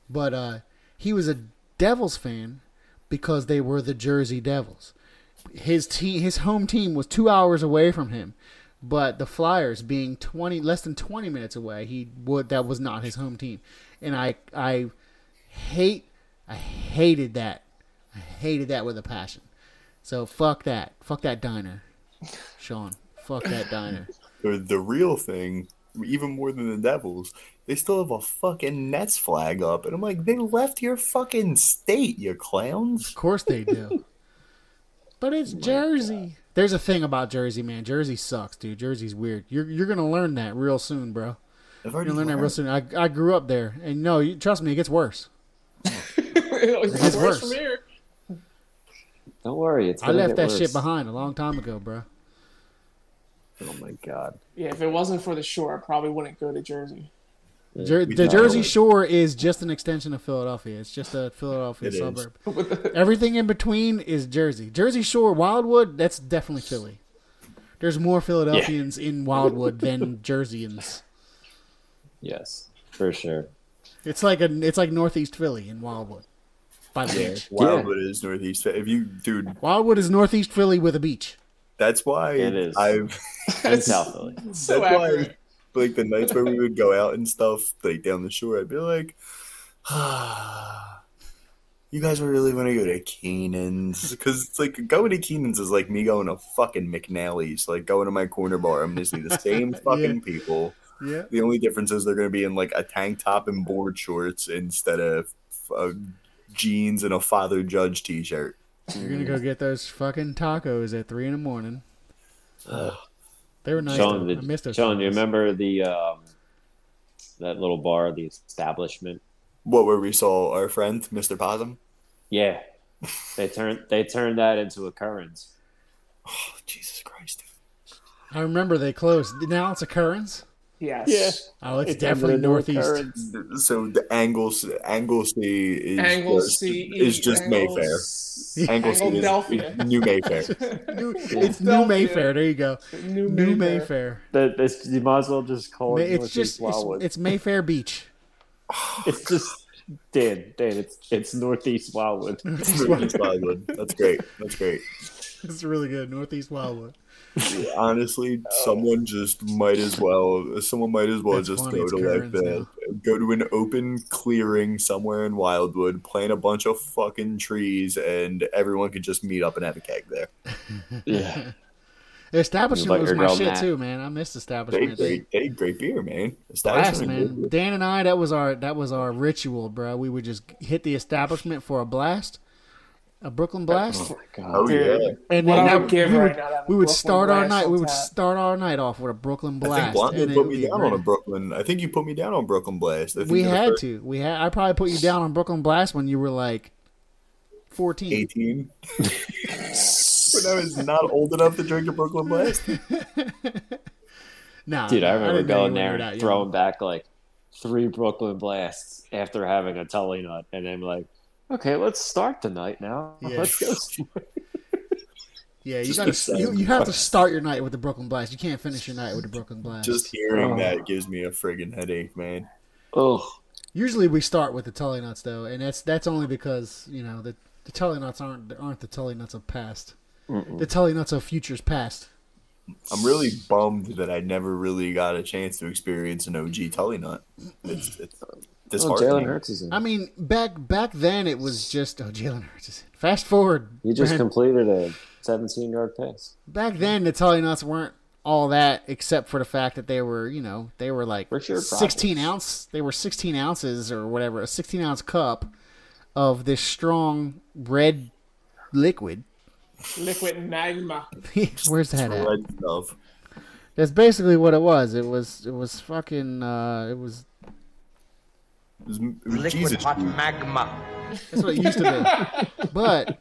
But uh, he was a Devils fan because they were the Jersey Devils. His team, his home team, was two hours away from him, but the Flyers being twenty less than twenty minutes away, he would that was not his home team, and I I hate I hated that I hated that with a passion. So fuck that, fuck that diner, Sean, fuck that diner. The, the real thing, even more than the Devils, they still have a fucking Nets flag up. And I'm like, they left your fucking state, you clowns. Of course they do. But it's oh Jersey. There's a thing about Jersey, man. Jersey sucks, dude. Jersey's weird. You're you're gonna learn that real soon, bro. I've You're already gonna learn that real soon. I I grew up there, and no, you, trust me, it gets worse. it gets gets worse. worse from here. Don't worry, it's I left get that worse. shit behind a long time ago, bro. Oh my god. Yeah, if it wasn't for the shore, I probably wouldn't go to Jersey. Jer- the Jersey. Shore is just an extension of Philadelphia. It's just a Philadelphia It is. suburb. Everything in between is Jersey. Jersey Shore, Wildwood, that's definitely Philly. There's more Philadelphians in Wildwood than Jerseyans. Yes, for sure. It's like a it's like Northeast Philly in Wildwood by the Yeah, beach. Wildwood is Northeast. If you, dude, Wildwood is Northeast Philly with a beach. that's why It is. I've. In South Philly. So that's why, accurate. Like the nights where we would go out and stuff, like down the shore, I'd be like, ah, you guys really want to go to Keenan's because it's like going to Keenan's is like me going to fucking McNally's, like going to my corner bar. I'm gonna see the same fucking people. Yeah. The only difference is they're gonna be in like a tank top and board shorts instead of uh, jeans and a Father Judge t-shirt. You're gonna go get those fucking tacos at three in the morning. They were nice. Sean, though. the, I missed those. Sean, you remember the um, that little bar, the establishment? What where we saw our friend Mr. Possum? Yeah, they turned they turned that into a Currents. Oh, Jesus Christ. I remember they closed. Now it's occurrence. Yes. Oh, it's It turned definitely northeast. Currents. So the Anglesea, Anglesea is Anglesea just, is just Mayfair. Anglesea Philadelphia. is New Mayfair. New, it's New Mayfair. There you go. New, New Mayfair. Mayfair. That this, you might as well just call it It's just it's, Wildwood. it's Mayfair Beach. It's just Dan, Dan. It's it's Northeast Wildwood. Northeast Wildwood. That's great. That's great. It's really good. Northeast Wildwood. Honestly, someone just might as well. Someone might as well That's just funny, go to like Currents the go to an open clearing somewhere in Wildwood, plant a bunch of fucking trees, and everyone could just meet up and have a keg there. Yeah, The establishment like was my shit Matt. too, man. I missed They establishment. great, they great beer, man. Blast, Establishment man. beer. Dan and I, that was our that was our ritual, bro. We would just hit the establishment for a blast, a Brooklyn blast, Oh, oh Dude. yeah. and What then I we would would, give we right would, now to have a we would start our night. on We would start our night off with a Brooklyn Blast. I blast. think Bluntman and put me be down on a. Brooklyn. I think you put me down on Brooklyn Blast. I think We had first to. We had. I probably put you down on Brooklyn Blast when you were like fourteen. 18. when I was not old enough to drink a Brooklyn Blast. Nah, dude, I remember didn't going there and that young. throwing back like three Brooklyn blasts after having a Tully nut, and then like, okay, let's start the night now. Yeah. Let's go. Yeah, you gotta, You, you have to start your night with the Brooklyn Blast. You can't finish your night with the Brooklyn Blast. Just hearing Oh. that gives me a friggin' headache, man. Oh, Usually we start with the Tully nuts though, and that's that's only because you know the the Tully nuts aren't aren't the Tully nuts of past. The Tully nuts of futures past. I'm really bummed that I never really got a chance to experience an OG Tully Nut. It's, it's oh. Jalen Hurts is in. I mean, back back then it was just oh Jalen Hurts. is- Fast forward, He just Brent. completed a 17 yard pass. back then the Tully nuts weren't all that, except for the fact that they were you know they were like Richard sixteen Rodgers. ounce. They were sixteen ounces or whatever, a sixteen ounce cup of this strong red liquid. Liquid magma. Where's that at? Red stuff. That's basically what it was. It was it was fucking uh it was It was, it was Jesus. food. magma. that's what it used to be. but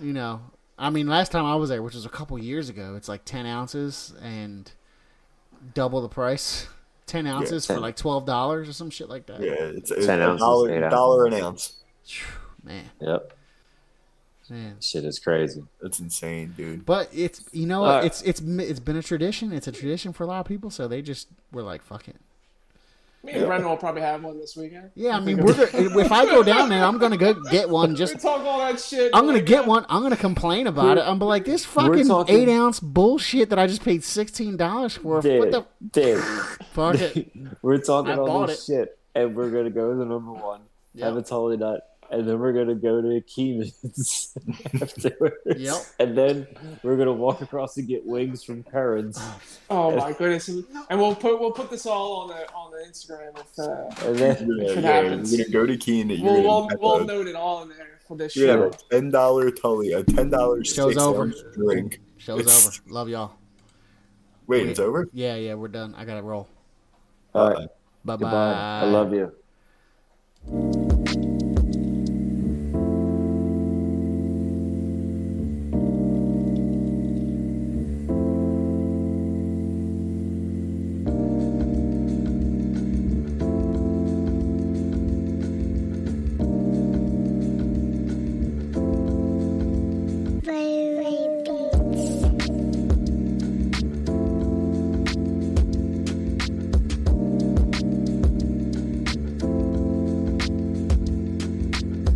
you know, I mean last time I was there, which was a couple years ago, it's like ten ounces and double the price. ten ounces for ten. like twelve dollars or some shit like that. Yeah, it's, it's Ten a ounces, dollar, eight dollar an ounce. Man, Yep. man. Shit is crazy. That's insane, dude. But it's you know what Alright. it's it's it's been a tradition. It's a tradition for a lot of people, so they just were like, "Fuck it." Me and Brendan will probably have one this weekend. Yeah, I mean, we're gonna, if I go down there, I'm gonna go get one. we Just talk all that shit. I'm gonna like, get one. I'm gonna complain about it. I'm be like, this fucking talking- eight ounce bullshit that I just paid sixteen dollars for. What Dude, the dude, fuck it? we're talking I all bought this shit, and we're gonna go to the number one, have Yep. a totally nut, and then we're gonna go to Keenan's afterwards. Yep. And then we're gonna walk across and get wings from Curran's, Oh my goodness! And we'll put we'll put this all on the on the Instagram. If, uh, and then Yeah, If it yeah, happens. You're gonna go to Keen. You're we'll gonna we'll, we'll a- note it all in there for this you're show. have ten dollar tully, a ten dollar Show's six over. ounce drink. Show's It's- over. Love y'all. Wait, it's over. Yeah, yeah, we're done. I gotta roll. all right, Bye bye. I love you.